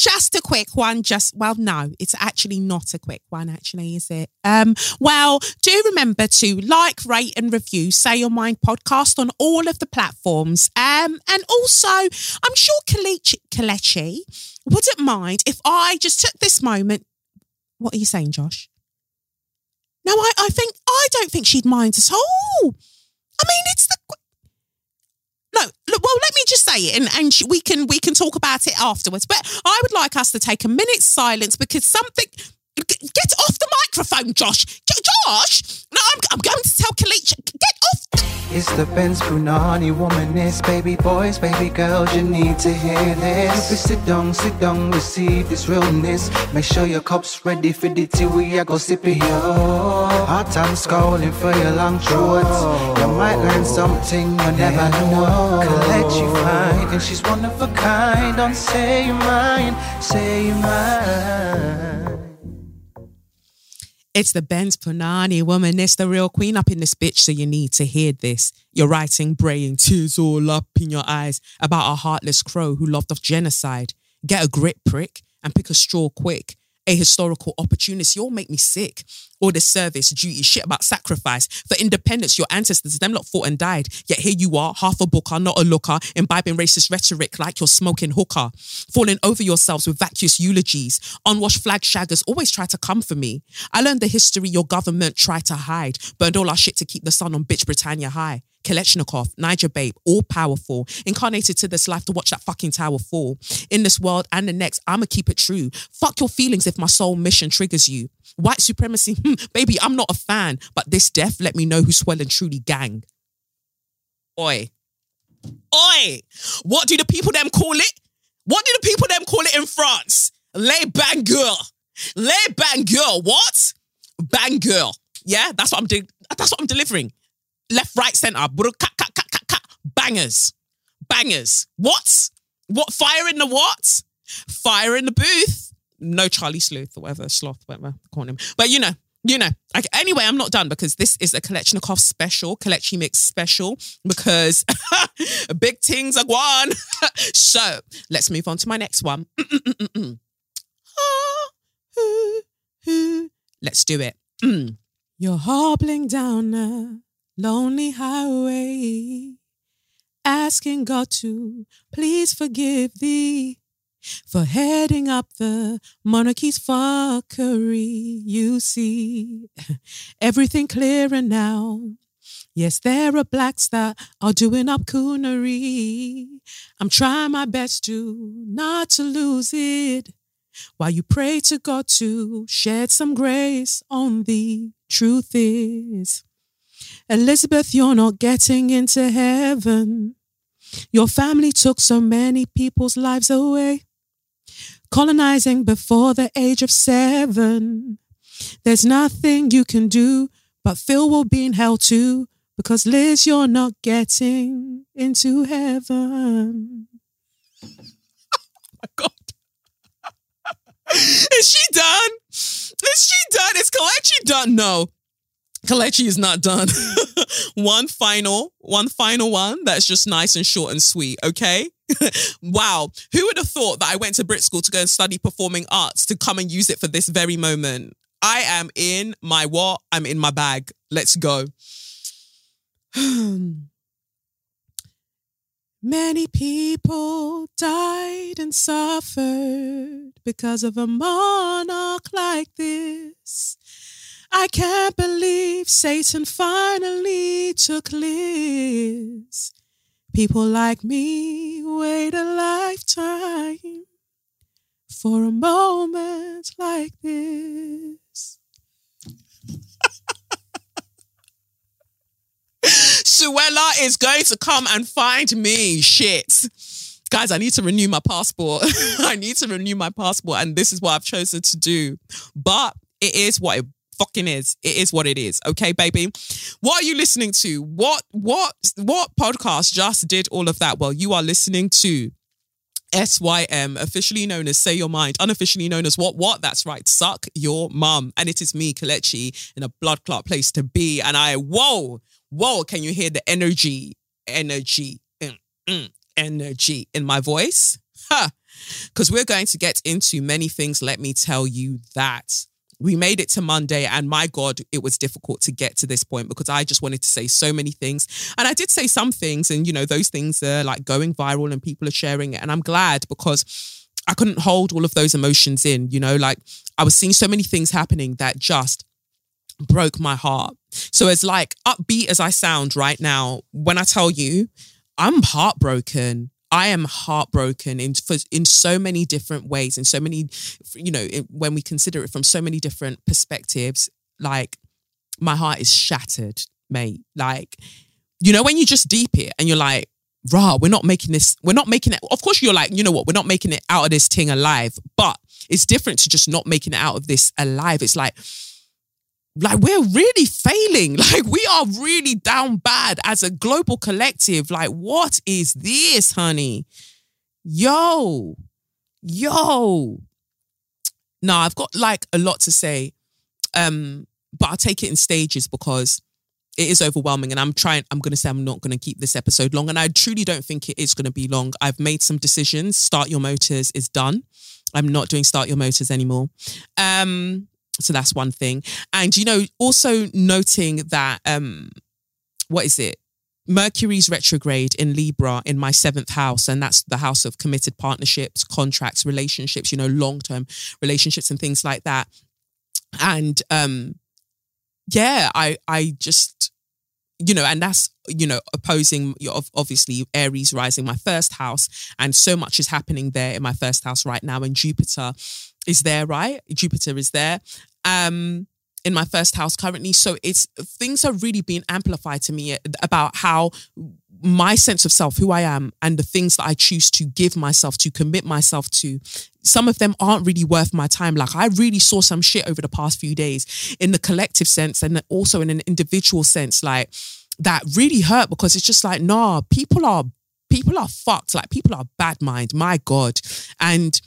just a quick one. Just well, no, it's actually not a quick one. Actually, is it? Um, well, do remember to like, rate, and review "Say Your Mind" podcast on all of the platforms. Um, and also, I'm sure Kelechi, Kelechi wouldn't mind if I just took this moment. What are you saying, Josh? No, I, I think I don't think she'd mind at all. I mean, it's the no. Look, well, let me just say it, and, and we can we can talk about it afterwards. But I would like us to take a minute's silence because something. Get off the microphone, Josh. Josh, no, I'm, I'm going to tell Kelechi. Get off. The- It's the Benz Punani womanist, baby boys, baby girls, you need to hear this. Baby, sit down, sit down, receive this realness. Make sure your cup's ready for the tea, we are go sip it, yo. Hot time scrolling for your long throat. You might learn something you never know. Collect you fine, and she's one of a kind. Don't say you mine, say you mine. It's the Benz Punani woman. It's the real queen up in this bitch, so you need to hear this. You're writing, braying, tears all up in your eyes about a heartless crow who loved off genocide. Get a grip, prick, and pick a straw quick. A historical opportunist, you'll make me sick. All this service, duty, shit about sacrifice. For independence, your ancestors, them lot fought and died. Yet here you are, half a booker, not a looker, imbibing racist rhetoric like you're smoking hooker. Falling over yourselves with vacuous eulogies. Unwashed flag shaggers always try to come for me. I learned the history your government tried to hide. Burned all our shit to keep the sun on bitch Britannia high. Kalechnikov, Niger Babe, all powerful, incarnated to this life to watch that fucking tower fall. In this world and the next, I'ma keep it true. Fuck your feelings if my soul mission triggers you. White supremacy, hmm, baby, I'm not a fan, but this death let me know who's well and truly gang. Oi. Oi! What do the people them call it? What do the people them call it in France? Les bangers. Les bangers. What? Banger. Yeah, that's what I'm doing. That's what I'm delivering left, right, center. Cut, cut, cut, cut, cut. Bangers. Bangers. What? What? Fire in the what? Fire in the booth. No Charlie Sleuth or whatever, Sloth, whatever, call him. But you know, you know. Okay, anyway, I'm not done because this is a Kalechnikov special, Kalechi Mix special, because big things are gone. so let's move on to my next one. let's do it. You're hobbling down a lonely highway, asking God to please forgive thee for heading up the monarchy's fuckery. You see everything clearer now. Yes, there are blacks that are doing up coonery. I'm trying my best to not to lose it. While you pray to God to shed some grace on thee, truth is. Elizabeth, you're not getting into heaven. Your family took so many people's lives away, colonizing before the age of seven. There's nothing you can do, but Phil will be in hell too, because Liz, you're not getting into heaven. oh my God. Is she done? Is she done? Is Kelechi done? No. Kelechi is not done. one final, one final one that's just nice and short and sweet, okay? wow. Who would have thought that I went to Brit School to go and study performing arts to come and use it for this very moment? I am in my what? I'm in my bag. Let's go. Many people died and suffered because of a monarch like this. I can't believe Satan finally took Liz. People like me wait a lifetime for a moment like this. Suella is going to come and find me. Shit. Guys, I need to renew my passport. I need to renew my passport, and this is what I've chosen to do. But it is what it fucking is. It is what it is. Okay, baby. What are you listening to? What what what podcast just did all of that? Well, you are listening to SYM, officially known as Say Your Mind, unofficially known as What What? That's right, Suck Your Mum. And it is me, Kelechi, in a blood clot place to be. And I, whoa, whoa, can you hear the energy, energy, mm, mm, energy in my voice? Ha! because we're going to get into many things. Let me tell you that. We made it to Monday, and my God, it was difficult to get to this point because I just wanted to say so many things. And I did say some things, and you know, those things are like going viral and people are sharing it. And I'm glad because I couldn't hold all of those emotions in, you know, like I was seeing so many things happening that just broke my heart. So as like upbeat as I sound right now, when I tell you I'm heartbroken, I am heartbroken in for, in so many different ways, in so many, you know, when we consider it from so many different perspectives. Like my heart is shattered, mate. Like you know when you just deep it and you're like, rah, we're not making this, we're not making it. Of course, you're like, you know what, we're not making it out of this thing alive, but it's different to just not making it out of this alive. It's like like we're really failing. Like we are really down bad as a global collective. Like, what is this, honey? Yo, yo. No, I've got like a lot to say. Um, but I'll take it in stages because it is overwhelming and I'm trying I'm going to say I'm not going to keep this episode long and I truly don't think it is going to be long. I've made some decisions. Start Your Motors is done. I'm not doing Start Your Motors anymore. Um so that's one thing. And, you know, also noting that, um, what is it? Mercury's retrograde in Libra in my seventh house, and that's the house of committed partnerships, contracts, relationships, you know, long term relationships and things like that. And um, yeah, I I just you know, and that's you know opposing obviously Aries rising my first house, and so much is happening there in my first house right now, and Jupiter is there, right? Jupiter is there, um, in my first house currently. So it's things are really being amplified to me about how my sense of self, who I am, and the things that I choose to give myself to, commit myself to, some of them aren't really worth my time. Like I really saw some shit over the past few days in the collective sense and also in an individual sense, like that really hurt because it's just like, nah, people are people are fucked. Like people are bad mind. My God. And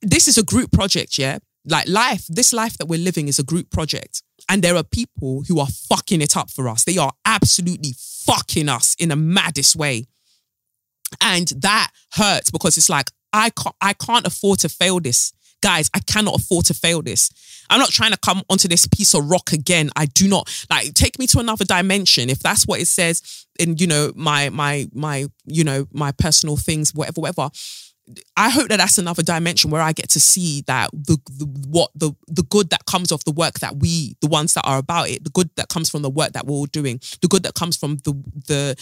this is a group project, yeah like life, this life that we're living is a group project. And there are people who are fucking it up for us. They are absolutely fucking us in the maddest way. And that hurts because it's like, I can't, I can't afford to fail this. Guys, I cannot afford to fail this. I'm not trying to come onto this piece of rock again. I do not like take me to another dimension. If that's what it says in, you know, my my my, you know, my personal things, whatever, whatever I hope that that's another dimension where I get to see that the, the what the the good that comes off the work that we the ones that are about it the good that comes from the work that we're all doing the good that comes from the the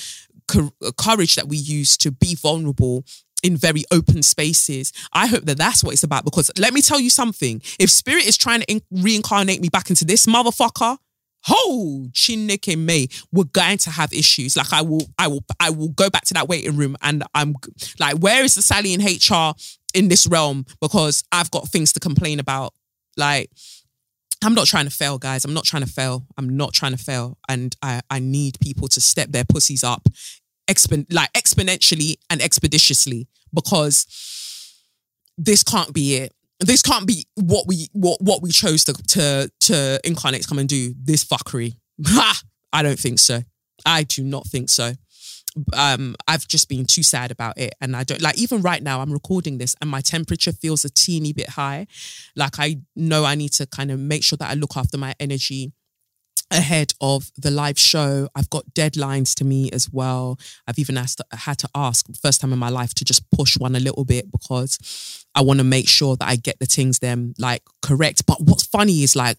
courage that we use to be vulnerable in very open spaces. I hope that that's what it's about because let me tell you something. If spirit is trying to in- reincarnate me back into this motherfucker, oh Chineke May, we're going to have issues. Like I will, I will, I will go back to that waiting room and I'm like, where is the Sally in HR in this realm? Because I've got things to complain about. Like, I'm not trying to fail, guys. I'm not trying to fail. I'm not trying to fail. And I, I need people to step their pussies up expo- like exponentially and expeditiously because this can't be it this can't be what we what what we chose to to to incarnate come and do this fuckery. I don't think so. I do not think so. Um, I've just been too sad about it, and I don't like. Even right now, I'm recording this, and my temperature feels a teeny bit high. Like I know I need to kind of make sure that I look after my energy ahead of the live show. I've got deadlines to meet as well. I've even asked, had to ask first time in my life to just push one a little bit because I want to make sure that I get the things them like correct. But what's funny is like,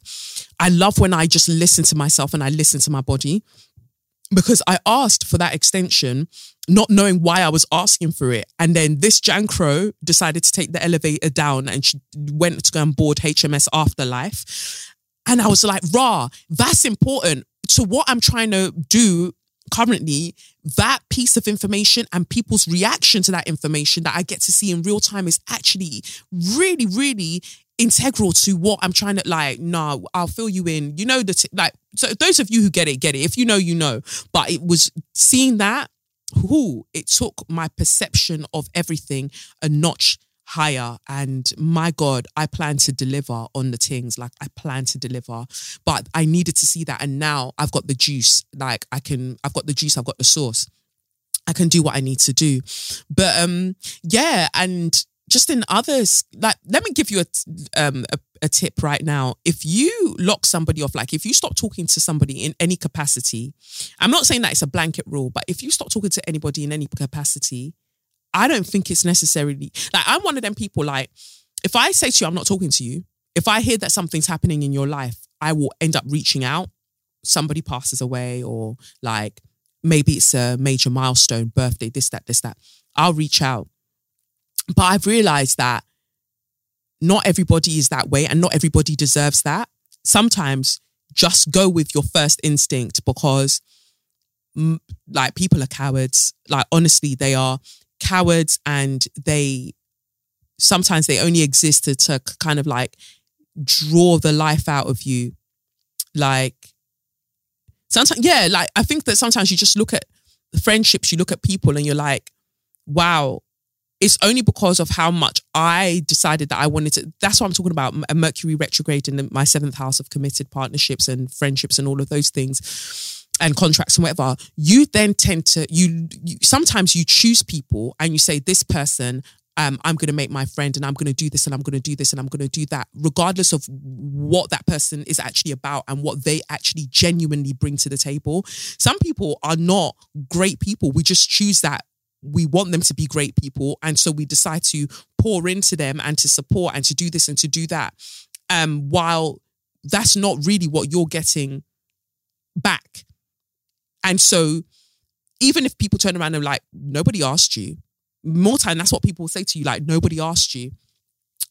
I love when I just listen to myself and I listen to my body because I asked for that extension, not knowing why I was asking for it. And then this Jan Crow decided to take the elevator down and she went to go and board HMS Afterlife. And I was like, raw, that's important to what I'm trying to do currently. That piece of information and people's reaction to that information that I get to see in real time is actually really, really integral to what I'm trying to like. No, I'll fill you in. You know the t- like. So those of you who get it, get it. If you know, you know. But it was seeing that. Who it took my perception of everything a notch higher. And my god i plan to deliver on the things. Like i plan to deliver. But i needed to see that. And now i've got the juice. Like i can i've got the juice. I've got the sauce. I can do what I need to do. But um, yeah, and just in others, like let me give you a um a, a tip right now. If you lock somebody off, like if you stop talking to somebody in any capacity, I'm not saying that it's a blanket rule, but if you stop talking to anybody in any capacity, I don't think it's necessarily like I'm one of them people like if I say to you I'm not talking to you, if I hear that something's happening in your life, I will end up reaching out. Somebody passes away or like maybe it's a major milestone, birthday, this, that, this, that. I'll reach out. But I've realized that not everybody is that way and not everybody deserves that. Sometimes just go with your first instinct because like people are cowards. Like honestly, they are cowards and they sometimes they only exist to, kind of like draw the life out of you. Like sometimes, yeah, like I think that sometimes you just look at friendships, you look at people and you're like, wow, it's only because of how much I decided that I wanted to. That's what I'm talking about. A Mercury retrograde in my seventh house of committed partnerships and friendships and all of those things and contracts and whatever. You then tend to you, you sometimes you choose people and you say this person um, I'm going to make my friend and I'm going to do this and I'm going to do this and I'm going to do that, regardless of what that person is actually about and what they actually genuinely bring to the table. Some people are not great people. We just choose that we want them to be great people. And so we decide to pour into them and to support and to do this and to do that. Um, while that's not really what you're getting back. And so even if people turn around and like, nobody asked you, more time that's what people say to you like nobody asked you.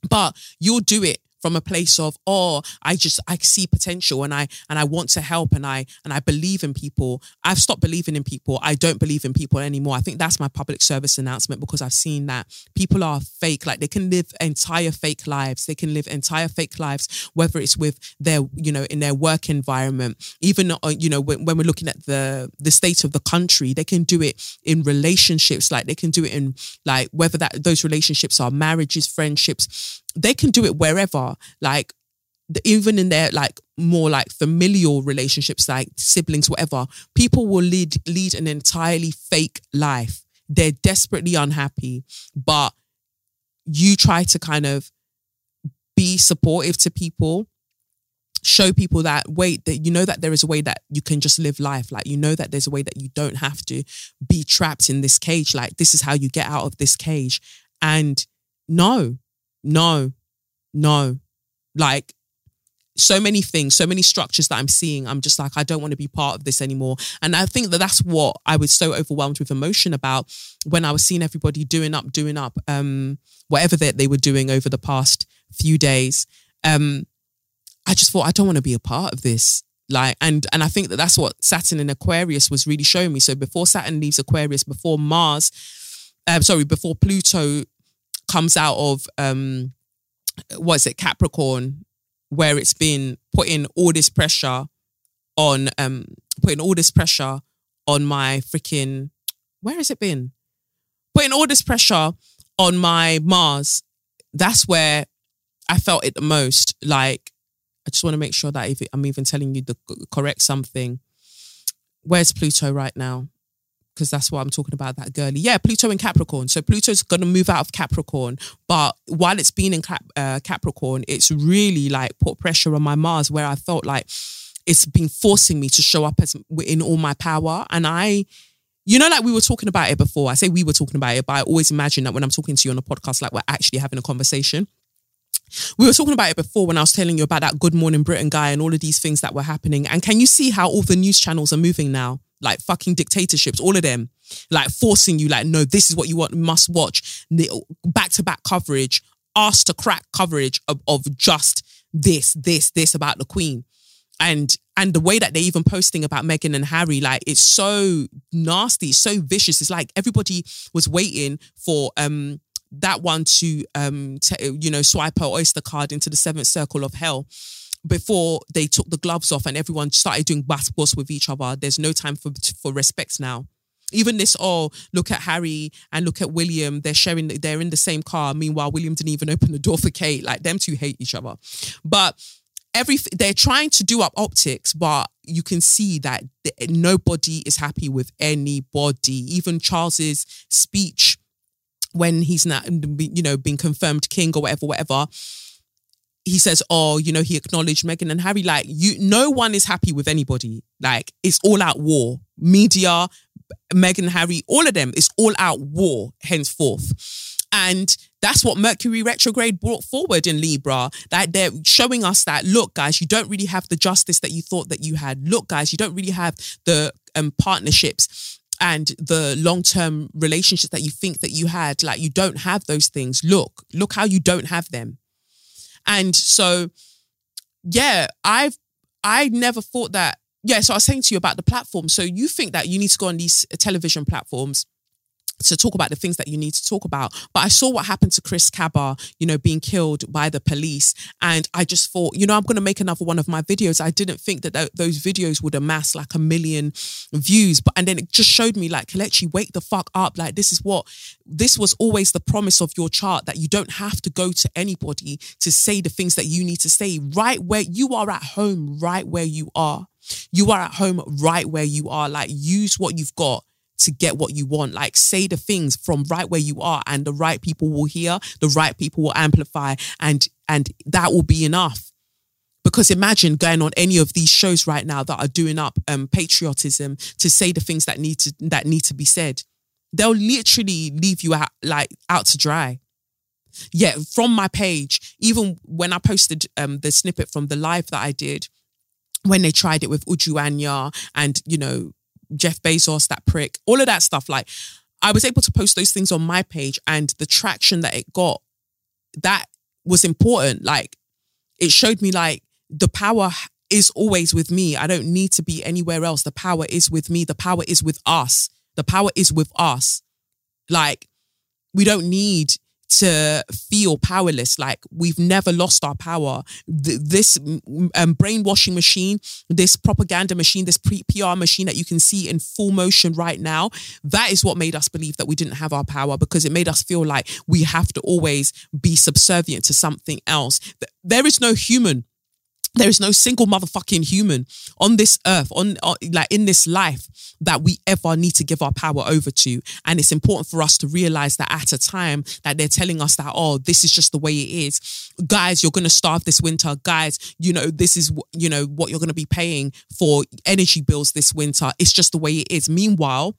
But you'll do it from a place of oh i just i see potential and i and i want to help and i and i believe in people. I've stopped believing in people. I don't believe in people anymore. I think that's my public service announcement because i've seen that people are fake. Like they can live entire fake lives. They can live entire fake lives whether it's with their you know in their work environment. Even uh, you know when, when we're looking at the the state of the country they can do it in relationships. Like they can do it in like whether that those relationships are marriages friendships they can do it wherever, like even in their like more like familial relationships, like siblings, whatever. People will lead lead an entirely fake life. They're desperately unhappy, but you try to kind of be supportive to people show people that wait that you know that there is a way that you can just live life like you know that there's a way that you don't have to be trapped in this cage like this is how you get out of this cage and no no, no. Like so many things, so many structures that I'm seeing. I'm just like, I don't want to be part of this anymore. And I think that that's what I was so overwhelmed with emotion about when I was seeing everybody doing up, doing up, um, whatever that they, were doing over the past few days. Um, I just thought I don't want to be a part of this. Like, and and I think that that's what Saturn in Aquarius was really showing me. So before Saturn leaves Aquarius, before Mars, um, sorry, before Pluto comes out of um what is it Capricorn where it's been putting all this pressure on um putting all this pressure on my freaking where has it been? Putting all this pressure on my Mars. That's where I felt it the most. Like I just want to make sure that if I'm even telling you the correct something. Where's Pluto right now because that's what I'm talking about, that girly. Yeah, Pluto in Capricorn. So Pluto's going to move out of Capricorn. But while it's been in Cap- uh, Capricorn, it's really like put pressure on my Mars where I felt like it's been forcing me to show up as in all my power. And I, you know, like we were talking about it before. I say we were talking about it, but I always imagine that when I'm talking to you on a podcast, like we're actually having a conversation. We were talking about it before when I was telling you about that Good Morning Britain guy and all of these things that were happening. And can you see how all the news channels are moving now? Like fucking dictatorships, all of them, like forcing you, like, no, this is what you want, must watch. Back to back coverage, asked to crack coverage of, of just this, this, this about the Queen. And and the way that they're even posting about Meghan and Harry, like it's so nasty, so vicious. It's like everybody was waiting for um that one to um t- you know swipe her oyster card into the seventh circle of hell before they took the gloves off and everyone started doing basketballs with each other. There's no time for for respect now. Even this, oh, look at Harry and look at William. They're sharing, they're in the same car. Meanwhile, William didn't even open the door for Kate. Like them two hate each other. But every they're trying to do up optics, but you can see that th- nobody is happy with anybody. Even Charles's speech when he's not, you know, being confirmed king or whatever, whatever. He says, "Oh, you know, he acknowledged Meghan and Harry. Like, you, no one is happy with anybody. Like, it's all out war. Media, Meghan, Harry, all of them. It's all out war henceforth." And that's what Mercury retrograde brought forward in Libra. That they're showing us that, look, guys, you don't really have the justice that you thought that you had. Look, guys, you don't really have the um, partnerships and the long-term relationships that you think that you had. Like you don't have those things. Look, look how you don't have them. And so, yeah, I've I never thought that. Yeah, so I was saying to you about the platform. So you think that you need to go on these uh, television platforms to talk about the things that you need to talk about. But I saw what happened to Chris Kaba, you know, being killed by the police. And I just thought, you know, I'm going to make another one of my videos. I didn't think that th- those videos would amass like a million views. But, and then it just showed me like, Kelechi, wake the fuck up. Like, this is what, this was always the promise of your chart that you don't have to go to anybody to say the things that you need to say right where you are at home, right where you are. You are at home right where you are. Like, use what you've got to get what you want. Like say the things from right where you are and the right people will hear, the right people will amplify and and that will be enough. Because imagine going on any of these shows right now that are doing up um, patriotism to say the things that need to that need to be said. They'll literally leave you out like out to dry. Yeah, from my page, even when I posted um, the snippet from the live that I did, when they tried it with Uju Anya and you know Jeff Bezos, that prick, all of that stuff. Like, I was able to post those things on my page, and the traction that it got, that was important. Like, it showed me like the power is always with me. I don't need to be anywhere else. The power is with me. The power is with us. The power is with us. Like, we don't need to feel powerless. Like we've never lost our power. This um, brainwashing machine, this propaganda machine, this pre- PR machine that you can see in full motion right now, that is what made us believe that we didn't have our power because it made us feel like we have to always be subservient to something else. There is no human there is no single motherfucking human on this earth, on, like in this life, that we ever need to give our power over to. And it's important for us to realize that at a time that they're telling us that, oh, this is just the way it is. Guys, you're gonna starve this winter. Guys, you know, this is you know what you're gonna be paying for energy bills this winter. It's just the way it is. Meanwhile,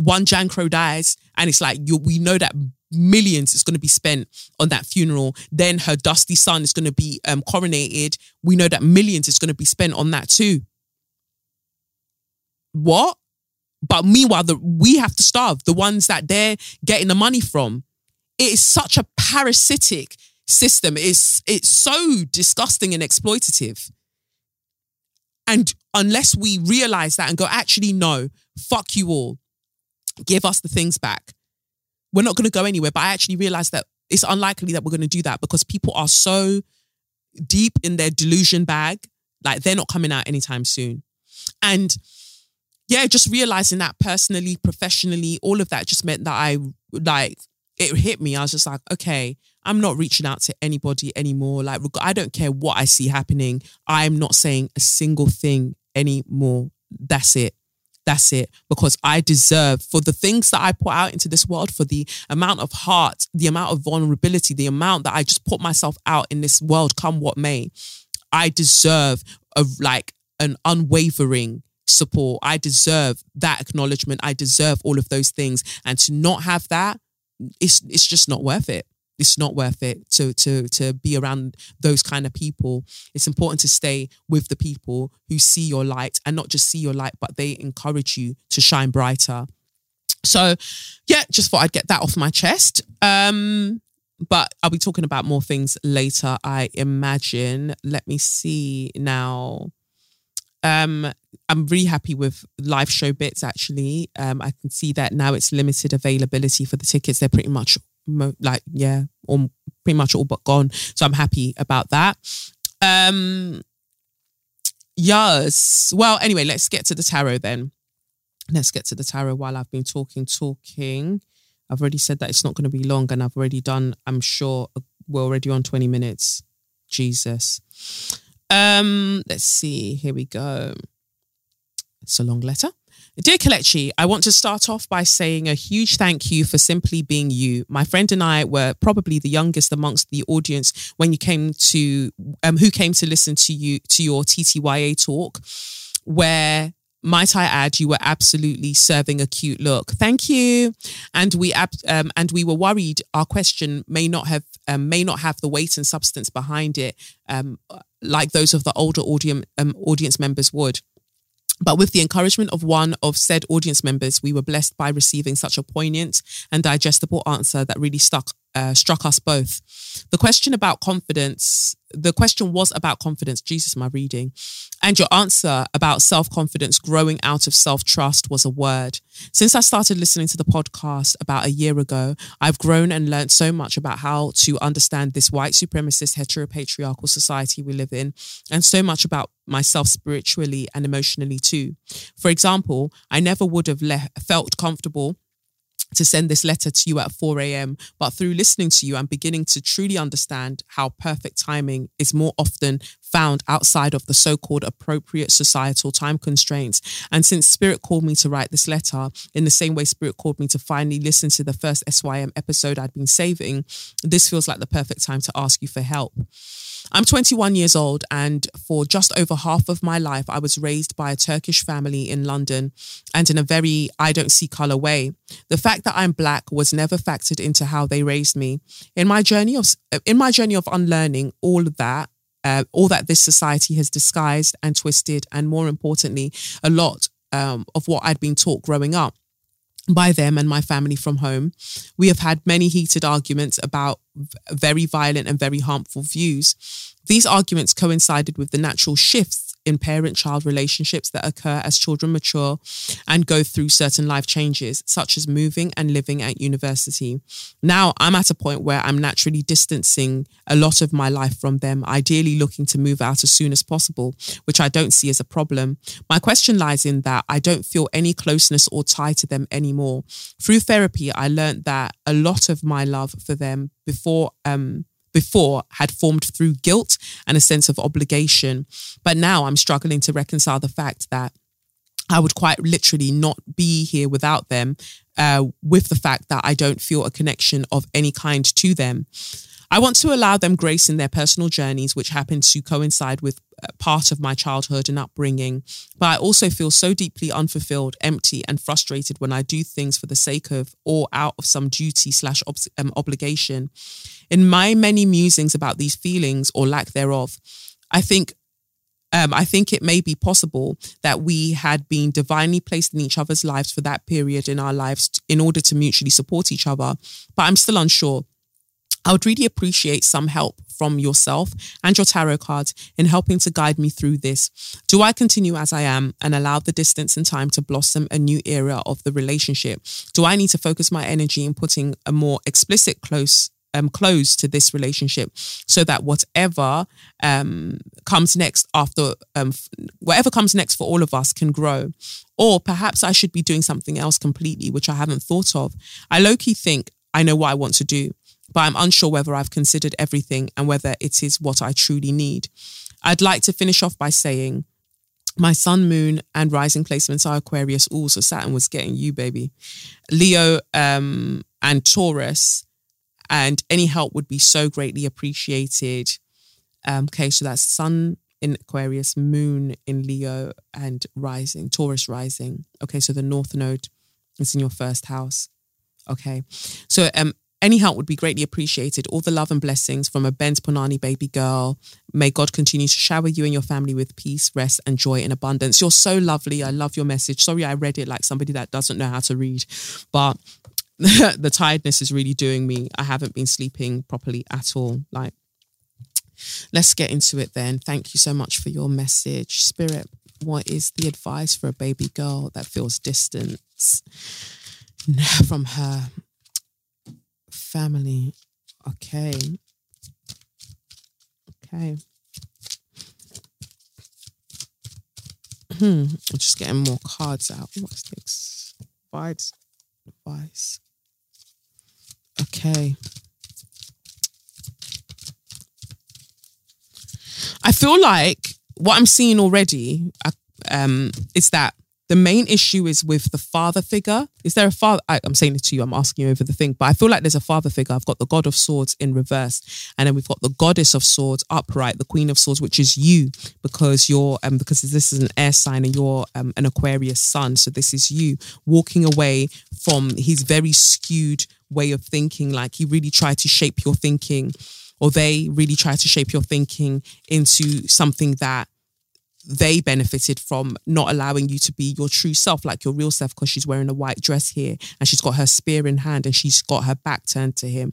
one Jan Crow dies, and it's like you we know that millions is going to be spent on that funeral. Then her dusty son is going to be um, coronated. We know that millions is going to be spent on that too. What? But meanwhile, the, we have to starve the ones that they're getting the money from. It is such a parasitic system. It's it's so disgusting and exploitative. And unless we realize that and go, actually, no, fuck you all, give us the things back we're not going to go anywhere. But I actually realized that it's unlikely that we're going to do that because people are so deep in their delusion bag, like they're not coming out anytime soon. And yeah, just realizing that personally, professionally, all of that just meant that I like it hit me. I was just like, okay, I'm not reaching out to anybody anymore. Like, I don't care what I see happening. I'm not saying a single thing anymore. That's it. That's it. Because I deserve for the things that I put out into this world, for the amount of heart, the amount of vulnerability, the amount that I just put myself out in this world, come what may. I deserve a like an unwavering support. I deserve that acknowledgement. I deserve all of those things. And to not have that, it's it's just not worth it it's not worth it to to to be around those kind of people. It's important to stay with the people who see your light and not just see your light, but they encourage you to shine brighter. So, yeah, just thought I'd get that off my chest. Um, but I'll be talking about more things later, I imagine. Let me see now. Um, I'm really happy with live show bits actually. Um, I can see that now it's limited availability for the tickets. They're pretty much like yeah, all pretty much all but gone. So I'm happy about that. Um, yes. Well, anyway, let's get to the tarot then. Let's get to the tarot while I've been talking, talking. I've already said that it's not going to be long, and I've already done. I'm sure we're already on 20 minutes. Jesus. Um, let's see. Here we go. It's a long letter. Dear Kelechi, I want to start off by saying a huge thank you for simply being you. My friend and I were probably the youngest amongst the audience when you came to, um, who came to listen to you to your TTYA talk, where might I add, you were absolutely serving a cute look. Thank you. And we um, and we were worried our question may not have um, may not have the weight and substance behind it, um, like those of the older audience um, audience members would. But with the encouragement of one of said audience members, we were blessed by receiving such a poignant and digestible answer that really stuck uh, struck us both. The question about confidence, the question was about confidence. Jesus, my reading. And your answer about self confidence growing out of self trust was a word. Since I started listening to the podcast about a year ago, I've grown and learned so much about how to understand this white supremacist heteropatriarchal society we live in, and so much about myself spiritually and emotionally too. For example, I never would have le- felt comfortable to send this letter to you at 4 a.m. But through listening to you, I'm beginning to truly understand how perfect timing is more often found outside of the so called appropriate societal time constraints. And since Spirit called me to write this letter, in the same way Spirit called me to finally listen to the first SYM episode I'd been saving, this feels like the perfect time to ask you for help. I'm 21 years old, and for just over half of my life, I was raised by a Turkish family in London and in a very I don't see color way. The fact that I'm black was never factored into how they raised me. In my journey of in my journey of unlearning all of that, uh, all that this society has disguised and twisted, and more importantly, a lot um, of what I'd been taught growing up by them and my family from home. We have had many heated arguments about very violent and very harmful views. These arguments coincided with the natural shifts in parent child relationships that occur as children mature and go through certain life changes, such as moving and living at university. Now I'm at a point where I'm naturally distancing a lot of my life from them, ideally looking to move out as soon as possible, which I don't see as a problem. My question lies in that I don't feel any closeness or tie to them anymore. Through therapy, I learned that a lot of my love for them before um before had formed through guilt and a sense of obligation. But now I'm struggling to reconcile the fact that I would quite literally not be here without them, uh, with the fact that I don't feel a connection of any kind to them. I want to allow them grace in their personal journeys, which happen to coincide with uh, part of my childhood and upbringing. But I also feel so deeply unfulfilled, empty, and frustrated when I do things for the sake of or out of some duty slash um, obligation. In my many musings about these feelings or lack thereof, I think um, I think it may be possible that we had been divinely placed in each other's lives for that period in our lives in order to mutually support each other. But I'm still unsure. I would really appreciate some help from yourself and your tarot cards in helping to guide me through this. Do I continue as I am and allow the distance and time to blossom a new era of the relationship? Do I need to focus my energy in putting a more explicit close um, close to this relationship so that whatever um, comes next after um, whatever comes next for all of us can grow or perhaps i should be doing something else completely which i haven't thought of i low-key think i know what i want to do but I'm unsure whether I've considered everything and whether it is what I truly need. I'd like to finish off by saying my sun, moon, and rising placements are Aquarius. Also, Saturn was getting you, baby. Leo um, and Taurus, and any help would be so greatly appreciated. Um, okay, so that's sun in Aquarius, moon in Leo, and rising, Taurus rising. Okay, so the North Node is in your first house. Okay, so um, any help would be greatly appreciated. All the love and blessings from a Benz Punani baby girl. May God continue to shower you and your family with peace, rest, and joy in abundance. You're so lovely. I love your message. Sorry, I read it like somebody that doesn't know how to read, but the tiredness is really doing me. I haven't been sleeping properly at all. Like, let's get into it then. Thank you so much for your message. Spirit, what is the advice for a baby girl that feels distance from her family. Okay. Okay. Hmm. I'm just getting more cards out. What's this? Advice. Advice. Okay. I feel like what I'm seeing already uh, um, is that the main issue is with the father figure. Is there a father? I, am saying it to you, I'm asking you over the thing, but I feel like there's a father figure. I've got the God of Swords in reverse, and then we've got the Goddess of Swords upright, the Queen of Swords, which is you, because you're um because this is an air sign and you're um, an Aquarius sun, so this is you walking away from his very skewed way of thinking. Like he really tried to shape your thinking, or they really tried to shape your thinking into something that they benefited from not allowing you to be your true self, like your real self, because she's wearing a white dress here and she's got her spear in hand and she's got her back turned to him.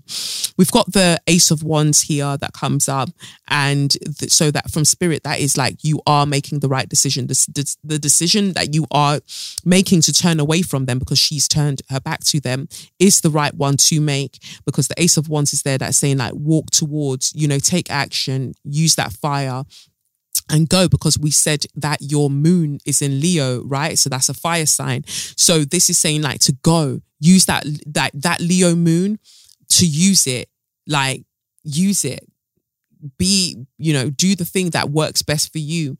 We've got the Ace of Wands here that comes up, and th- so that from spirit, that is like you are making the right decision. The, the, the decision that you are making to turn away from them because she's turned her back to them is the right one to make because the Ace of Wands is there that's saying like walk towards, you know, take action, use that fire and go because we said that your moon is in Leo, right? So that's a fire sign. So this is saying like to go, use that that that Leo moon to use it, like use it. Be, you know, do the thing that works best for you.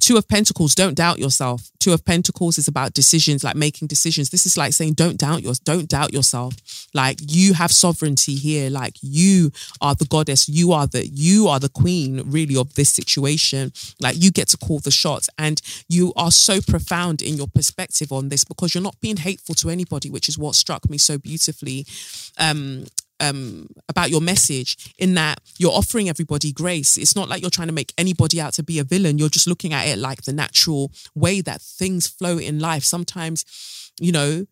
Two of Pentacles, don't doubt yourself. Two of Pentacles is about decisions, like making decisions. This is like saying, don't doubt yours, don't doubt yourself. Like you have sovereignty here. Like you are the goddess. You are the you are the queen, really, of this situation. Like you get to call the shots, and you are so profound in your perspective on this because you're not being hateful to anybody, which is what struck me so beautifully. Um, um, about your message in that you're offering everybody grace. It's not like you're trying to make anybody out to be a villain. You're just looking at it like the natural way that things flow in life. Sometimes, you know,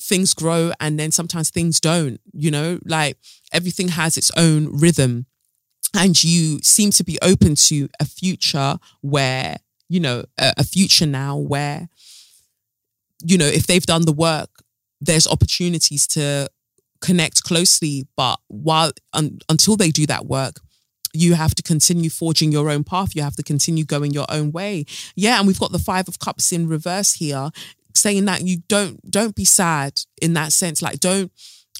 things grow and then sometimes things don't, you know, like everything has its own rhythm. And you seem to be open to a future where, you know, a, a future now where, you know, if they've done the work, there's opportunities to connect closely. But while un, until they do that work, you have to continue forging your own path. You have to continue going your own way. Yeah, and we've got the five of cups in reverse here, saying that you don't don't be sad in that sense. Like don't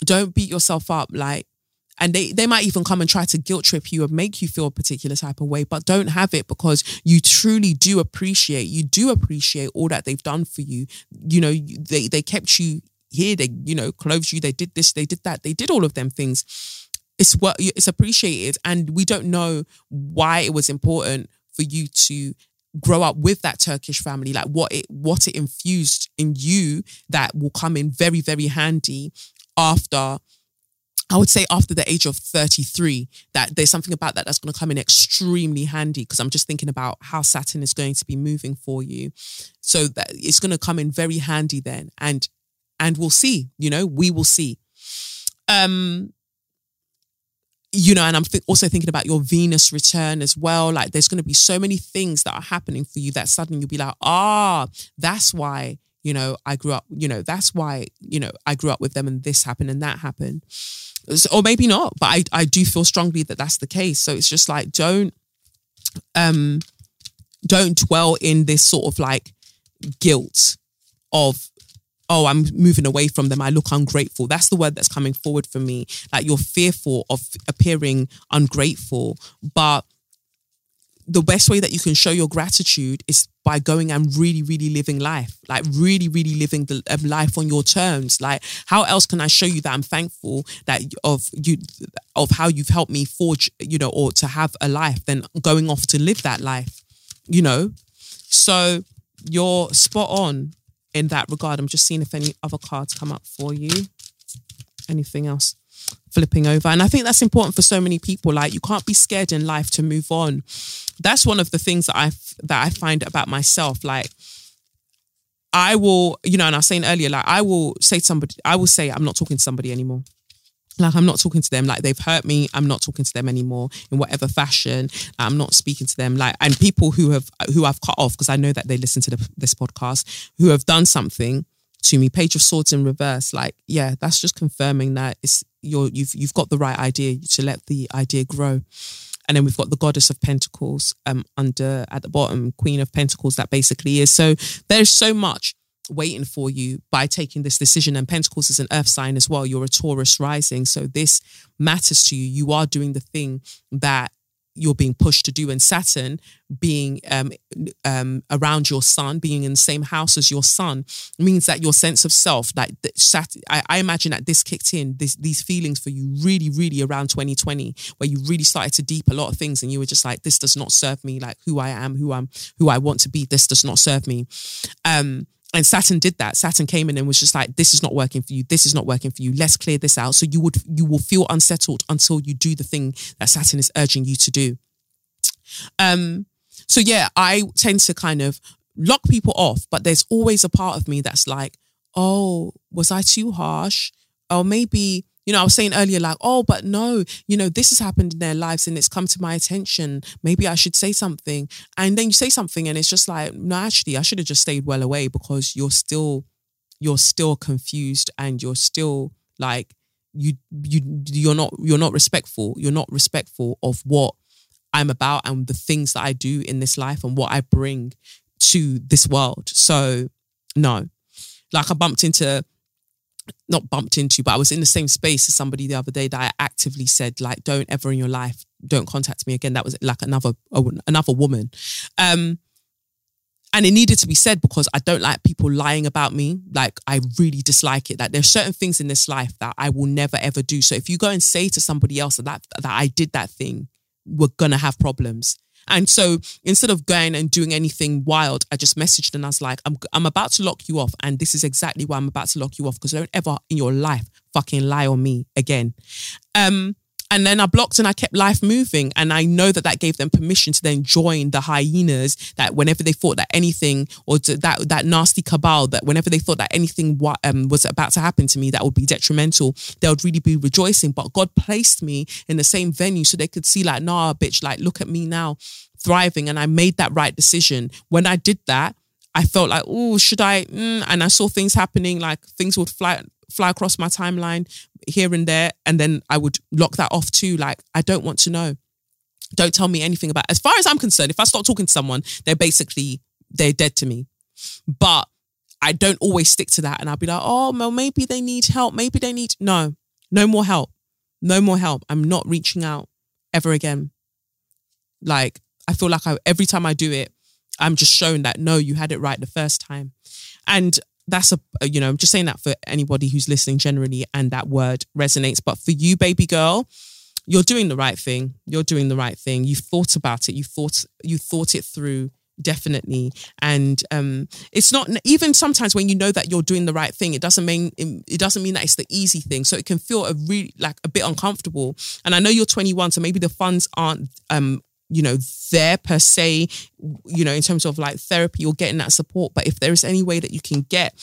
don't beat yourself up. Like and they, they might even come and try to guilt trip you and make you feel a particular type of way, but don't have it because you truly do appreciate, you do appreciate all that they've done for you. You know, they, they kept you here they you know clothed you they did this they did that they did all of them things it's what it's appreciated and we don't know why it was important for you to grow up with that Turkish family like what it what it infused in you that will come in very very handy after I would say after the age of 33, that there's something about that that's going to come in extremely handy because I'm just thinking about how Saturn is going to be moving for you. So that it's going to come in very handy then. And and we'll see, you know, we will see. Um, you know, and I'm th- also thinking about your Venus return as well. Like, there's going to be so many things that are happening for you that suddenly you'll be like, ah, that's why, you know, I grew up, you know, that's why, you know, I grew up with them and this happened and that happened. So, or maybe not, but I, I do feel strongly that that's the case. So it's just like, don't, um, don't dwell in this sort of like guilt of oh, I'm moving away from them. I look ungrateful. That's the word that's coming forward for me. Like you're fearful of appearing ungrateful. But the best way that you can show your gratitude is by going and really, really living life, like really, really living the um, life on your terms. Like, how else can I show you that I'm thankful that of you, of how you've helped me forge, you know, or to have a life than going off to live that life, you know? So you're spot on in that regard. I'm just seeing if any other cards come up for you. Anything else? Flipping over. And I think that's important for so many people. Like you can't be scared in life to move on. That's one of the things that I that I find about myself. Like I will, you know, and I was saying earlier, like I will say to somebody, I will say I'm not talking to somebody anymore. Like I'm not talking to them. Like they've hurt me. I'm not talking to them anymore in whatever fashion. I'm not speaking to them. Like and people who have who I've cut off because I know that they listen to the, this podcast who have done something to me. Page of Swords in reverse. Like yeah, that's just confirming that it's you're you've you've got the right idea to let the idea grow. And then we've got the Goddess of Pentacles um under at the bottom, Queen of Pentacles. That basically is so. There's so much waiting for you by taking this decision. And Pentacles is an earth sign as well. You're a Taurus rising. So this matters to you. You are doing the thing that you're being pushed to do and saturn being um, um, around your sun being in the same house as your sun means that your sense of self that sat, I, I, imagine that this kicked in this, these feelings for you really really around 2020 where you really started to deep a lot of things and you were just like this does not serve me like who i am who i'm who i want to be this does not serve me um and Saturn did that. Saturn came in and was just like, "This is not working for you. This is not working for you. Let's clear this out." So you would you will feel unsettled until you do the thing that Saturn is urging you to do. Um. So yeah, I tend to kind of lock people off, but there's always a part of me that's like, "Oh, was I too harsh? Or maybe you know, I was saying earlier, like, oh, but no, you know, this has happened in their lives and it's come to my attention. Maybe I should say something. And then you say something and it's just like, no, actually, I should have just stayed well away because you're still, you're still confused and you're still like, you you you're not you're not respectful. You're not respectful of what I'm about and the things that I do in this life and what I bring to this world. So no. Like I bumped into not bumped into, but I was in the same space as somebody the other day that I actively said, like, don't ever in your life, don't contact me again. That was like another another woman. Um, and it needed to be said because I don't like people lying about me. Like I really dislike it. Like there's certain things in this life that I will never ever do. So if you go and say to somebody else that that, that I did that thing, we're gonna have problems. And so instead of going and doing anything wild, I just messaged and I was like, I'm, I'm about to lock you off. And this is exactly why I'm about to lock you off because don't ever in your life fucking lie on me again. Um, and then I blocked and I kept life moving. And I know that that gave them permission to then join the hyenas that whenever they thought that anything or that that nasty cabal, that whenever they thought that anything um, was about to happen to me that would be detrimental, they would really be rejoicing. But God placed me in the same venue so they could see like, nah, bitch, like look at me now thriving. And I made that right decision. When I did that, I felt like, oh, should I? Mm, and I saw things happening, like things would fly fly across my timeline here and there. And then I would lock that off too. Like, I don't want to know. Don't tell me anything about. As far as I'm concerned, if I start talking to someone, they're basically they're dead to me. But I don't always stick to that, and I'll be like, oh, well, maybe they need help. Maybe they need no, no more help, no more help. I'm not reaching out ever again. Like I feel like I, every time I do it, I'm just shown that no, you had it right the first time. And that's a you know i'm just saying that for anybody who's listening generally and that word resonates. But for you baby girl you're doing the right thing. You're doing the right thing. You've thought about it. You thought you thought it through definitely. And um it's not even sometimes when you know that you're doing the right thing it doesn't mean it doesn't mean that it's the easy thing. So it can feel a really like a bit uncomfortable. And i know you're 21 so maybe the funds aren't um you know, there per se, you know, in terms of like therapy or getting that support. But if there is any way that you can get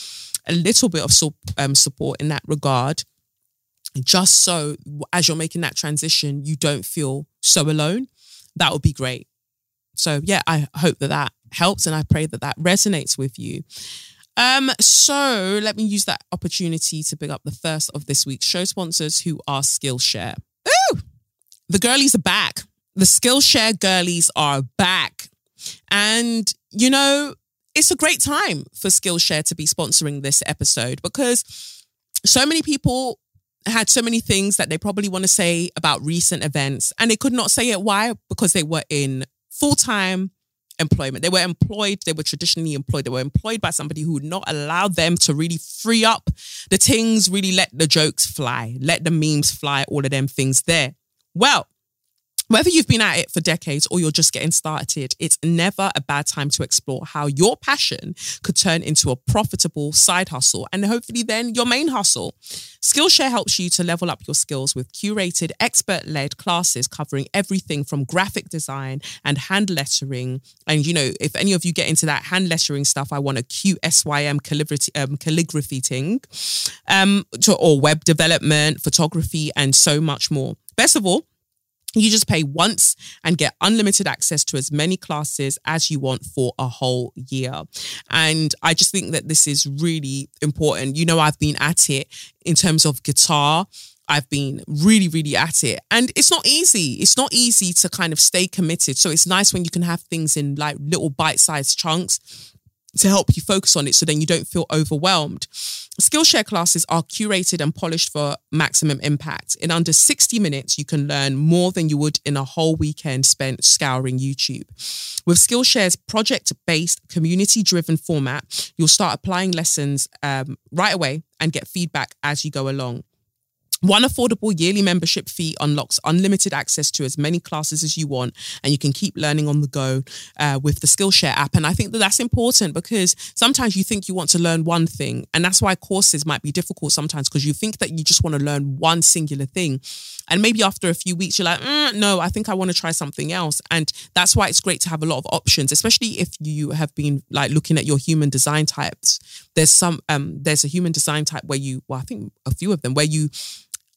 a little bit of um, support in that regard, just so as you're making that transition, you don't feel so alone, that would be great. So, yeah, I hope that that helps and I pray that that resonates with you. Um, so let me use that opportunity to pick up the first of this week's show sponsors who are Skillshare. Ooh, the girlies are back the Skillshare girlies are back. And, you know, it's a great time for Skillshare to be sponsoring this episode because so many people had so many things that they probably want to say about recent events and they could not say it. Why? Because they were in full time employment. They were employed, they were traditionally employed. They were employed by somebody who would not allow them to really free up the things, really let the jokes fly, let the memes fly, all of them things there. Well, whether you've been at it for decades or you're just getting started, it's never a bad time to explore how your passion could turn into a profitable side hustle and hopefully then your main hustle. Skillshare helps you to level up your skills with curated, expert led classes covering everything from graphic design and hand lettering. And, you know, if any of you get into that hand lettering stuff, I want a cute SYM calligraphy, um, calligraphy thing, um, to, or web development, photography, and so much more. Best of all, you just pay once and get unlimited access to as many classes as you want for a whole year. And I just think that this is really important. You know, I've been at it in terms of guitar. I've been really, really at it. And it's not easy. It's not easy to kind of stay committed. So it's nice when you can have things in like little bite sized chunks to help you focus on it so then you don't feel overwhelmed. Skillshare classes are curated and polished for maximum impact. In under 60 minutes, you can learn more than you would in a whole weekend spent scouring YouTube. With Skillshare's project based, community driven format, you'll start applying lessons um, right away and get feedback as you go along. One affordable yearly membership fee unlocks unlimited access to as many classes as you want, and you can keep learning on the go uh, with the Skillshare app. And I think that that's important because sometimes you think you want to learn one thing, and that's why courses might be difficult sometimes because you think that you just want to learn one singular thing. And maybe after a few weeks, you're like, mm, no, I think I want to try something else. And that's why it's great to have a lot of options, especially if you have been like looking at your human design types. There's some, um, there's a human design type where you, well, I think a few of them where you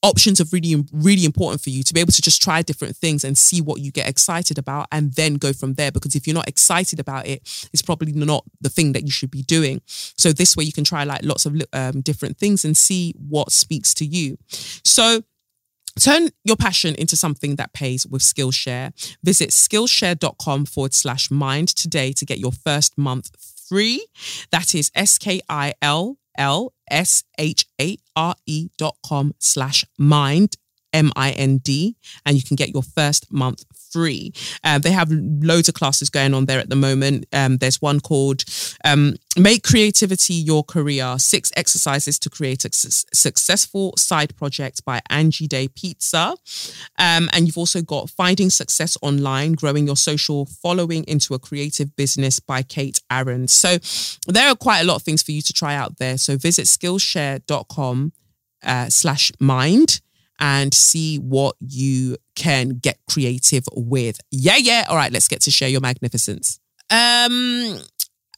options are really really important for you to be able to just try different things and see what you get excited about and then go from there because if you're not excited about it it's probably not the thing that you should be doing so this way you can try like lots of um, different things and see what speaks to you so Turn your passion into something that pays with Skillshare. Visit skillshare.com forward slash mind today to get your first month free. That is S K I L L S H A R E dot com slash mind, M I N D, and you can get your first month free. Uh, they have loads of classes going on there at the moment. Um, there's one called um, Make Creativity Your Career Six Exercises to Create a su- Successful Side Project by Angie Day Pizza. Um, and you've also got Finding Success Online, Growing Your Social Following into a Creative Business by Kate Aaron. So there are quite a lot of things for you to try out there. So visit skillshare.com uh, slash mind and see what you can get creative with. Yeah, yeah. All right, let's get to share your magnificence. Um,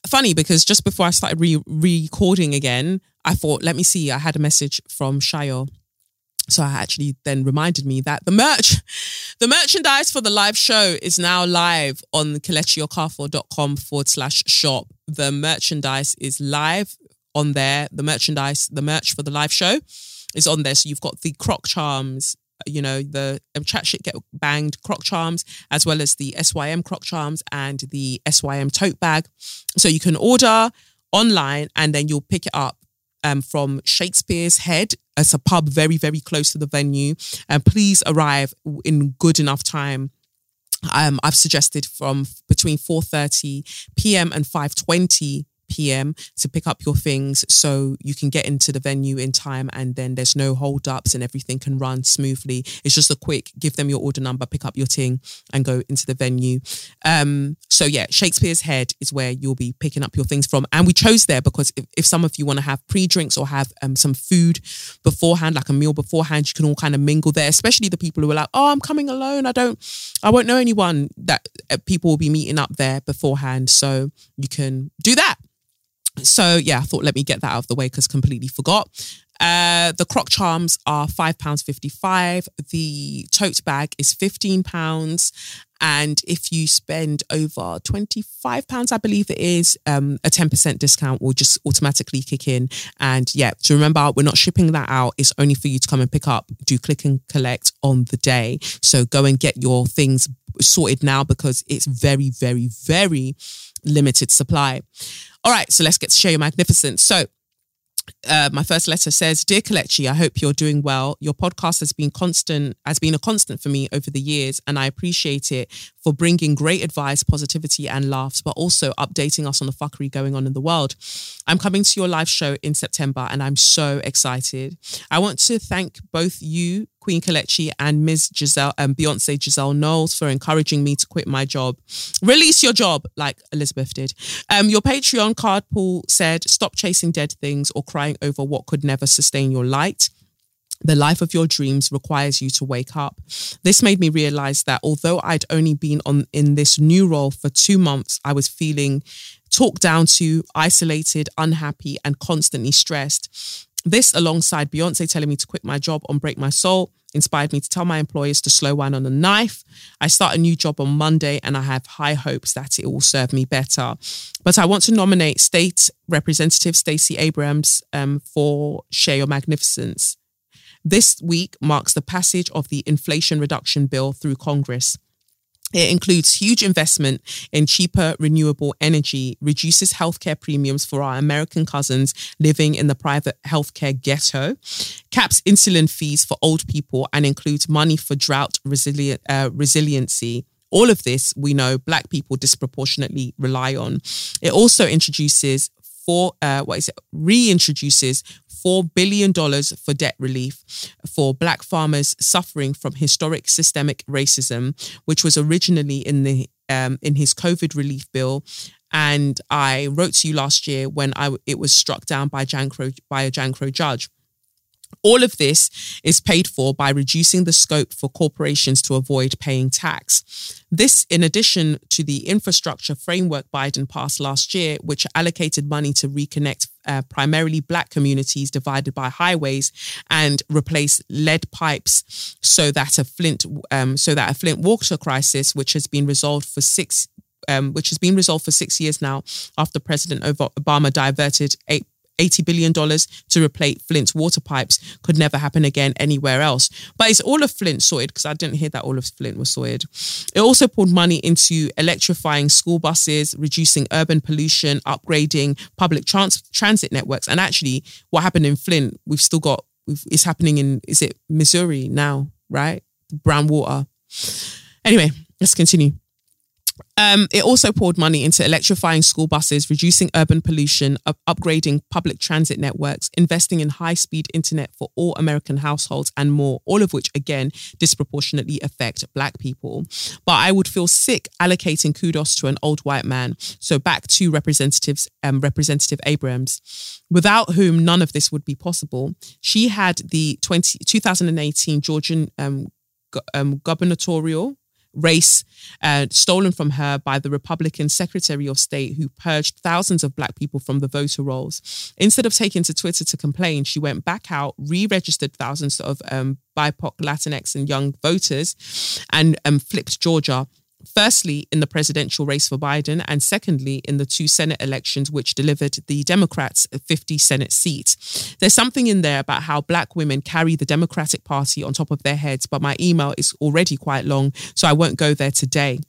funny because just before I started re- recording again, I thought, let me see. I had a message from Shayo. So I actually then reminded me that the merch, the merchandise for the live show is now live on kelechiokafor.com forward slash shop. The merchandise is live on there. The merchandise, the merch for the live show is on there. So you've got the croc charms, you know, the um, chat shit get banged croc charms, as well as the SYM croc charms and the SYM tote bag. So you can order online and then you'll pick it up um, from Shakespeare's Head. It's a pub very, very close to the venue. And please arrive in good enough time um, I've suggested from between 4:30 p.m. and 5:20 p.m. to pick up your things so you can get into the venue in time and then there's no holdups and everything can run smoothly. It's just a quick give them your order number, pick up your ting and go into the venue. Um, so yeah, Shakespeare's Head is where you'll be picking up your things from. And we chose there because if, if some of you want to have pre-drinks or have um, some food beforehand, like a meal beforehand, you can all kind of mingle there, especially the people who are like, oh, I'm coming alone. I don't, I won't know anyone that uh, people will be meeting up there beforehand. So you can do that. So yeah, I thought let me get that out of the way because completely forgot. Uh, the croc charms are five pounds fifty five. The tote bag is fifteen pounds, and if you spend over twenty five pounds, I believe it is, um, a ten percent discount will just automatically kick in. And yeah, to remember, we're not shipping that out. It's only for you to come and pick up. Do click and collect on the day. So go and get your things sorted now because it's very, very, very limited supply. All right, so let's get to share your magnificence. So uh, my first letter says, "Dear Kelechi, I hope you're doing well. Your podcast has been constant, has been a constant for me over the years, and I appreciate it for bringing great advice, positivity, and laughs, but also updating us on the fuckery going on in the world. I'm coming to your live show in September, and I'm so excited. I want to thank both you, Queen Kelechi, and Ms. Giselle and um, Beyonce Giselle Knowles for encouraging me to quit my job. Release your job, like Elizabeth did. Um, your Patreon card pool said, "Stop chasing dead things or crying over what could never sustain your light." The life of your dreams requires you to wake up. This made me realize that although I'd only been on in this new role for 2 months, I was feeling talked down to, isolated, unhappy and constantly stressed. This alongside Beyonce telling me to quit my job on Break My Soul inspired me to tell my employers to slow wine on a knife. I start a new job on Monday and I have high hopes that it will serve me better. But I want to nominate State Representative Stacey Abrams um, for Share Your Magnificence. This week marks the passage of the Inflation Reduction Bill through Congress. It includes huge investment in cheaper renewable energy, reduces healthcare premiums for our American cousins living in the private healthcare ghetto, caps insulin fees for old people, and includes money for drought resilient, uh, resiliency. All of this we know black people disproportionately rely on. It also introduces for uh, what is it, reintroduces $4 billion for debt relief for black farmers suffering from historic systemic racism, which was originally in the um, in his COVID relief bill. And I wrote to you last year when I it was struck down by Jim Crow by a Jim Crow judge. All of this is paid for by reducing the scope for corporations to avoid paying tax. This, in addition to the infrastructure framework Biden passed last year, which allocated money to reconnect uh, primarily black communities divided by highways and replace lead pipes so that a Flint um, so that a Flint water crisis, which has been resolved for six um, which has been resolved for six years now after President Obama diverted eight $80 billion to replace Flint's water pipes could never happen again anywhere else. But it's all of Flint sorted because I didn't hear that all of Flint was sorted. It also poured money into electrifying school buses, reducing urban pollution, upgrading public trans- transit networks. And actually, what happened in Flint, we've still got, it's happening in, is it Missouri now, right? Brown water. Anyway, let's continue. Um, it also poured money into electrifying school buses, reducing urban pollution, up- upgrading public transit networks, investing in high speed internet for all American households, and more, all of which, again, disproportionately affect Black people. But I would feel sick allocating kudos to an old white man. So back to Representatives, um, Representative Abrams, without whom none of this would be possible. She had the 20, 2018 Georgian um, um, gubernatorial race uh, stolen from her by the Republican Secretary of State who purged thousands of black people from the voter rolls. Instead of taking to Twitter to complain, she went back out, re-registered thousands of um, BIPOC, Latinx, and young voters, and um, flipped Georgia firstly in the presidential race for Biden, and secondly in the two Senate elections, which delivered the Democrats 50 Senate seats. There's something in there about how Black women carry the Democratic Party on top of their heads, but my email is already quite long, so I won't go there today.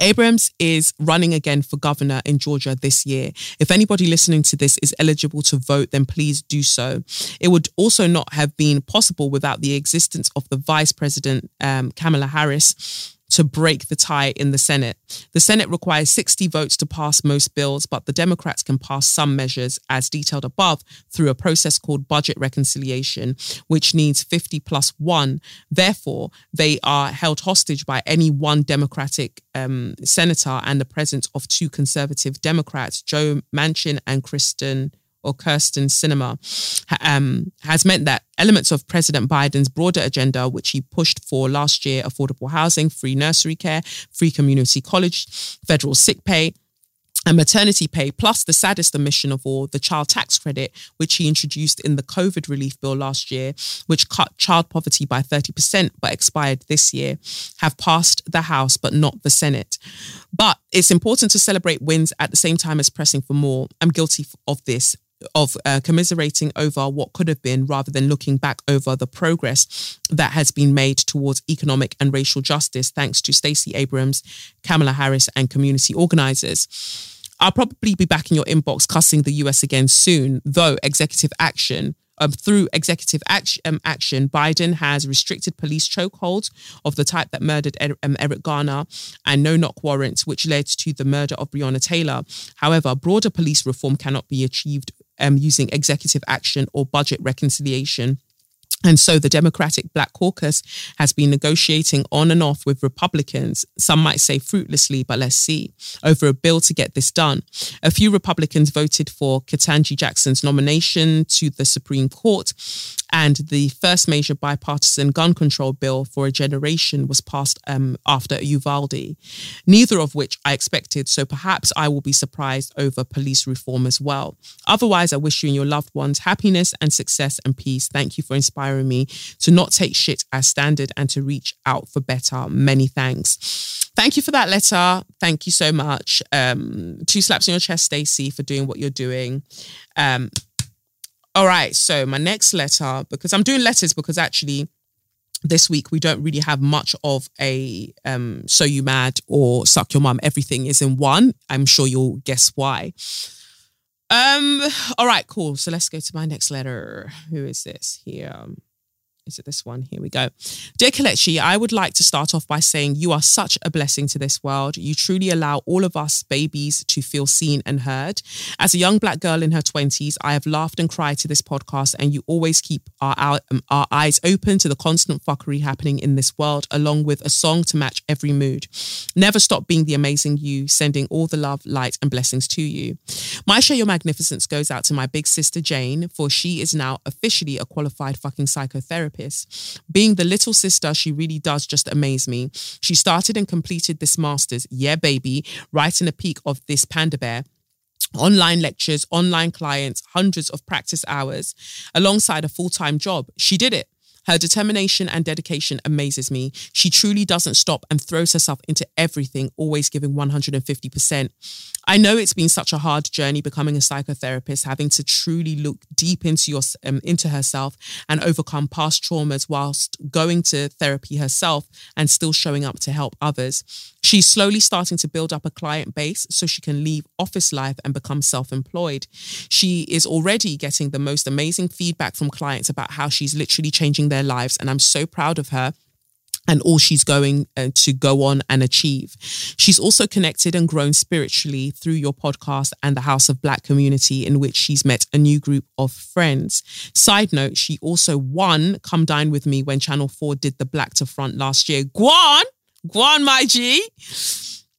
Abrams is running again for governor in Georgia this year. If anybody listening to this is eligible to vote, then please do so. It would also not have been possible without the existence of the vice president, um, Kamala Harris, to break the tie in the Senate. The Senate requires 60 votes to pass most bills, but the Democrats can pass some measures, as detailed above, through a process called budget reconciliation, which needs 50 plus one. Therefore, they are held hostage by any one Democratic um, senator and the presence of two conservative Democrats, Joe Manchin and Kristen or Kirsten Sinema, um, has meant that elements of President Biden's broader agenda, which he pushed for last year affordable housing, free nursery care, free community college, federal sick pay, and maternity pay, plus the saddest omission of all, the child tax credit, which he introduced in the COVID relief bill last year, which cut child poverty by 30% but expired this year, have passed the House but not the Senate. But it's important to celebrate wins at the same time as pressing for more. I'm guilty of this of uh, commiserating over what could have been rather than looking back over the progress that has been made towards economic and racial justice thanks to Stacey Abrams, Kamala Harris, and community organizers. I'll probably be back in your inbox cussing the US again soon, though executive action. Um, through executive action, um, action, Biden has restricted police chokeholds of the type that murdered Ed, um, Eric Garner and no knock warrants, which led to the murder of Breonna Taylor. However, broader police reform cannot be achieved um, using executive action or budget reconciliation. And so the Democratic Black Caucus has been negotiating on and off with Republicans, some might say fruitlessly, but let's see, over a bill to get this done. A few Republicans voted for Ketanji Jackson's nomination to the Supreme Court, and the first major bipartisan gun control bill for a generation was passed um, after Uvalde, neither of which I expected. So perhaps I will be surprised over police reform as well. Otherwise, I wish you and your loved ones happiness and success and peace. Thank you for inspiring me to not take shit as standard and to reach out for better. Many thanks. Thank you for that letter. Thank you so much. Um, two slaps on your chest, Stacey, for doing what you're doing. Um, all right. So my next letter, because I'm doing letters because actually this week we don't really have much of a um so you mad or suck your mum everything is in one i'm sure you'll guess why um all right cool. So let's go to my next letter. Who is this here is it this one? Here we go. Dear Kelechi, I would like to start off by saying you are such a blessing to this world. You truly allow all of us babies to feel seen and heard. As a young black girl in her 20s, I have laughed and cried to this podcast, and you always keep our, our, um, our eyes open to the constant fuckery happening in this world, along with a song to match every mood. Never stop being the amazing you, sending all the love, light, and blessings to you. My share your magnificence goes out to my big sister Jane, for she is now officially a qualified fucking psychotherapist therapist. Being the little sister, she really does just amaze me. She started and completed this master's, yeah, baby, right in the peak of this panda bear online lectures, online clients, hundreds of practice hours alongside a full time job. She did it. Her determination and dedication amazes me. She truly doesn't stop and throws herself into everything, always giving 150%. I know it's been such a hard journey becoming a psychotherapist, having to truly look deep into your um, into herself and overcome past traumas whilst going to therapy herself and still showing up to help others. She's slowly starting to build up a client base so she can leave office life and become self-employed. She is already getting the most amazing feedback from clients about how she's literally changing their lives and I'm so proud of her and all she's going uh, to go on and achieve. She's also connected and grown spiritually through your podcast and the House of Black community, in which she's met a new group of friends. Side note, she also won Come Dine With Me when Channel 4 did the Black to Front last year. Guan, Guan, my G.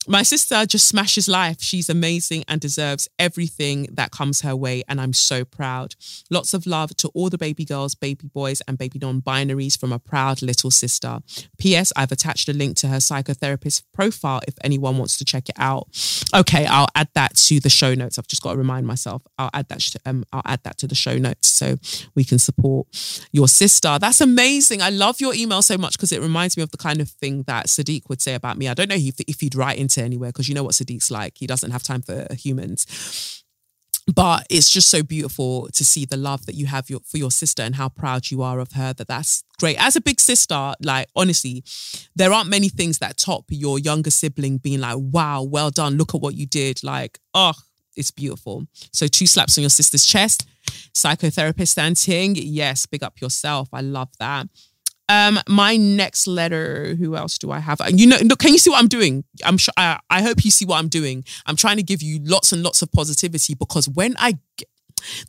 My sister just smashes life. She's amazing and deserves everything that comes her way. And I'm so proud. Lots of love to all the baby girls, baby boys, and baby non binaries from a proud little sister. P.S. I've attached a link to her psychotherapist profile if anyone wants to check it out. Okay, I'll add that to the show notes. I've just got to remind myself. I'll add that. To, um, I'll add that to the show notes so we can support your sister. That's amazing. I love your email so much because it reminds me of the kind of thing that Sadiq would say about me. I don't know if, if he'd write into to anywhere because you know what Sadiq's like. He doesn't have time for humans. But it's just so beautiful to see the love that you have your, for your sister and how proud you are of her. That that's great. As a big sister, like honestly, there aren't many things that top your younger sibling being like, "Wow, well done! Look at what you did!" Like, oh, it's beautiful. So two slaps on your sister's chest. Psychotherapist standing, yes, big up yourself. I love that. Um, my next letter. Who else do I have? You know, look, can you see what I'm doing? I'm sure. I, I hope you see what I'm doing. I'm trying to give you lots and lots of positivity because when I,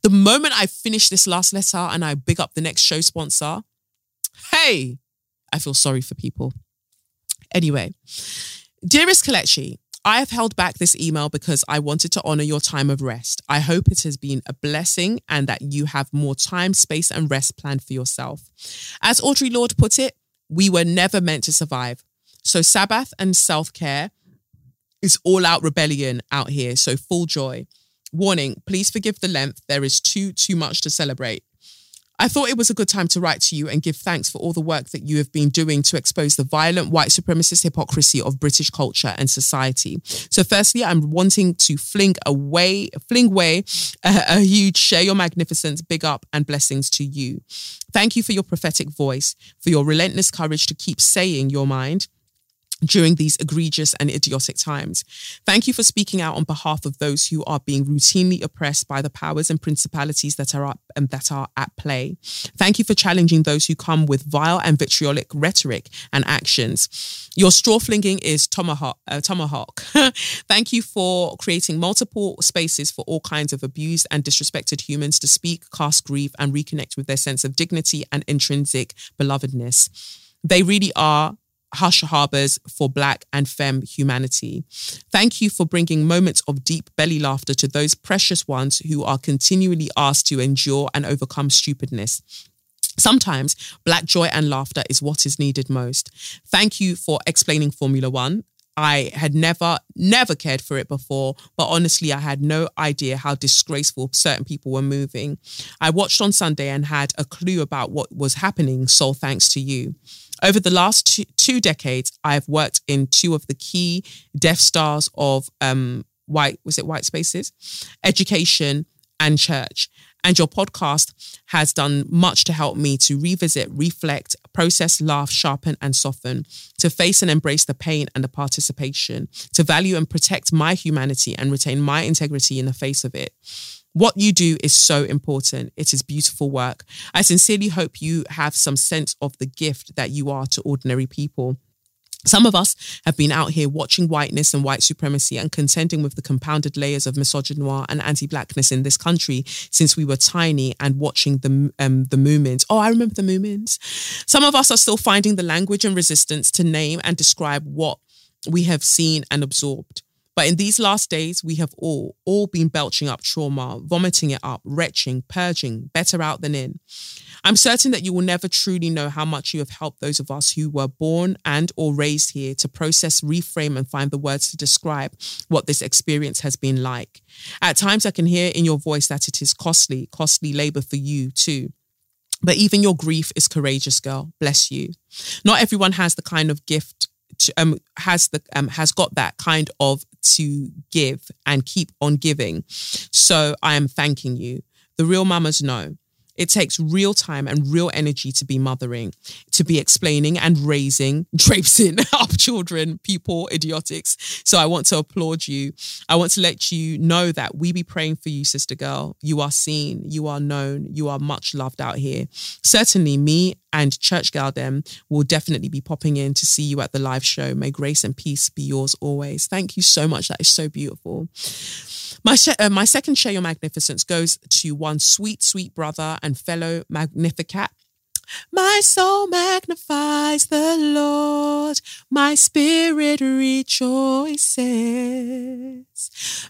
the moment I finish this last letter and I big up the next show sponsor, hey, I feel sorry for people. Anyway, dearest Kelechi, I have held back this email because I wanted to honor your time of rest. I hope it has been a blessing and that you have more time, space, and rest planned for yourself. As Audre Lorde put it, we were never meant to survive. So, Sabbath and self care is all out rebellion out here. So, full joy. Warning, please forgive the length. There is too, too much to celebrate. I thought it was a good time to write to you and give thanks for all the work that you have been doing to expose the violent white supremacist hypocrisy of British culture and society. So, firstly, I'm wanting to fling away, fling away a, a huge share your magnificence, big up, and blessings to you. Thank you for your prophetic voice, for your relentless courage to keep saying your mind during these egregious and idiotic times. Thank you for speaking out on behalf of those who are being routinely oppressed by the powers and principalities that are up and that are at play. Thank you for challenging those who come with vile and vitriolic rhetoric and actions. Your straw flinging is tomahawk. Uh, tomahawk. Thank you for creating multiple spaces for all kinds of abused and disrespected humans to speak, cast grief, and reconnect with their sense of dignity and intrinsic belovedness. They really are hush harbors for Black and femme humanity. Thank you for bringing moments of deep belly laughter to those precious ones who are continually asked to endure and overcome stupidness. Sometimes black joy and laughter is what is needed most. Thank you for explaining Formula One. I had never, never cared for it before, but honestly, I had no idea how disgraceful certain people were moving. I watched on Sunday and had a clue about what was happening, so thanks to you. Over the last two, two decades, I've worked in two of the key Death Stars of um, white, was it white spaces? Education and church. And your podcast has done much to help me to revisit, reflect, process, laugh, sharpen, and soften, to face and embrace the pain and the participation, to value and protect my humanity and retain my integrity in the face of it. What you do is so important. It is beautiful work. I sincerely hope you have some sense of the gift that you are to ordinary people. Some of us have been out here watching whiteness and white supremacy and contending with the compounded layers of misogynoir and anti-blackness in this country since we were tiny and watching the um, the movements. Oh, I remember the movements. Some of us are still finding the language and resistance to name and describe what we have seen and absorbed. But in these last days, we have all, all been belching up trauma, vomiting it up, retching, purging, better out than in. I'm certain that you will never truly know how much you have helped those of us who were born and or raised here to process, reframe, and find the words to describe what this experience has been like. At times, I can hear in your voice that it is costly, costly labor for you too. But even your grief is courageous, girl. Bless you. Not everyone has the kind of gift um, has the um, has got that kind of to give and keep on giving. So I am thanking you. The real mamas know. It takes real time and real energy to be mothering, to be explaining and raising, traipsing up children, people, idiotics. So I want to applaud you. I want to let you know that we be praying for you, sister girl. You are seen, you are known, you are much loved out here. Certainly, me and Church Gal Dem will definitely be popping in to see you at the live show. May grace and peace be yours always. Thank you so much. That is so beautiful. My, sh- uh, my second share your magnificence goes to one sweet, sweet brother and fellow Magnificat. My soul magnifies the Lord, my spirit rejoices.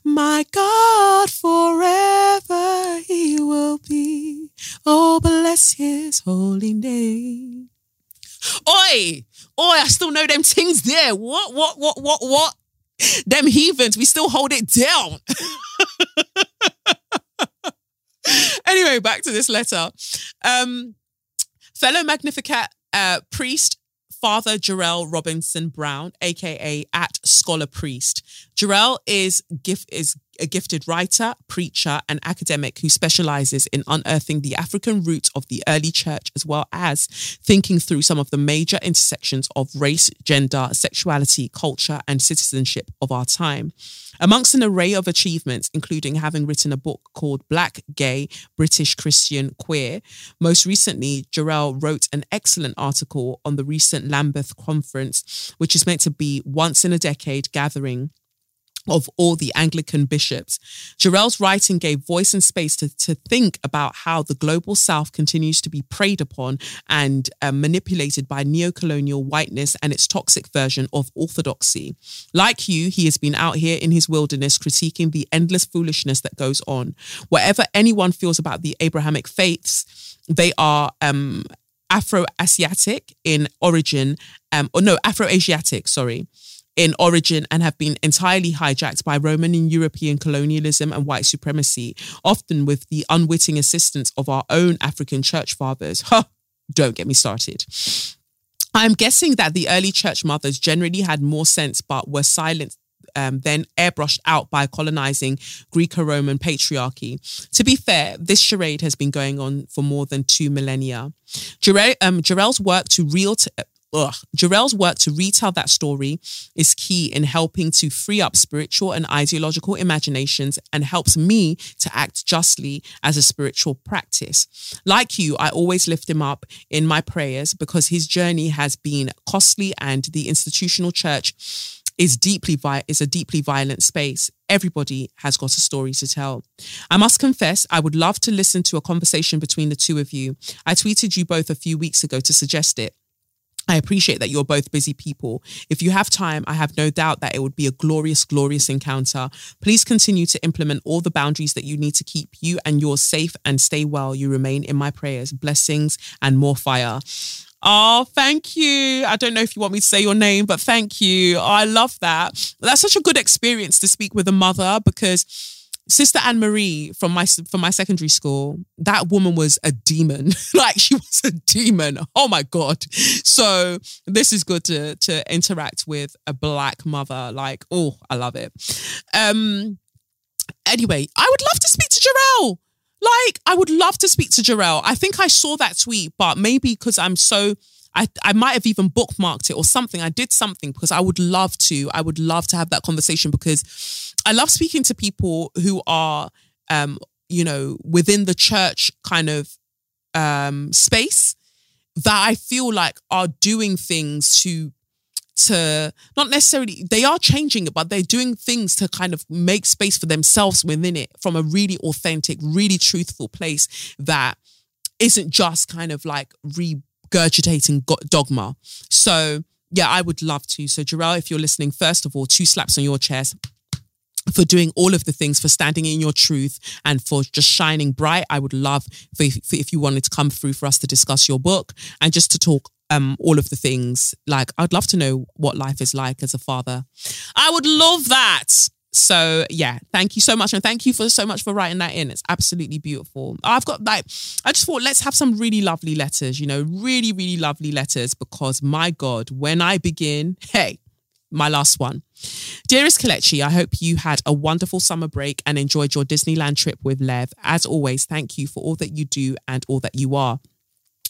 My God, forever he will be. Oh, bless his holy name. Oi, oi, I still know them things there. What, what, what, what, what? Them heathens, we still hold it down. anyway, back to this letter. Um, fellow Magnificat uh, priest Father Jarel Robinson Brown, aka at Scholar Priest. Jarel is gift is a gifted writer, preacher, and academic who specializes in unearthing the African roots of the early church, as well as thinking through some of the major intersections of race, gender, sexuality, culture, and citizenship of our time. Amongst an array of achievements, including having written a book called Black, Gay, British Christian, Queer, most recently, Jarel wrote an excellent article on the recent Lambeth conference, which is meant to be once in a decade gathering of all the Anglican bishops. Jarel's writing gave voice and space to, to think about how the global South continues to be preyed upon and uh, manipulated by neo-colonial whiteness and its toxic version of orthodoxy. Like you, he has been out here in his wilderness critiquing the endless foolishness that goes on. Whatever anyone feels about the Abrahamic faiths, they are um, Afro-Asiatic in origin, um, or no, Afro-Asiatic, sorry in origin and have been entirely hijacked by Roman and European colonialism and white supremacy, often with the unwitting assistance of our own African church fathers. Huh, don't get me started. I'm guessing that the early church mothers generally had more sense but were silent um, then airbrushed out by colonizing Greco-Roman patriarchy. To be fair, this charade has been going on for more than two millennia. Jarel, um, Jarel's work to real t- ugh, Jarel's work to retell that story is key in helping to free up spiritual and ideological imaginations and helps me to act justly as a spiritual practice. Like you, I always lift him up in my prayers because his journey has been costly and the institutional church is deeply is a deeply violent space. Everybody has got a story to tell. I must confess, I would love to listen to a conversation between the two of you. I tweeted you both a few weeks ago to suggest it. I appreciate that you're both busy people. If you have time, I have no doubt that it would be a glorious, glorious encounter. Please continue to implement all the boundaries that you need to keep you and yours safe and stay well. You remain in my prayers. Blessings and more fire. Oh, thank you. I don't know if you want me to say your name, but thank you. Oh, I love that. That's such a good experience to speak with a mother because Sister Anne Marie from my from my secondary school, that woman was a demon. like she was a demon. Oh my god. So this is good to to interact with a black mother. Like, oh, I love it. Um anyway, I would love to speak to Jarel. Like, I would love to speak to Jarel. I think I saw that tweet, but maybe because I'm so I, I might have even bookmarked it or something. I did something because I would love to. I would love to have that conversation because I love speaking to people who are um, you know, within the church kind of um space that I feel like are doing things to to not necessarily they are changing it but they're doing things to kind of make space for themselves within it from a really authentic really truthful place that isn't just kind of like regurgitating dogma so yeah i would love to so Jarel if you're listening first of all two slaps on your chest for doing all of the things, for standing in your truth, and for just shining bright. I would love for for if you wanted to come through for us to discuss your book and just to talk um all of the things. Like I'd love to know what life is like as a father. I would love that. So yeah, thank you so much, and thank you for so much for writing that in. It's absolutely beautiful. I've got like, I just thought let's have some really lovely letters. You know, really, really lovely letters because my God, when I begin, hey, my last one. Dearest Kelechi, I hope you had a wonderful summer break and enjoyed your Disneyland trip with Lev. As always, thank you for all that you do and all that you are.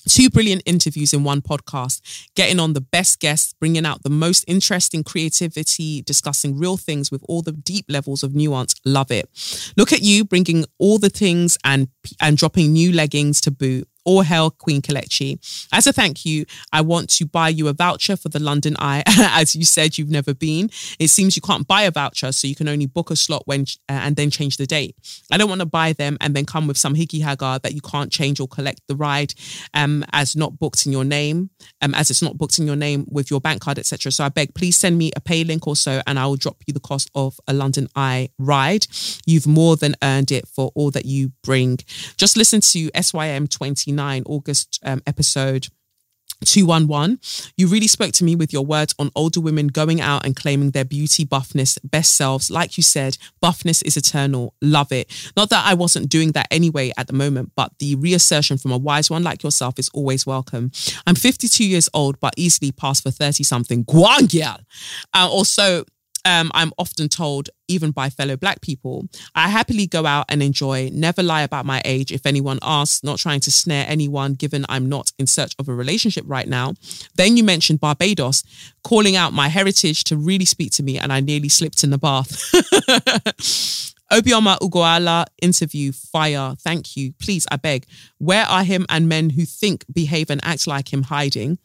Two brilliant interviews in one podcast, getting on the best guests, bringing out the most interesting creativity, discussing real things with all the deep levels of nuance. Love it. Look at you bringing all the things and and dropping new leggings to boot. All hail Queen Kelechi. As a thank you, I want to buy you a voucher for the London Eye. As you said, you've never been. It seems you can't buy a voucher, so you can only book a slot when uh, and then change the date. I don't want to buy them and then come with some higgy hagar that you can't change or collect the ride um, as not booked in your name, um, as it's not booked in your name with your bank card, etc. So I beg, please send me a pay link or so, and I will drop you the cost of a London Eye ride. You've more than earned it for all that you bring. Just listen to SYM 20 August um, episode 211. You really spoke to me with your words on older women going out and claiming their beauty, buffness, best selves. Like you said, buffness is eternal. Love it. Not that I wasn't doing that anyway at the moment, but the reassertion from a wise one like yourself is always welcome. I'm 52 years old, but easily past for 30 something. Guangyal. Uh, also, um, I'm often told, even by fellow black people, I happily go out and enjoy, never lie about my age if anyone asks, not trying to snare anyone, given I'm not in search of a relationship right now. Then you mentioned Barbados, calling out my heritage to really speak to me, and I nearly slipped in the bath. Obioma Ugoala interview, fire. Thank you. Please, I beg. Where are him and men who think, behave, and act like him hiding?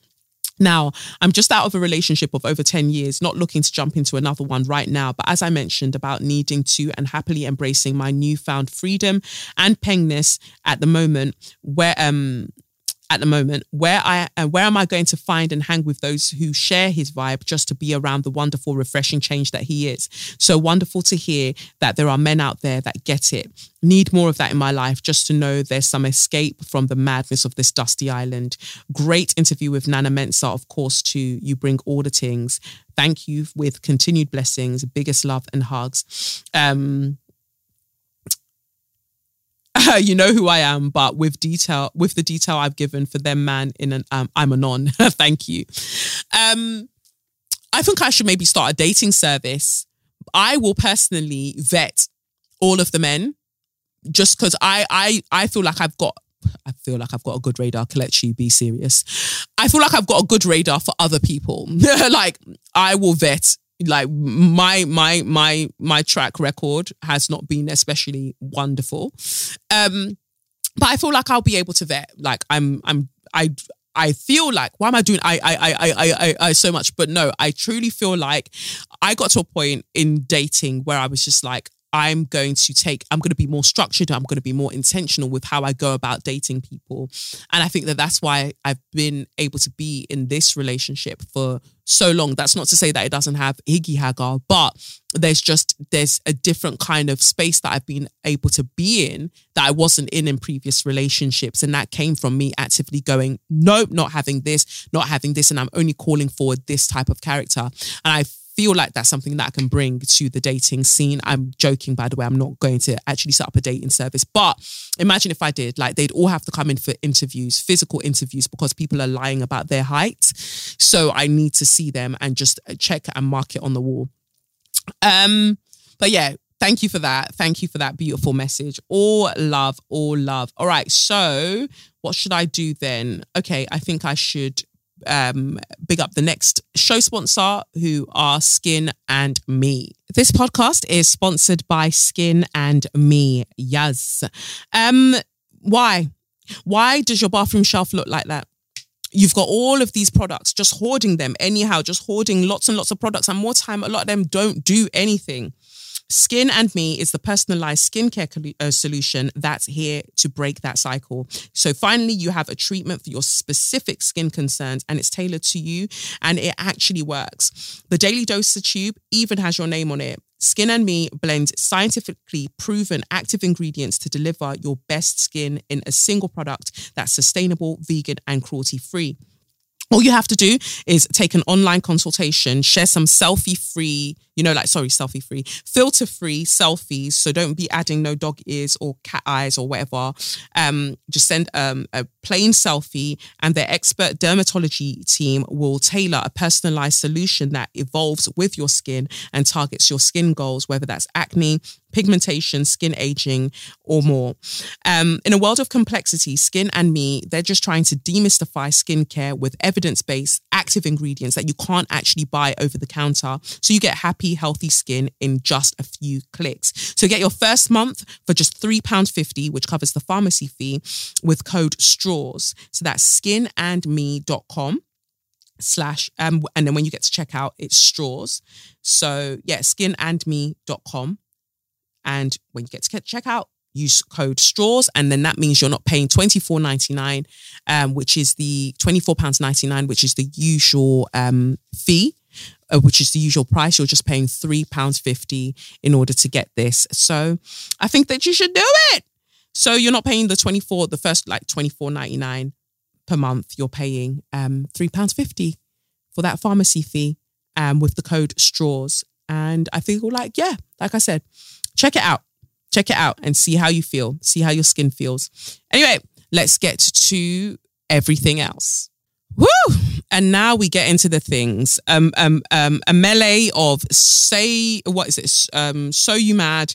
Now, I'm just out of a relationship of over 10 years, not looking to jump into another one right now. But as I mentioned about needing to and happily embracing my newfound freedom and pengness at the moment, where um at the moment where i uh, where am i going to find and hang with those who share his vibe just to be around the wonderful refreshing change that he is? So wonderful to hear that there are men out there that get it. Need more of that in my life just to know there's some escape from the madness of this dusty island. Great interview with nana mensa of course too. You bring things. Thank you with continued blessings biggest love and hugs. Um you know who I am, but with detail, with the detail I've given for them, man, in an um, I'm a non. Thank you. Um, I think I should maybe start a dating service. I will personally vet all of the men, just because I I I feel like I've got I feel like I've got a good radar. Kelechi, be serious. I feel like I've got a good radar for other people. like I will vet like my my my my track record has not been especially wonderful um but i feel like i'll be able to vet like i'm i'm i I feel like why am I doing I I I I I I so much? But no, I truly feel like I got to a point in dating where I was just like, I'm going to take, I'm going to be more structured. I'm going to be more intentional with how I go about dating people. And I think that that's why I've been able to be in this relationship for so long. That's not to say that it doesn't have Higgy Hagar, but there's just, there's a different kind of space that I've been able to be in that I wasn't in in previous relationships. And that came from me actively going, nope, not having this, not having this. And I'm only calling forward this type of character. And I feel like that's something that I can bring to the dating scene. I'm joking, by the way. I'm not going to actually set up a dating service. But imagine if I did, like they'd all have to come in for interviews, physical interviews, because people are lying about their height. So I need to see them and just check and mark it on the wall. Um, but yeah, Thank you for that. Thank you for that beautiful message. All love, all love. All right. So, what should I do then? Okay, I think I should um big up the next show sponsor who are Skin and Me. This podcast is sponsored by Skin and Me. Yes. Um why? Why does your bathroom shelf look like that? You've got all of these products, just hoarding them anyhow, just hoarding lots and lots of products. And more time, a lot of them don't do anything. Skin and Me is the personalized skincare uh, solution that's here to break that cycle. So finally, you have a treatment for your specific skin concerns and it's tailored to you and it actually works. The Daily Doser tube even has your name on it. Skin and Me blends scientifically proven active ingredients to deliver your best skin in a single product that's sustainable, vegan, and cruelty free. All you have to do is take an online consultation, share some selfie free, you know, like, sorry, selfie free, filter free selfies. So don't be adding no dog ears or cat eyes or whatever. Um, just send um, a plain selfie, and their expert dermatology team will tailor a personalized solution that evolves with your skin and targets your skin goals, whether that's acne, pigmentation, skin aging, or more. Um, in a world of complexity, Skin and Me, they're just trying to demystify skincare with evidence based active ingredients that you can't actually buy over the counter. So you get happy, healthy skin in just a few clicks. So get your first month for just £3.50, which covers the pharmacy fee with code STRAWS. So that's skinandme.com slash um and then when you get to check out it's straws so yeah skinandme.com and when you get to check out, use code straws, and then that means you're not paying twenty four ninety nine, um, which is the twenty four pounds ninety nine, which is the usual um, fee. Uh, which is the usual price. You're just paying three pounds fifty in order to get this. So, I think that you should do it. So you're not paying the twenty four, the first like twenty four ninety nine per month. You're paying um, three pounds fifty for that pharmacy fee um, with the code straws. And I we're like, yeah, like I said, check it out. Check it out and see how you feel. See how your skin feels. Anyway, let's get to everything else. Woo! And now we get into the things. Um, um, um, a melee of say, what is it? Um, so you mad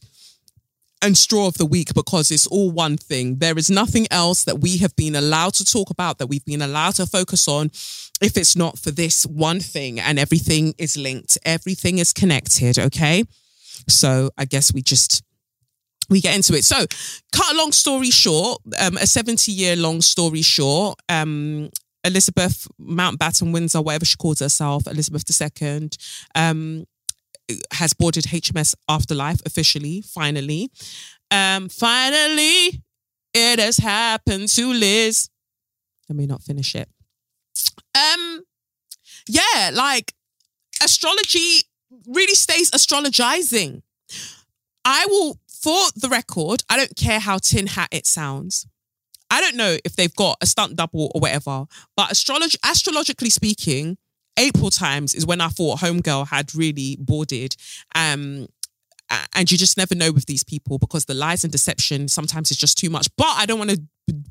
and straw of the week because it's all one thing. There is nothing else that we have been allowed to talk about, that we've been allowed to focus on if it's not for this one thing and everything is linked. Everything is connected, okay? So I guess we just we get into it. So, cut a long story short, um, a 70 year long story short, um, Elizabeth Mountbatten Windsor, whatever she calls herself, Elizabeth II, um, has boarded HMS Afterlife officially, finally. Um, finally, it has happened to Liz. Let me not finish it. Um, yeah, like astrology really stays astrologizing. I will, for the record, I don't care how tin hat it sounds. I don't know if they've got a stunt double or whatever, but astrolog- astrologically speaking, April times is when I thought Homegirl had really boarded. Um, and you just never know with these people because the lies and deception sometimes is just too much. But I don't want to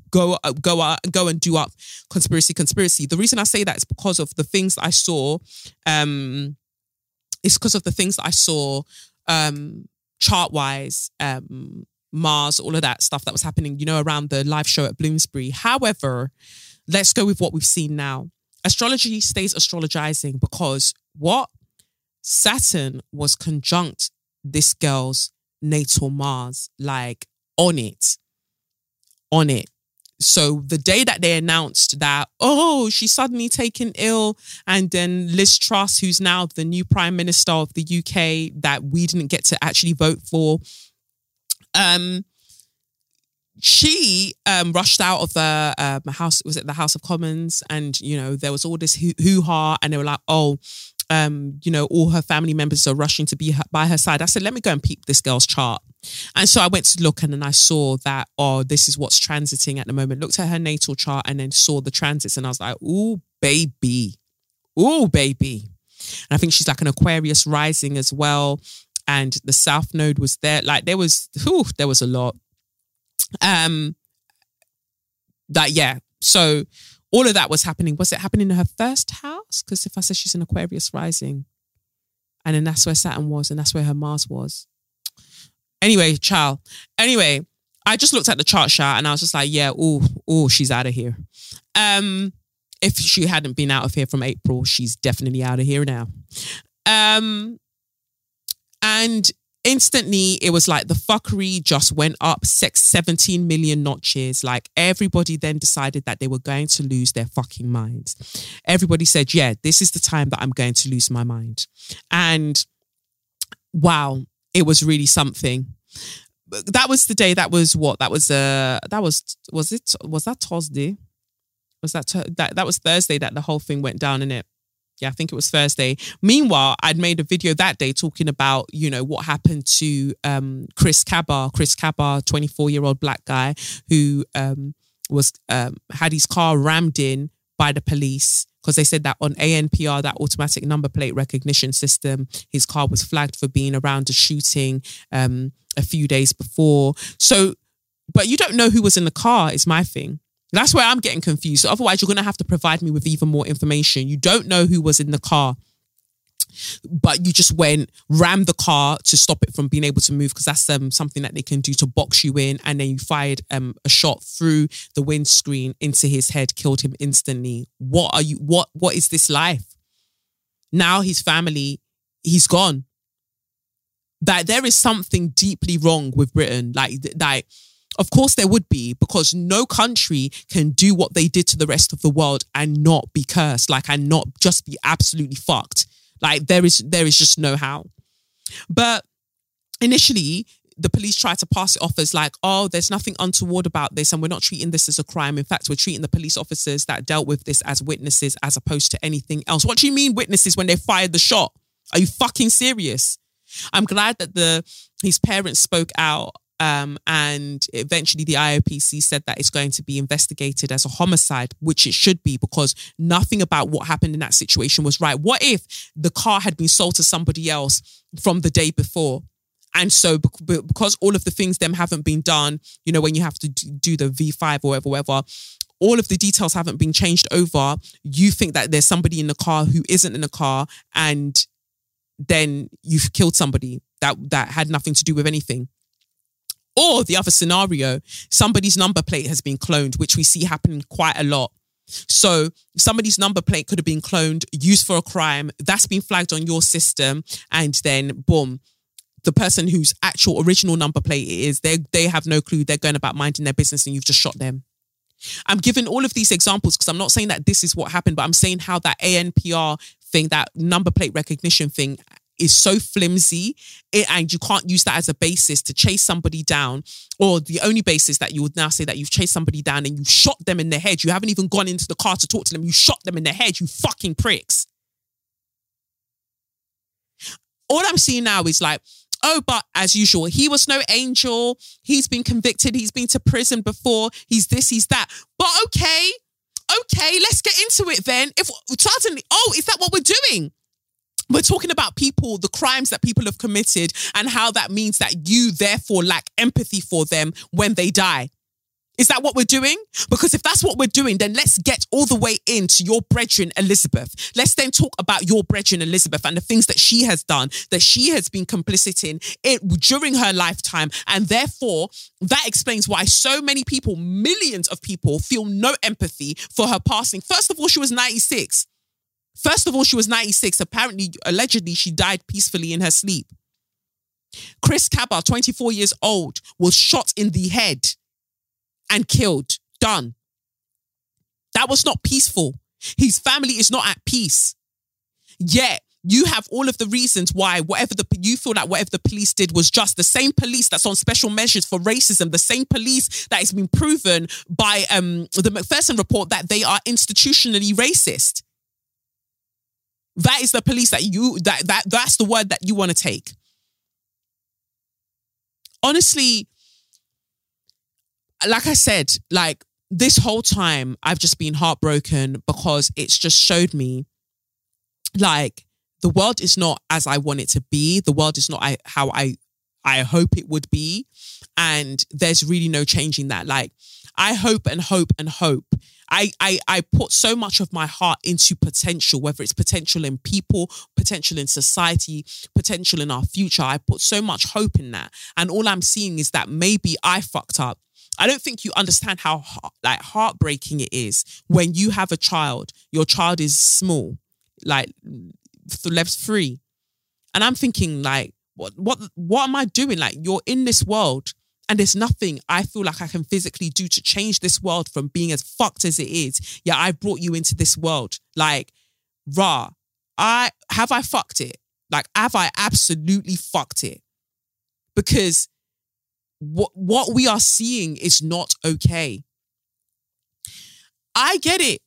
go go go and do up conspiracy conspiracy. The reason I say that is because of the things I saw. Um, it's because of the things I saw um, chart wise, um, Mars, all of that stuff that was happening, you know, around the live show at Bloomsbury. However, let's go with what we've seen now. Astrology stays astrologizing because what? Saturn was conjunct this girl's natal Mars, like on it, on it. So the day that they announced that, oh, she's suddenly taken ill, and then Liz Truss, who's now the new prime minister of the UK, that we didn't get to actually vote for, um, she um, rushed out of the um, house. Was it the House of Commons? And you know there was all this hoo ha, and they were like, oh. Um, you know, all her family members are rushing to be her, by her side. I said, let me go and peep this girl's chart. And so I went to look and then I saw that, oh, this is what's transiting at the moment. Looked at her natal chart and then saw the transits and I was like, oh, baby. Oh, baby. And I think she's like an Aquarius rising as well. And the South Node was there. Like there was, whew, there was a lot. Um, that yeah. So all of that was happening. Was it happening in her first house? Because if I said she's an Aquarius rising, and then that's where Saturn was, and that's where her Mars was. Anyway, child. Anyway, I just looked at the chart chart and I was just like, yeah, oh, oh, she's out of here. Um, if she hadn't been out of here from April, she's definitely out of here now. Um, and instantly it was like the fuckery just went up six, 17 million notches. Like everybody then decided that they were going to lose their fucking minds. Everybody said, yeah, this is the time that I'm going to lose my mind. And wow, it was really something. That was the day. That was what? That was uh that was was it was that Thursday? Was that that that was Thursday that the whole thing went down in it? Yeah, I think it was Thursday. Meanwhile, I'd made a video that day talking about, you know, what happened to um, Chris Kaba, Chris Kaba, 24 year old black guy who um, was um, had his car rammed in by the police because they said that on ANPR, that automatic number plate recognition system, his car was flagged for being around a shooting um, a few days before. So, but you don't know who was in the car, is my thing. That's where I'm getting confused. So otherwise, you're going to have to provide me with even more information. You don't know who was in the car but you just went rammed the car to stop it from being able to move because that's um, something that they can do to box you in and then you fired um, a shot through the windscreen into his head killed him instantly what are you what what is this life now his family he's gone that there is something deeply wrong with britain like like of course, there would be because no country can do what they did to the rest of the world and not be cursed, like, and not just be absolutely fucked. Like, there is there is just no how. But initially, the police tried to pass it off as like, oh, there's nothing untoward about this, and we're not treating this as a crime. In fact, we're treating the police officers that dealt with this as witnesses as opposed to anything else. What do you mean witnesses when they fired the shot? Are you fucking serious? I'm glad that the his parents spoke out um, and eventually the IOPC said that it's going to be investigated as a homicide, which it should be because nothing about what happened in that situation was right. What if the car had been sold to somebody else from the day before? And so, because all of the things them haven't been done, you know, when you have to do the V5 or whatever, whatever, all of the details haven't been changed over. You think that there's somebody in the car who isn't in the car, and then you've killed somebody that that had nothing to do with anything. Or the other scenario, somebody's number plate has been cloned, which we see happening quite a lot. So somebody's number plate could have been cloned, used for a crime, that's been flagged on your system, and then boom, the person whose actual original number plate is, they they have no clue. They're going about minding their business, and you've just shot them. I'm giving all of these examples because I'm not saying that this is what happened, but I'm saying how that ANPR thing, that number plate recognition thing, is so flimsy eh, and you can't use that as a basis to chase somebody down or the only basis that you would now say that you've chased somebody down and you shot them in the head. You haven't even gone into the car to talk to them. You shot them in the head you fucking pricks. All i'm seeing now is like oh but as usual he was no angel. He's been convicted. He's been to prison before. He's this he's that. But okay okay let's get into it then. If suddenly oh is that what we're doing we're talking about people, the crimes that people have committed, and how that means that you therefore lack empathy for them when they die. Is that what we're doing? Because if that's what we're doing, then let's get all the way into your brethren Elizabeth. Let's then talk about your brethren Elizabeth and the things that she has done, that she has been complicit in it during her lifetime. And therefore, that explains why so many people, millions of people, feel no empathy for her passing. First of all, she was 96. First of all, she was 96. Apparently, allegedly, she died peacefully in her sleep. Chris Kaba, 24 years old, was shot in the head and killed. Done. That was not peaceful. His family is not at peace. Yet, you have all of the reasons why whatever the you feel that whatever the police did was just the same police that's on special measures for racism, the same police that has been proven by um, the Macpherson report that they are institutionally racist. That is the police that you that that that's the word that you want to take. Honestly, like I said, like this whole time I've just been heartbroken because it's just showed me like the world is not as I want it to be. The world is not I, how I I hope it would be. And there's really no changing that. Like I hope and hope and hope I, I I put so much of my heart into potential, whether it's potential in people, potential in society, potential in our future. I put so much hope in that. And all I'm seeing is that maybe I fucked up. I don't think you understand how like heartbreaking it is when you have a child, your child is small, like left free. And I'm thinking like what what what am I doing? Like you're in this world and there's nothing I feel like I can physically do to change this world from being as fucked as it is. Yeah, I brought you into this world. Like, rah, I have I fucked it? Like, have I absolutely fucked it? Because what what we are seeing is not okay. I get it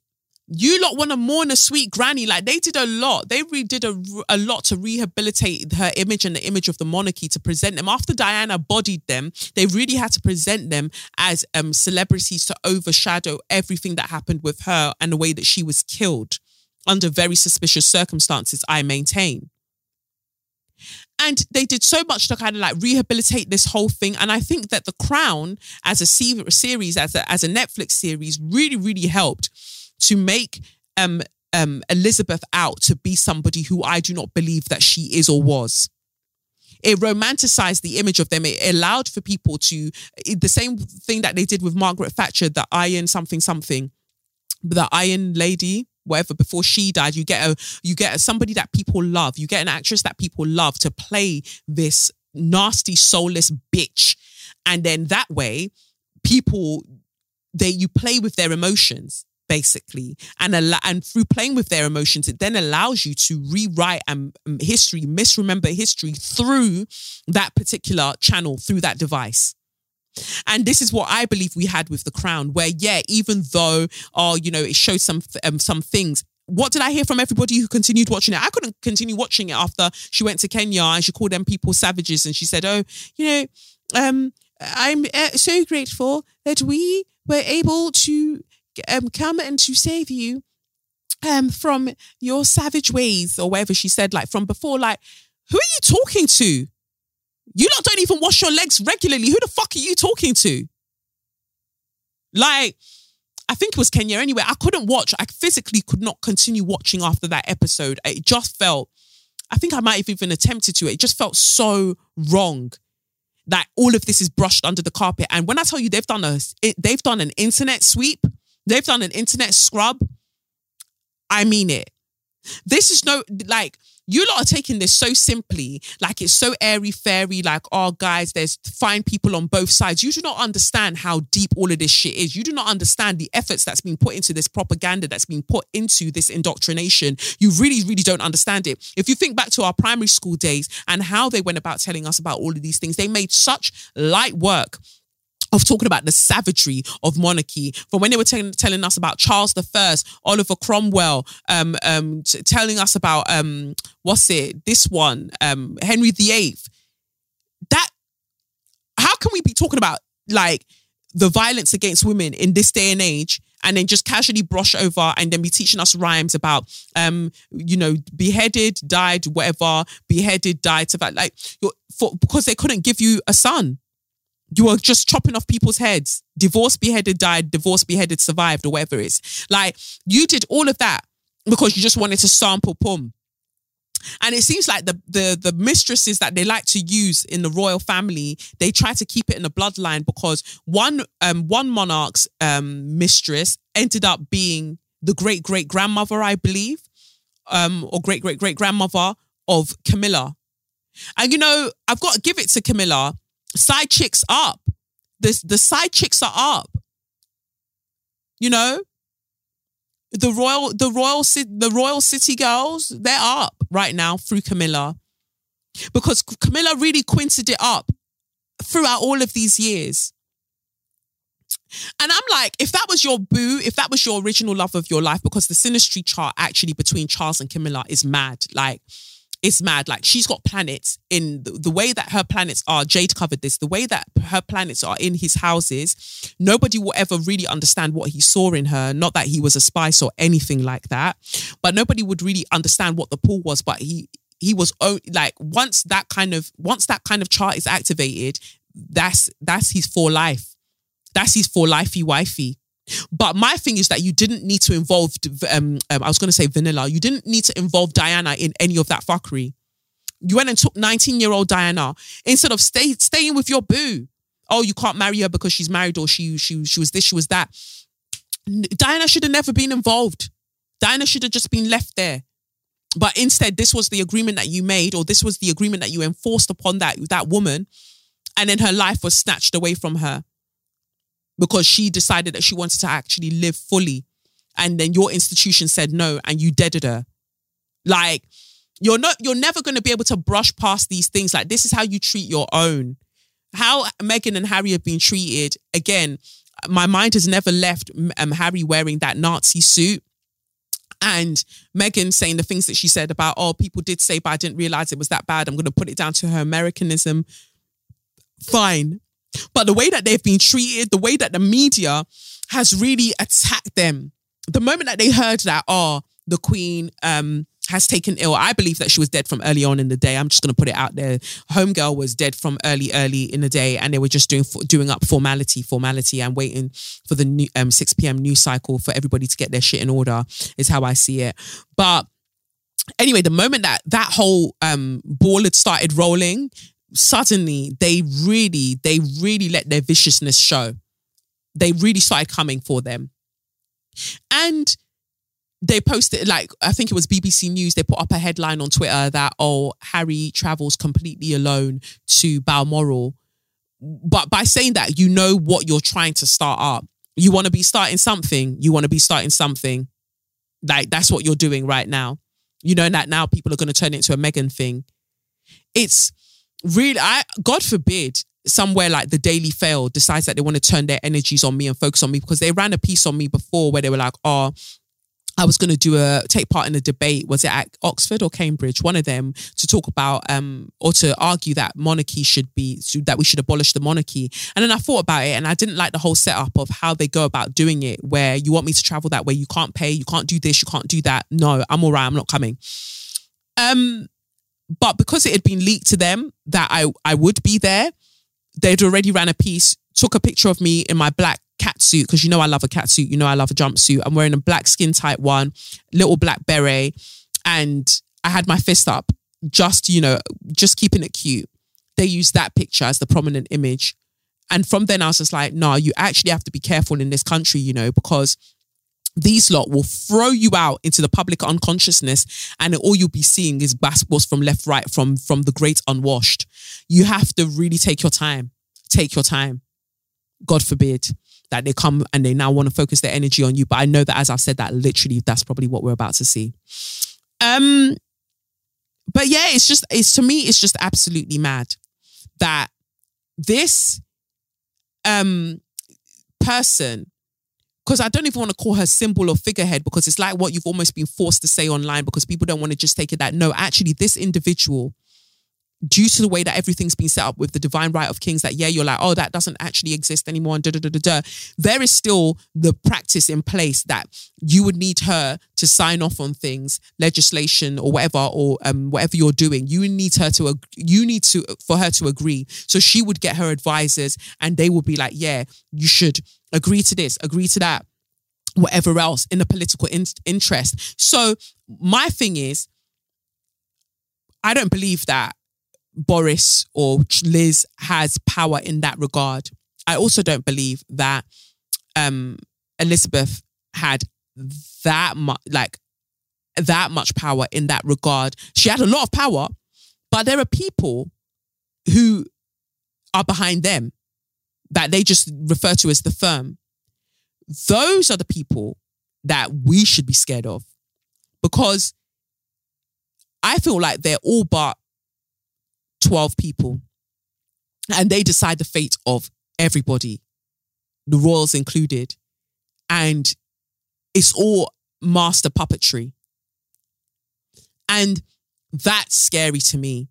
you lot want to mourn a sweet granny. Like they did a lot. They really did a, a lot to rehabilitate her image and the image of the monarchy to present them. After Diana bodied them, they really had to present them as um, celebrities to overshadow everything that happened with her and the way that she was killed under very suspicious circumstances, I maintain. And they did so much to kind of like rehabilitate this whole thing. And I think that The Crown, as a series, as a, as a Netflix series, really, really helped to make um, um, Elizabeth out to be somebody who I do not believe that she is or was. It romanticized the image of them. It allowed for people to the same thing that they did with Margaret Thatcher, the Iron something something, the Iron Lady, whatever. Before she died, you get a you get a, somebody that people love. You get an actress that people love to play this nasty, soulless bitch, and then that way, people they you play with their emotions basically and al- and through playing with their emotions it then allows you to rewrite um, history misremember history through that particular channel through that device and this is what I believe we had with the crown, where yeah, even though oh, you know, it shows some um, some things. What did I hear from everybody who continued watching it? I couldn't continue watching it after she went to Kenya and she called them people savages, and she said, "Oh, you know, um, I'm uh, so grateful that we were able to um, come and to save you um, from your savage ways or whatever she said, like from before. Like, who are you talking to? You lot don't even wash your legs regularly. Who the fuck are you talking to? Like, I think it was Kenya anyway. I couldn't watch. I physically could not continue watching after that episode. It just felt, I think I might have even attempted to. It just felt so wrong that all of this is brushed under the carpet. And when I tell you they've done a, they've done an internet sweep They've done an internet scrub. I mean it. This is no like you lot are taking this so simply, like it's so airy fairy, like, oh guys, there's fine people on both sides. You do not understand how deep all of this shit is. You do not understand the efforts that's been put into this propaganda that's been put into this indoctrination. You really, really don't understand it. If you think back to our primary school days and how they went about telling us about all of these things, they made such light work of talking about the savagery of monarchy from when they were t- telling us about Charles I, Oliver Cromwell, um, um, t- telling us about um, what's it, this one, um, Henry VIII. That how can we be talking about like the violence against women in this day and age and then just casually brush over and then be teaching us rhymes about um you know beheaded died whatever beheaded died to that like for because they couldn't give you a son you are just chopping off people's heads. Divorce beheaded died, divorce beheaded survived, or whatever it is. Like you did all of that because you just wanted to sample pum. And it seems like the the the mistresses that they like to use in the royal family, they try to keep it in the bloodline because one um one monarch's um mistress ended up being the great great grandmother, I believe, um or great great great grandmother of Camilla. And you know, I've got to give it to Camilla Side chicks up. The, the side chicks are up. You know? The royal, the royal, the royal city girls, they're up right now through Camilla. Because Camilla really quinted it up throughout all of these years. And I'm like, if that was your boo, if that was your original love of your life, because the synastry chart actually between Charles and Camilla is mad. Like, it's mad. Like she's got planets in the, the, way that her planets are. Jade covered this. The way that her planets are in his houses, nobody will ever really understand what he saw in her. Not that he was a spice or anything like that, but nobody would really understand what the pull was. But he he was like once that kind of once that kind of chart is activated, that's that's his for life. That's his for lifey wifey. But my thing is that you didn't need to involve, um, um I was going to say vanilla. You didn't need to involve Diana in any of that fuckery. You went and took 19 year old Diana instead of stay, staying with your boo. Oh, you can't marry her because she's married or she, she, she was this, she was that. Diana should have never been involved. Diana should have just been left there. But instead, this was the agreement that you made, or this was the agreement that you enforced upon that, that woman. And then her life was snatched away from her because she decided that she wanted to actually live fully. And then your institution said no, and you deaded her. Like, you're not, you're never going to be able to brush past these things. Like, this is how you treat your own. How Meghan and Harry have been treated. Again, my mind has never left um, Harry wearing that Nazi suit and Meghan saying the things that she said about, oh, people did say, but I didn't realize it was that bad. I'm going to put it down to her Americanism. Fine. But the way that they've been treated, the way that the media has really attacked them, the moment that they heard that, oh, the Queen um, has taken ill. I believe that she was dead from early on in the day. I'm just going to put it out there. Homegirl was dead from early, early in the day, and they were just doing doing up formality, formality, and waiting for the new, um, 6 p.m. news cycle for everybody to get their shit in order. Is how I see it. But anyway, the moment that that whole um, ball had started rolling, suddenly they really, they really let their viciousness show. They really started coming for them, and they posted like I think it was BBC News. They put up a headline on Twitter that oh Harry travels completely alone to Balmoral, but by saying that you know what you're trying to start up. You want to be starting something. You want to be starting something. Like that's what you're doing right now. You know that now people are going to turn it into a Meghan thing. It's really I God forbid somewhere like the Daily Fail decides that they want to turn their energies on me and focus on me because they ran a piece on me before where they were like, oh, I was going to do a take part in a debate. Was it at Oxford or Cambridge? One of them to talk about um or to argue that monarchy should be that we should abolish the monarchy. And then I thought about it, and I didn't like the whole setup of how they go about doing it. Where you want me to travel that way, you can't pay, you can't do this, you can't do that. No, I'm all right. I'm not coming. Um, but because it had been leaked to them that I I would be there, they'd already ran a piece, took a picture of me in my black cat suit because you know I love a cat suit. You know I love a jumpsuit. I'm wearing a black skin tight one, little black beret, and I had my fist up, just you know, just keeping it cute. They used that picture as the prominent image, and from then I was just like, no, you actually have to be careful in this country, you know, because these lot will throw you out into the public unconsciousness and all you'll be seeing is basketballs from left right from from the great unwashed you have to really take your time take your time god forbid that they come and they now want to focus their energy on you. But I know that as I've said that, literally, that's probably what we're about to see. Um, but yeah, it's just it's to me, it's just absolutely mad that this um person because I don't even want to call her symbol or figurehead because it's like what you've almost been forced to say online because people don't want to just take it that no, actually, this individual due to the way that everything's been set up with the divine right of kings that yeah you're like oh that doesn't actually exist anymore and da, da, da, da, da. there is still the practice in place that you would need her to sign off on things legislation or whatever or um, whatever you're doing. You need her to you need to for her to agree. So she would get her advisors and they would be like yeah you should agree to this agree to that whatever else in the political in- interest. So my thing is I don't believe that Boris or Liz has power in that regard. I also don't believe that um, Elizabeth had that much, like that much power in that regard. She had a lot of power, but there are people who are behind them that they just refer to as the firm. Those are the people that we should be scared of because I feel like they're all but 12 people and they decide the fate of everybody, the royals included. And it's all master puppetry. And that's scary to me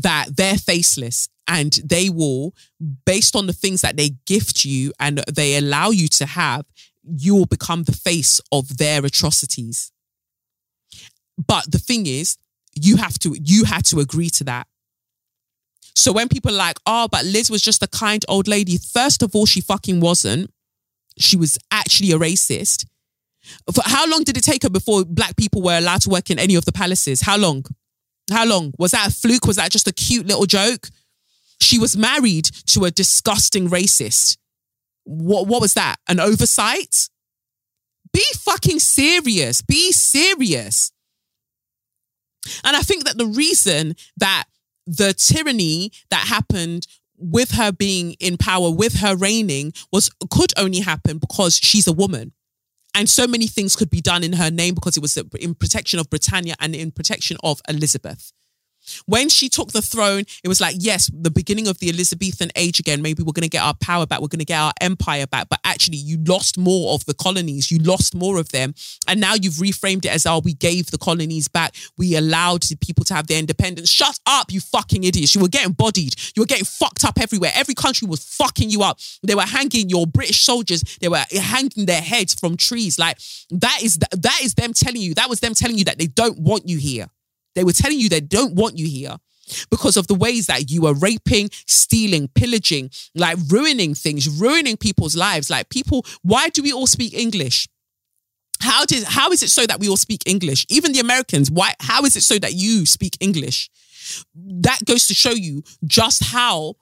that they're faceless and they will, based on the things that they gift you and they allow you to have, you will become the face of their atrocities. But the thing is, you have to, you had to agree to that. So when people are like, oh, but Liz was just a kind old lady, first of all, she fucking wasn't. she was actually a racist. For how long did it take her before black people were allowed to work in any of the palaces? How long? How long? Was that a fluke? Was that just a cute little joke? She was married to a disgusting racist. What, what was that? An oversight? Be fucking serious. Be serious. And I think that the reason that the tyranny that happened with her being in power, with her reigning, was could only happen because she's a woman. And so many things could be done in her name because it was in protection of Britannia and in protection of Elizabeth. When she took the throne, it was like, yes, the beginning of the Elizabethan age again. Maybe we're going to get our power back. We're going to get our empire back. But actually, you lost more of the colonies. You lost more of them. And now you've reframed it as, oh, we gave the colonies back. We allowed the people to have their independence. Shut up, you fucking idiots. You were getting bodied. You were getting fucked up everywhere. Every country was fucking you up. They were hanging your British soldiers. They were hanging their heads from trees. Like that is, that is them telling you, that was them telling you that they don't want you here. They were telling you they don't want you here because of the ways that you are raping, stealing, pillaging, like ruining things, ruining people's lives. Like people, why do we all speak English? How did how is it so that we all speak English? Even the Americans, why how is it so that you speak English? That goes to show you just how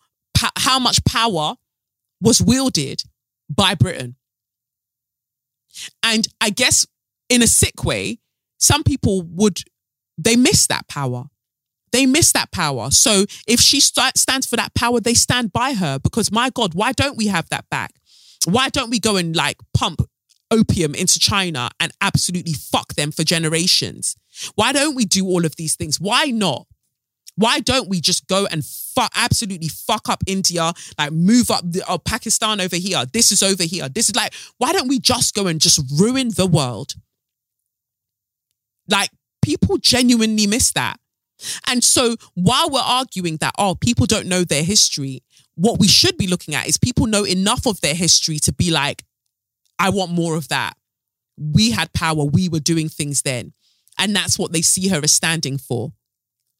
how much power was wielded by Britain. And I guess in a sick way, some people would they miss that power. They miss that power. So if she st- stands for that power, they stand by her because my God, why don't we have that back? Why don't we go and like pump opium into China and absolutely fuck them for generations? Why don't we do all of these things? Why not? Why don't we just go and fuck, absolutely fuck up India, like move up the, uh, Pakistan over here? This is over here. This is like, why don't we just go and just ruin the world? Like, people genuinely miss that. And so while we're arguing that, oh, people don't know their history, what we should be looking at is people know enough of their history to be like, I want more of that. We had power, we were doing things then. And that's what they see her as standing for.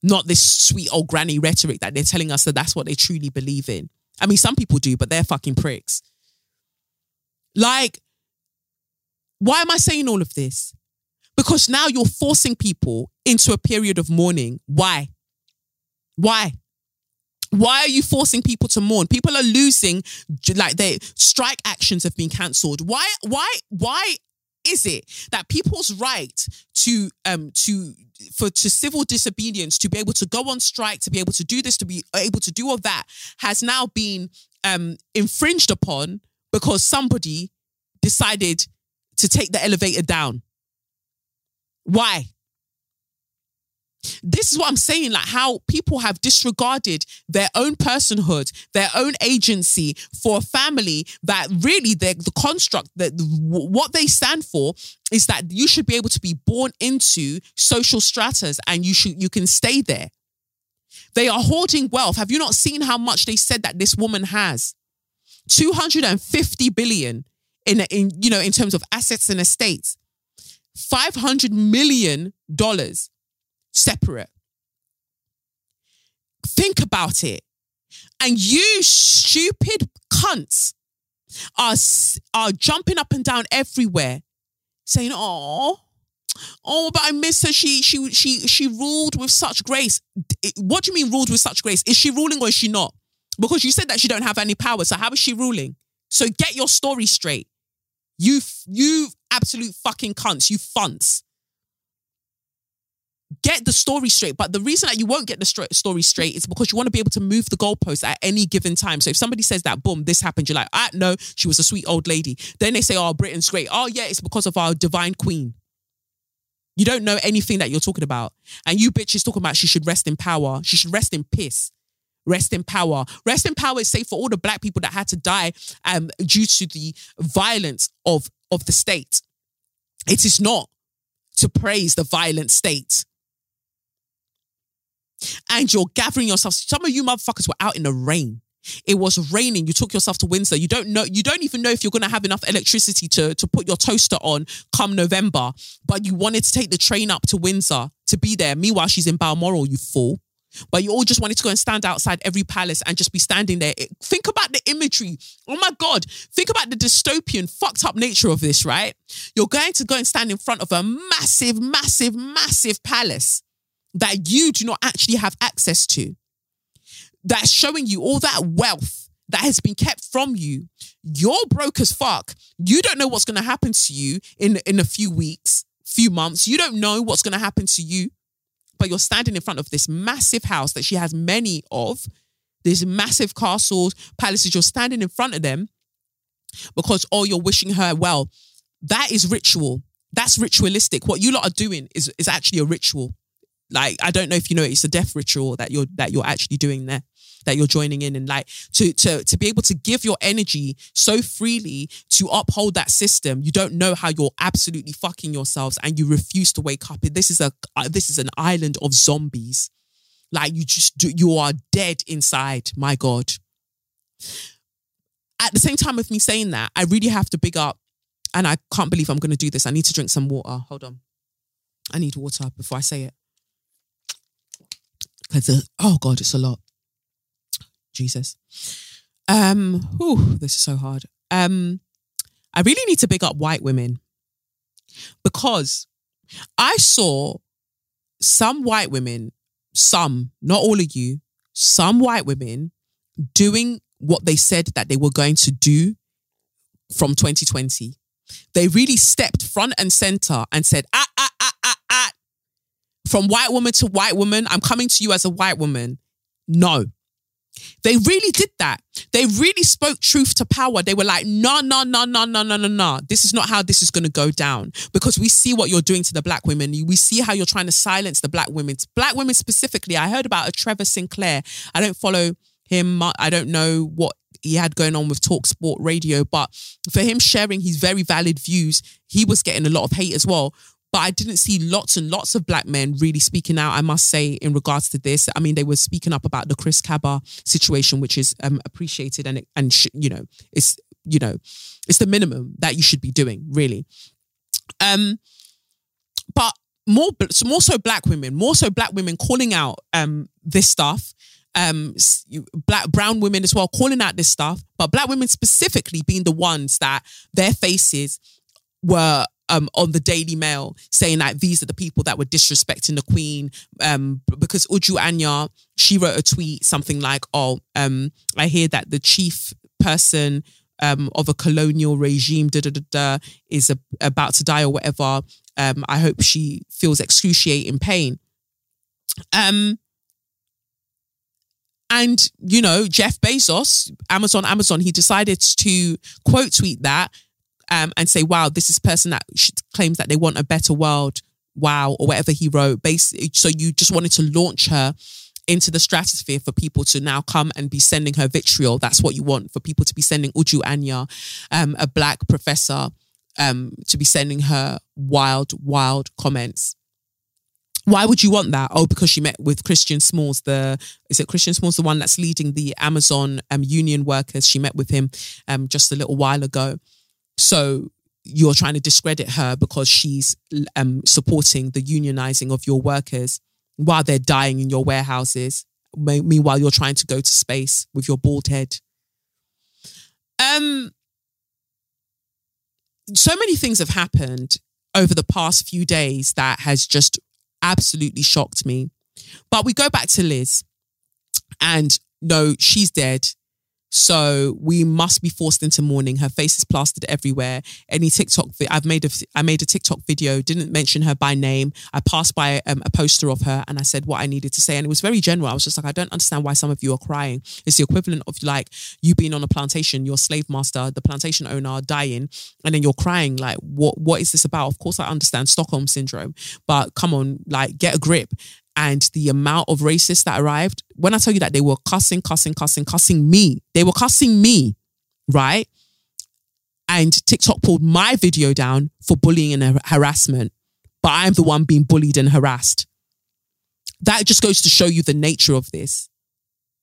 Not this sweet old granny rhetoric that they're telling us that that's what they truly believe in. I mean, some people do, but they're fucking pricks. Like, why am I saying all of this? Because now you're forcing people into a period of mourning. Why? Why? Why are you forcing people to mourn? People are losing, like their strike actions have been cancelled. Why? Why? Why is it that people's right to um to for to civil disobedience to be able to go on strike to be able to do this to be able to do all that has now been um infringed upon because somebody decided to take the elevator down why? This is what I'm saying, like how people have disregarded their own personhood, their own agency for a family that really the, the construct that what they stand for is that you should be able to be born into social stratas and you should you can stay there. They are hoarding wealth. Have you not seen how much they said that this woman has? 250 billion in in you know in terms of assets and estates. $500 million separate. Think about it. And you stupid cunts are, are jumping up and down everywhere saying, oh, oh, but I miss her. She, she, she, she ruled with such grace. What do you mean ruled with such grace? Is she ruling or is she not? Because you said that she don't have any power. So how is she ruling? So get your story straight. You, you absolute fucking cunts, you funts. Get the story straight. But the reason that you won't get the story straight is because you want to be able to move the goalposts at any given time. So if somebody says that, boom, this happened, you're like, ah, no, she was a sweet old lady. Then they say, oh, Britain's great. Oh, yeah, it's because of our divine queen. You don't know anything that you're talking about. And you bitches talking about she should rest in power. She should rest in piss. Rest in power. Rest in power is safe for all the black people that had to die um, due to the violence of, of the state. It is not to praise the violent state. And you're gathering yourself. Some of you motherfuckers were out in the rain. It was raining. You took yourself to Windsor. You don't know. You don't even know if you're going to have enough electricity to to put your toaster on come November. But you wanted to take the train up to Windsor to be there. Meanwhile, she's in Balmoral. You fool. But you all just wanted to go and stand outside every palace and just be standing there. It- think about the imagery. Oh my God. Think about the dystopian, fucked up nature of this, right? You're going to go and stand in front of a massive, massive, massive palace that you do not actually have access to. That's showing you all that wealth that has been kept from you. You're broke as fuck. You don't know what's going to happen to you in, in a few weeks, few months. You don't know what's going to happen to you but you're standing in front of this massive house that she has many of, these massive castles, palaces. You're standing in front of them because, oh, you're wishing her well. That is ritual. That's ritualistic. What you lot are doing is, is actually a ritual. Like, I don't know if you know it, it's a death ritual that you're that you're actually doing there, that you're joining in. And like to to to be able to give your energy so freely to uphold that system, you don't know how you're absolutely fucking yourselves and you refuse to wake up. This is a uh, this is an island of zombies. Like you just do, you are dead inside. My God. At the same time, with me saying that, I really have to big up, and I can't believe I'm going to do this. I need to drink some water. Hold on. I need water before I say it. Because, oh God, it's a lot. Jesus. Um, whew, this is so hard. Um, I really need to big up white women because I saw some white women, some, not all of you, some white women doing what they said that they were going to do from 2020. They really stepped front and center and said, ah, ah, ah, ah, ah. From white woman to white woman, I'm coming to you as a white woman. No. They really did that. They really spoke truth to power. They were like, no, no, no, no, no, no, no, no. This is not how this is going to go down because we see what you're doing to the black women. We see how you're trying to silence the black women. Black women specifically. I heard about a Trevor Sinclair. I don't follow him. I don't know what he had going on with Talk Sport Radio, but for him sharing his very valid views, he was getting a lot of hate as well. But I didn't see lots and lots of black men really speaking out, I must say, in regards to this. I mean, they were speaking up about the Chris Kaba situation, which is um, appreciated and, and sh- you know, it's, you know, it's the minimum that you should be doing, really. Um, but more, more so black women, more so black women calling out um, this stuff um black brown women as well calling out this stuff but black women specifically being the ones that their faces were um on the Daily Mail saying that these are the people that were disrespecting the Queen um because Uju Anya she wrote a tweet something like oh um I hear that the chief person um of a colonial regime da da da da is a, about to die or whatever. Um I hope she feels excruciating pain. Um and you know, Jeff Bezos, Amazon, Amazon, he decided to quote tweet that um, and say, "Wow, this is person that claims that they want a better world." Wow, or whatever he wrote. Basically, so you just wanted to launch her into the stratosphere for people to now come and be sending her vitriol. That's what you want for people to be sending Uju Anya, um, a black professor, um, to be sending her wild, wild comments. Why would you want that? Oh, because she met with Christian Smalls, the is it Christian Smalls, the one that's leading the Amazon um, union workers? She met with him um, just a little while ago. So you're trying to discredit her because she's um, supporting the unionizing of your workers while they're dying in your warehouses. Meanwhile, you're trying to go to space with your bald head. Um, so many things have happened over the past few days that has just absolutely shocked me. But we go back to Liz, and no, she's dead. So we must be forced into mourning. Her face is plastered everywhere. Any TikTok, I've made a, I made a TikTok video. Didn't mention her by name. I passed by um, a poster of her and I said what I needed to say, and it was very general. I was just like, I don't understand why some of you are crying. It's the equivalent of like you being on a plantation, your slave master, the plantation owner dying, and then you're crying. Like, what? What is this about? Of course, I understand Stockholm syndrome, but come on, like, get a grip and the amount of racists that arrived, when I tell you that they were cussing, cussing, cussing, cussing me, they were cussing me, right? And TikTok pulled my video down for bullying and har- harassment, but I'm the one being bullied and harassed. That just goes to show you the nature of this.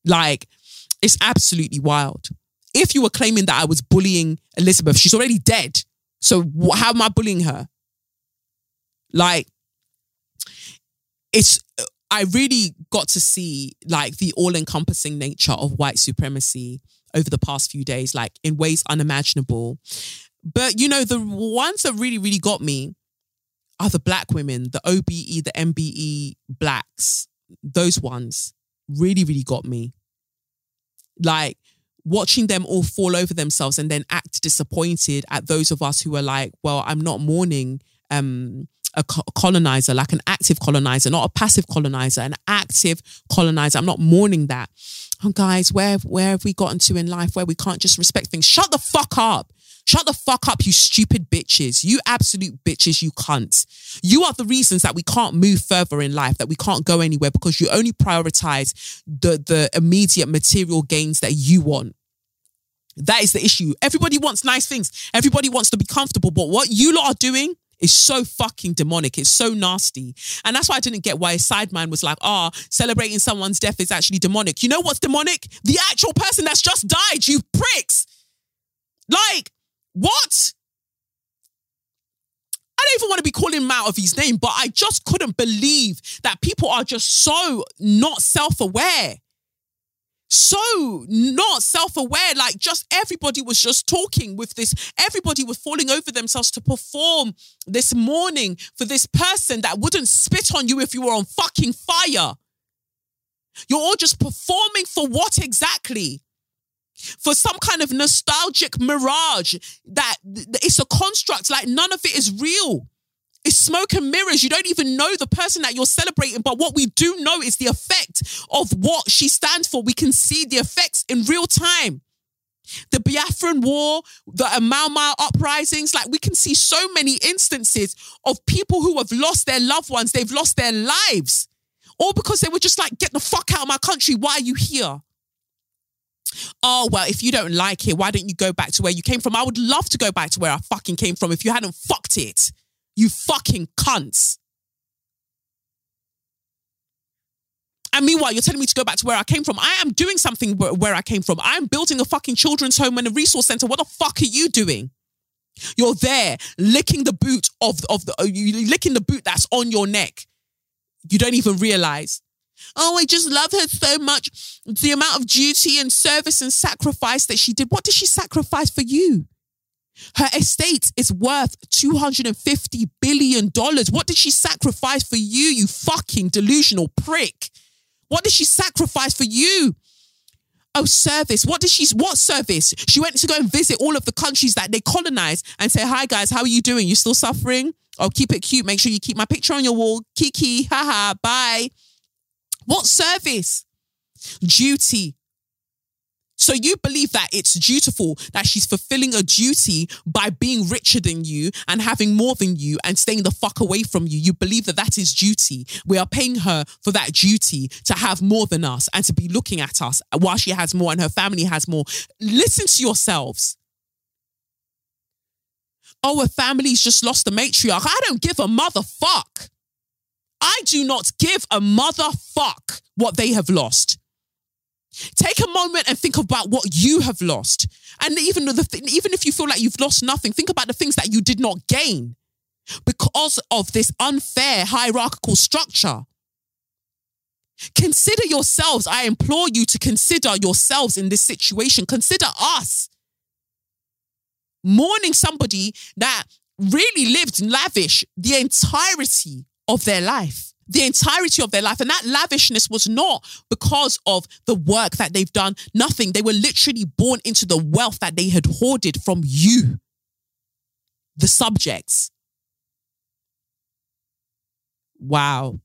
Like, it's absolutely wild. If you were claiming that I was bullying Elizabeth, she's already dead. So how am I bullying her? Like, it's I really got to see like the all encompassing nature of white supremacy over the past few days, like in ways unimaginable. But you know, the ones that really, really got me are the black women, the OBE, the MBE blacks, those ones really, really got me. Like watching them all fall over themselves and then act disappointed at those of us who are like, well, I'm not mourning um a colonizer, like an active colonizer, not a passive colonizer, an active colonizer. I'm not mourning that. Oh, guys, where where have we gotten to in life where we can't just respect things? Shut the fuck up. Shut the fuck up, you stupid bitches. You absolute bitches, you cunts. You are the reasons that we can't move further in life, that we can't go anywhere because you only prioritize the, the immediate material gains that you want. That is the issue. Everybody wants nice things. Everybody wants to be comfortable. But what you lot are doing is so fucking demonic. It's so nasty. And that's why I didn't get why a sideman was like, ah, oh, celebrating someone's death is actually demonic. You know what's demonic? The actual person that's just died, you pricks. Like, what? I don't even want to be calling him out of his name, but I just couldn't believe that people are just so not self aware. So not self aware. Like, just everybody was just talking with this, everybody was falling over themselves to perform this morning for this person that wouldn't spit on you if you were on fucking fire. You're all just performing for what exactly? for some kind of nostalgic mirage that it's a construct, like none of it is real. It's smoke and mirrors. You don't even know the person that you're celebrating. But what we do know is the effect of what she stands for. We can see the effects in real time. The Biafran War, the Mau Mau uprisings, like we can see so many instances of people who have lost their loved ones, they've lost their lives, all because they were just like, get the fuck out of my country. Why are you here? oh, well, if you don't like it, why don't you go back to where you came from? I would love to go back to where I fucking came from if you hadn't fucked it. You fucking cunts. And meanwhile, you're telling me to go back to where I came from. I am doing something where, I came from. I am building a fucking children's home and a resource center. What the fuck are you doing? You're there licking the boot of, of the, you licking the boot that's on your neck. You don't even realize. Oh, I just love her so much. The amount of duty and service and sacrifice that she did. What did she sacrifice for you? Her estate is worth $250 billion. What did she sacrifice for you, you fucking delusional prick? What did she sacrifice for you? Oh, service. What did she, what service? She went to go and visit all of the countries that they colonized and say, hi guys, how are you doing? You still suffering? Oh, keep it cute. Make sure you keep my picture on your wall. Kiki, haha, bye. What service? Duty. So you believe that it's dutiful that she's fulfilling a duty by being richer than you and having more than you and staying the fuck away from you. You believe that that is duty. We are paying her for that duty to have more than us and to be looking at us while she has more and her family has more. Listen to yourselves. Oh, a family's just lost the matriarch. I don't give a motherfuck. I do not give a motherfuck what they have lost. Take a moment and think about what you have lost. And even, the th- even if you feel like you've lost nothing, think about the things that you did not gain because of this unfair hierarchical structure. Consider yourselves. I implore you to consider yourselves in this situation. Consider us mourning somebody that really lived lavish the entirety of their life, the entirety of their life. And that lavishness was not because of the work that they've done, nothing. They were literally born into the wealth that they had hoarded from you, the subjects. Wow.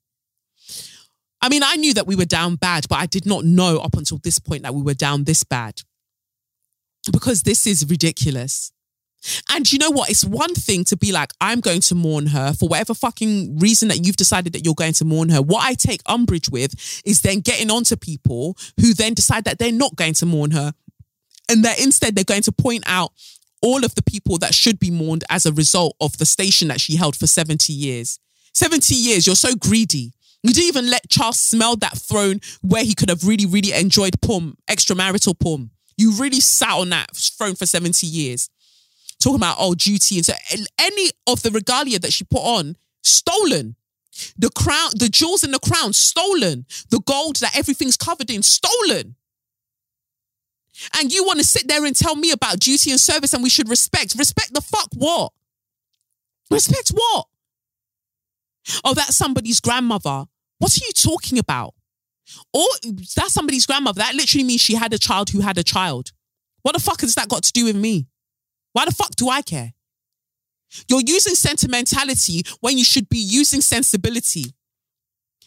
I mean, I knew that we were down bad, but I did not know up until this point that we were down this bad because this is ridiculous. And you know what? It's one thing to be like, I'm going to mourn her for whatever fucking reason that you've decided that you're going to mourn her. What I take umbrage with is then getting onto people who then decide that they're not going to mourn her. And that instead they're going to point out all of the people that should be mourned as a result of the station that she held for 70 years. 70 years, you're so greedy. You didn't even let Charles smell that throne where he could have really, really enjoyed pum, extramarital pum. You really sat on that throne for 70 years talking about oh duty and so any of the regalia that she put on stolen The crown, the jewels in the crown, stolen. The gold that everything's covered in, stolen. And you want to sit there and tell me about duty and service and we should respect. Respect the fuck what? Respect what? Oh, that's somebody's grandmother. What are you talking about? Or that's somebody's grandmother. That literally means she had a child who had a child. What the fuck has that got to do with me? Why the fuck do I care? You're using sentimentality when you should be using sensibility.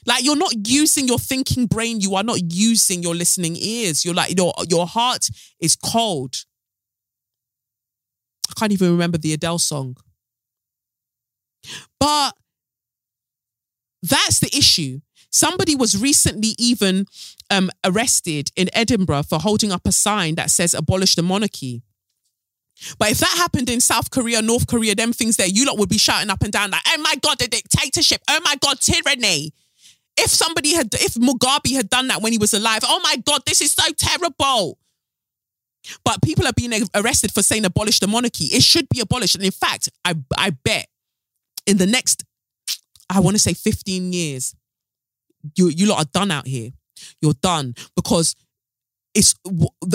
Like you're not using your thinking brain, you are not using your listening ears. You're like your your heart is cold. I can't even remember the Adele song. But that's the issue. Somebody was recently even um, arrested in Edinburgh for holding up a sign that says abolish the monarchy. But if that happened in South Korea, North Korea, them things there, you lot would be shouting up and down like, oh my God, the dictatorship. Oh my God, tyranny. If somebody had, if Mugabe had done that when he was alive, oh my God, this is so terrible. But people are being arrested for saying abolish the monarchy. It should be abolished. And in fact, I, I bet in the next, I want to say 15 years, you, you lot are done out here. You're done because it's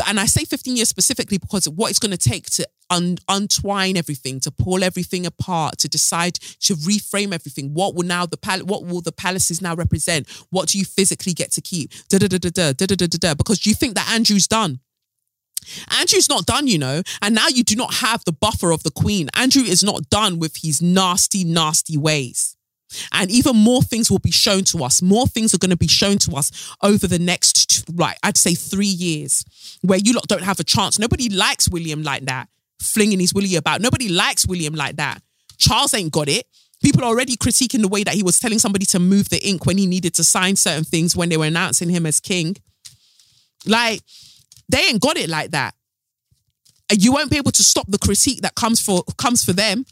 and I say 15 years specifically because what it's going to take to un, untwine everything, to pull everything apart, to decide to reframe everything. What will now the pal- what will the palaces now represent? What do you physically get to keep? Da da da da da da da da da. Because you think that Andrew's done. Andrew's not done, you know, and now you do not have the buffer of the Queen. Andrew is not done with his nasty, nasty ways. And even more things will be shown to us. More things are going to be shown to us over the next, right, I'd say three years, where you lot don't have a chance. Nobody likes William like that, flinging his willy about. Nobody likes William like that. Charles ain't got it. People are already critiquing the way that he was telling somebody to move the ink when he needed to sign certain things when they were announcing him as king. Like, they ain't got it like that. And you won't be able to stop the critique that comes for comes for them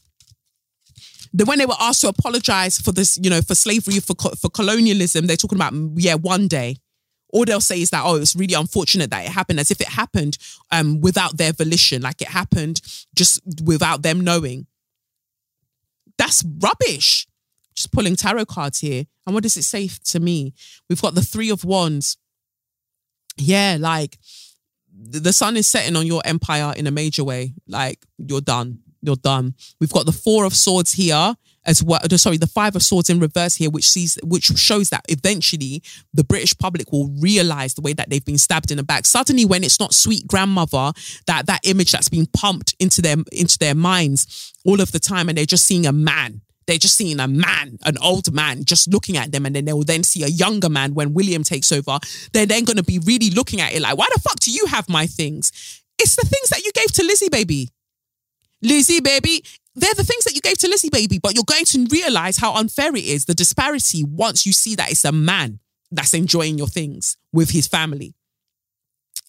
the, when they were asked to apologize for this, you know, for slavery, for for colonialism, they're talking about mm, yeah, one day. All they'll say is that oh, it's really unfortunate that it happened, as if it happened um, without their volition, like it happened just without them knowing. That's rubbish. Just pulling tarot cards here, and what does it say to me? We've got the three of wands. Yeah, like the sun is setting on your empire in a major way. Like you're done you're done. We've got the four of swords here as well. Sorry, the five of swords in reverse here, which sees, which shows that eventually the British public will realize the way that they've been stabbed in the back. Suddenly, when it's not sweet grandmother, that that image that's been pumped into their into their minds all of the time, and they're just seeing a man. They're just seeing a man, an old man, just looking at them, and then they will then see a younger man when William takes over. They're then going to be really looking at it like, why the fuck do you have my things? It's the things that you gave to Lizzie, baby. Lizzie, baby. They're the things that you gave to Lizzie, baby, but you're going to realize how unfair it is, the disparity, once you see that it's a man that's enjoying your things with his family.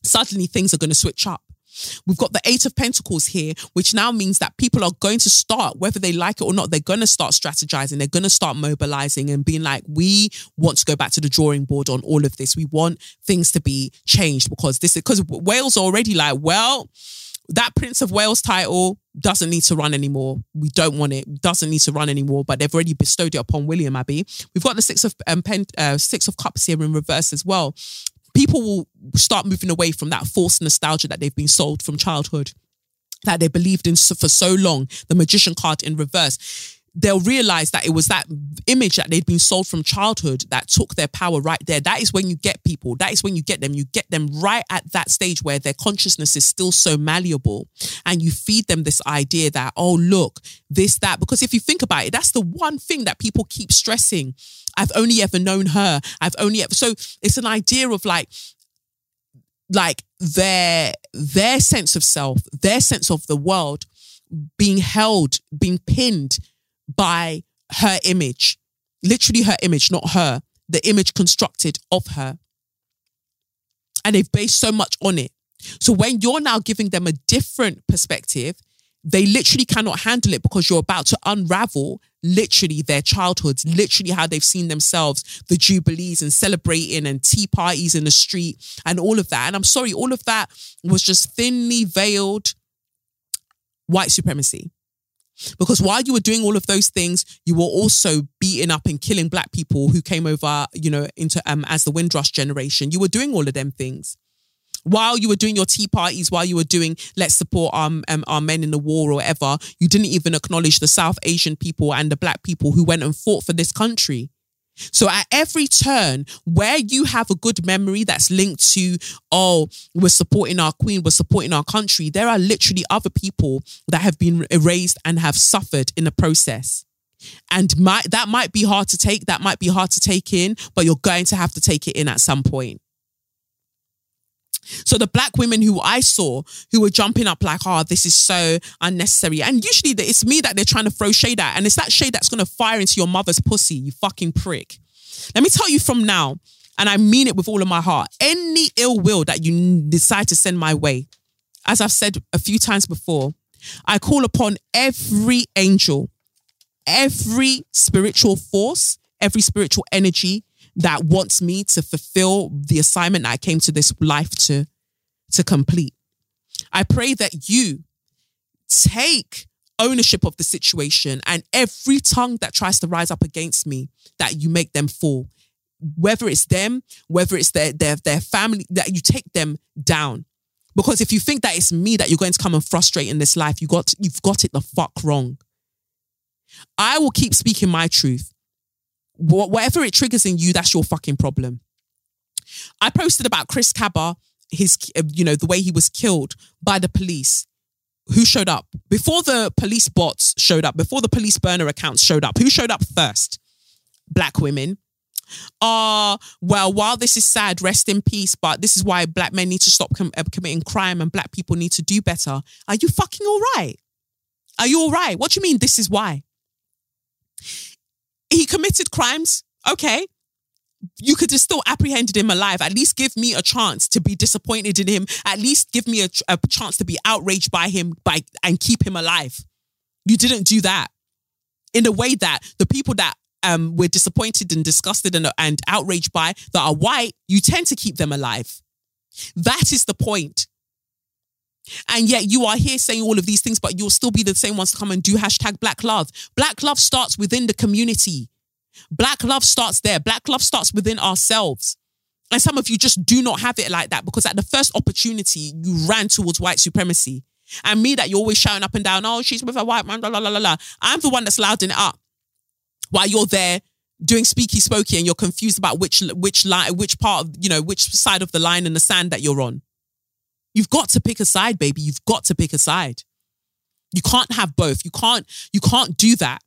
Suddenly, things are going to switch up. We've got the Eight of Pentacles here, which now means that people are going to start, whether they like it or not, they're going to start strategizing. They're going to start mobilizing and being like, we want to go back to the drawing board on all of this. We want things to be changed because this is because Wales are already like, well, that Prince of Wales title doesn't need to run anymore. We don't want it. Doesn't need to run anymore. But they've already bestowed it upon William Abbey. We've got the six of um, pen, uh, six of cups here in reverse as well. People will start moving away from that forced nostalgia that they've been sold from childhood, that they believed in for so long. The magician card in reverse they'll realize that it was that image that they'd been sold from childhood that took their power right there. That is when you get people. That is when you get them. You get them right at that stage where their consciousness is still so malleable. And you feed them this idea that, oh, look, this, that. Because if you think about it, that's the one thing that people keep stressing. I've only ever known her. I've only ever. So it's an idea of like, like their their sense of self, their sense of the world being held, being pinned by her image, literally her image, not her, the image constructed of her. And they've based so much on it. So when you're now giving them a different perspective, they literally cannot handle it because you're about to unravel literally their childhoods, literally how they've seen themselves, the jubilees and celebrating and tea parties in the street and all of that. And I'm sorry, all of that was just thinly veiled white supremacy Because while you were doing all of those things, you were also beating up and killing black people who came over, you know, into um as the Windrush generation. You were doing all of them things. While you were doing your tea parties, while you were doing let's support our, um, our men in the war or whatever, you didn't even acknowledge the South Asian people and the black people who went and fought for this country. So at every turn where you have a good memory that's linked to, oh, we're supporting our queen, we're supporting our country, there are literally other people that have been erased and have suffered in the process. And that might be hard to take, that might be hard to take in, but you're going to have to take it in at some point. So the black women who I saw who were jumping up like, oh, this is so unnecessary. And usually it's me that they're trying to throw shade at. And it's that shade that's going to fire into your mother's pussy, you fucking prick. Let me tell you from now, and I mean it with all of my heart, any ill will that you decide to send my way, as I've said a few times before, I call upon every angel, every spiritual force, every spiritual energy that wants me to fulfill the assignment that I came to this life to, to complete. I pray that you take ownership of the situation and every tongue that tries to rise up against me, that you make them fall. Whether it's them, whether it's their, their, their family, that you take them down. Because if you think that it's me that you're going to come and frustrate in this life, you got you've got it the fuck wrong. I will keep speaking my truth whatever it triggers in you, that's your fucking problem. I posted about Chris Kaba, his, uh, you know, the way he was killed by the police. Who showed up before the police bots showed up? Before the police burner accounts showed up? Who showed up first? Black women. Uh, well, while this is sad, rest in peace, but this is why black men need to stop com- uh, committing crime and black people need to do better. Are you fucking all right? Are you all right? What do you mean this is why? He committed crimes. Okay. You could have still apprehended him alive. At least give me a chance to be disappointed in him. At least give me a, a chance to be outraged by him by and keep him alive. You didn't do that. In a way that the people that um, we're disappointed and disgusted and, and outraged by that are white, you tend to keep them alive. That is the point. And yet you are here saying all of these things, but you'll still be the same ones to come and do hashtag black love. Black love starts within the community. Black love starts there. Black love starts within ourselves. And some of you just do not have it like that because at the first opportunity, you ran towards white supremacy. And me that you're always shouting up and down, oh, she's with a white man, la la la la. I'm the one that's louding it up while you're there doing speaky spokey and you're confused about which which line, which part of, you know, which side of the line in the sand that you're on. You've got to pick a side, baby. You've got to pick a side. You can't have both. You can't, you can't do that.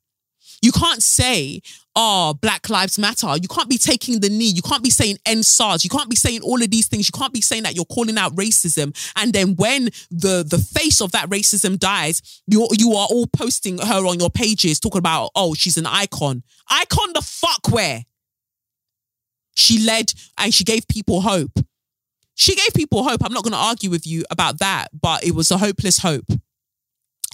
You can't say, oh, Black Lives Matter. You can't be taking the knee. You can't be saying end SARS. You can't be saying all of these things. You can't be saying that you're calling out racism. And then when the, the face of that racism dies, you you are all posting her on your pages talking about, oh, she's an icon. Icon the fuck where? She led and she gave people hope. She gave people hope. I'm not going to argue with you about that, but it was a hopeless hope.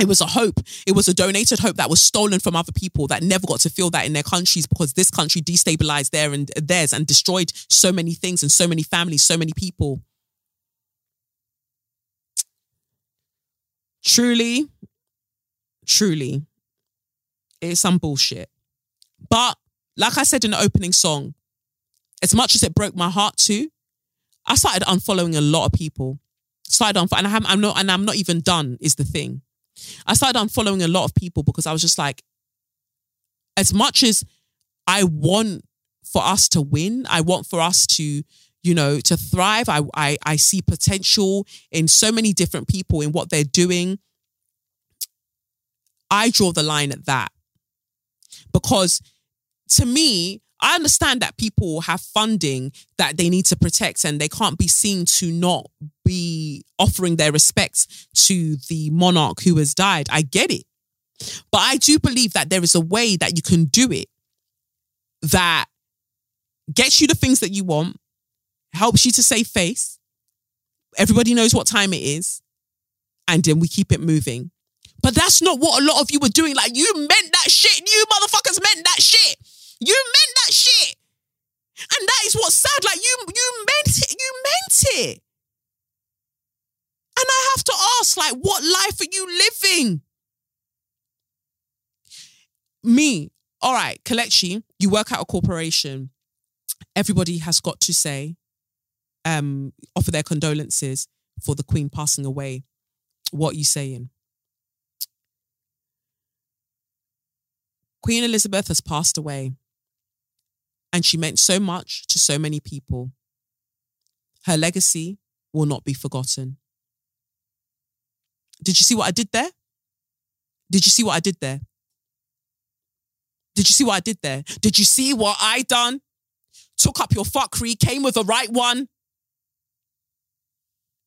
It was a hope. It was a donated hope that was stolen from other people that never got to feel that in their countries because this country destabilized their and theirs and destroyed so many things and so many families, so many people. Truly, truly, it's some bullshit. But like I said in the opening song, as much as it broke my heart too, I started unfollowing a lot of people. Started unfollowing, and I I'm not, and I'm not even done. Is the thing. I started unfollowing a lot of people because I was just like, as much as I want for us to win, I want for us to, you know, to thrive. I, I, I see potential in so many different people in what they're doing. I draw the line at that because to me, I understand that people have funding that they need to protect and they can't be seen to not be offering their respects to the monarch who has died. I get it. But I do believe that there is a way that you can do it that gets you the things that you want, helps you to save face. Everybody knows what time it is. And then we keep it moving. But that's not what a lot of you were doing. Like, you meant that shit. You motherfuckers meant that shit. You meant that shit. And that is what's sad. Like you you meant it. You meant it. And I have to ask, like, what life are you living? me, all right, Kelechi, you work at a corporation. Everybody has got to say, um, offer their condolences for the Queen passing away. What are you saying? Queen Elizabeth has passed away, and she meant so much to so many people. Her legacy will not be forgotten. Did you see what I did there? Did you see what I did there? Did you see what I did there? Did you see what I done? Took up your fuckery, came with the right one.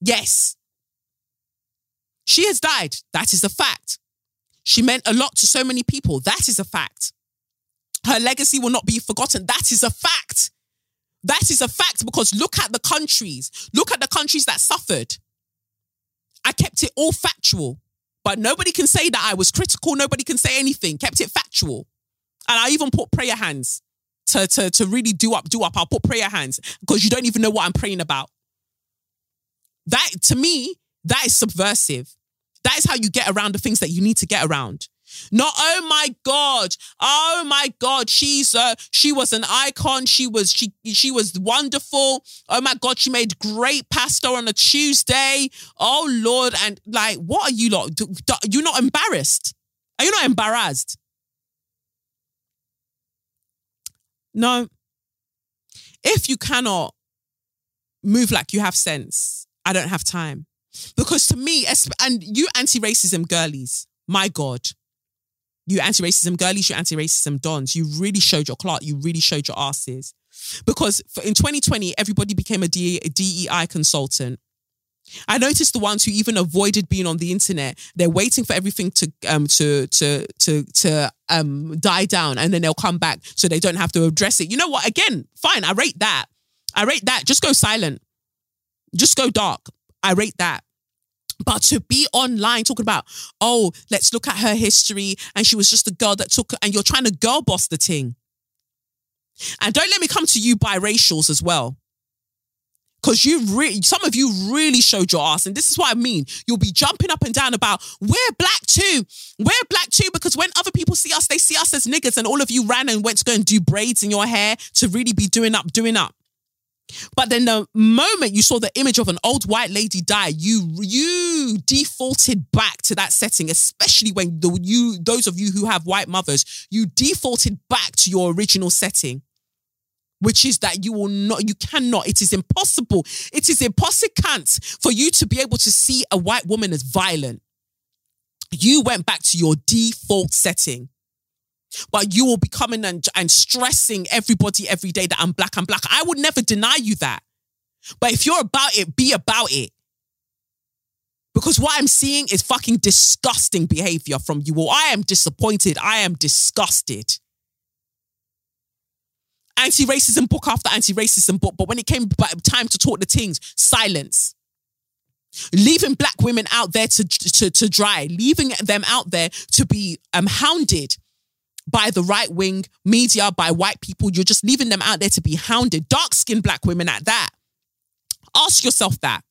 Yes. She has died. That is a fact. She meant a lot to so many people. That is a fact. Her legacy will not be forgotten. That is a fact. That is a fact because look at the countries. Look at the countries that suffered. I kept it all factual, but nobody can say that I was critical. Nobody can say anything. Kept it factual. And I even put prayer hands to, to, to really do up, do up. I'll put prayer hands because you don't even know what I'm praying about. That to me, that is subversive. That is how you get around the things that you need to get around. Not, oh my God, oh my God, she's uh, she was an icon. She was she she was wonderful. Oh my God, she made great pasta on a Tuesday. Oh Lord, and like, what are you lot? You're not embarrassed? Are you not embarrassed? No. If you cannot move like you have sense, I don't have time. Because to me, and you anti racism girlies, my God, you anti racism girlies, you anti racism dons, you really showed your clout, you really showed your asses. Because in 2020, everybody became a DEI consultant. I noticed the ones who even avoided being on the internet. They're waiting for everything to um to to to to um die down, and then they'll come back so they don't have to address it. You know what? Again, fine. I rate that. I rate that. Just go silent. Just go dark. I rate that. But to be online talking about, oh, let's look at her history, and she was just a girl that took, and you're trying to girl boss the thing. And don't let me come to you biracials as well because you really, some of you really showed your ass. And this is what I mean. You'll be jumping up and down about, we're black too. We're black too. Because when other people see us, they see us as niggas. And all of you ran and went to go and do braids in your hair to really be doing up, doing up. But then the moment you saw the image of an old white lady die, you you defaulted back to that setting, especially when the you those of you who have white mothers, you defaulted back to your original setting which is that you will not, you cannot, it is impossible. It is impossible for you to be able to see a white woman as violent. You went back to your default setting. But you will be coming and, and stressing everybody every day that I'm black, I'm black. I would never deny you that. But if you're about it, be about it. Because what I'm seeing is fucking disgusting behavior from you all. I am disappointed. I am disgusted anti-racism book after anti-racism book, but when it came time to talk the things, silence. Leaving black women out there to, to, to dry, leaving them out there to be um, hounded by the right wing media, by white people. You're just leaving them out there to be hounded. Dark skinned black women at that. Ask yourself that.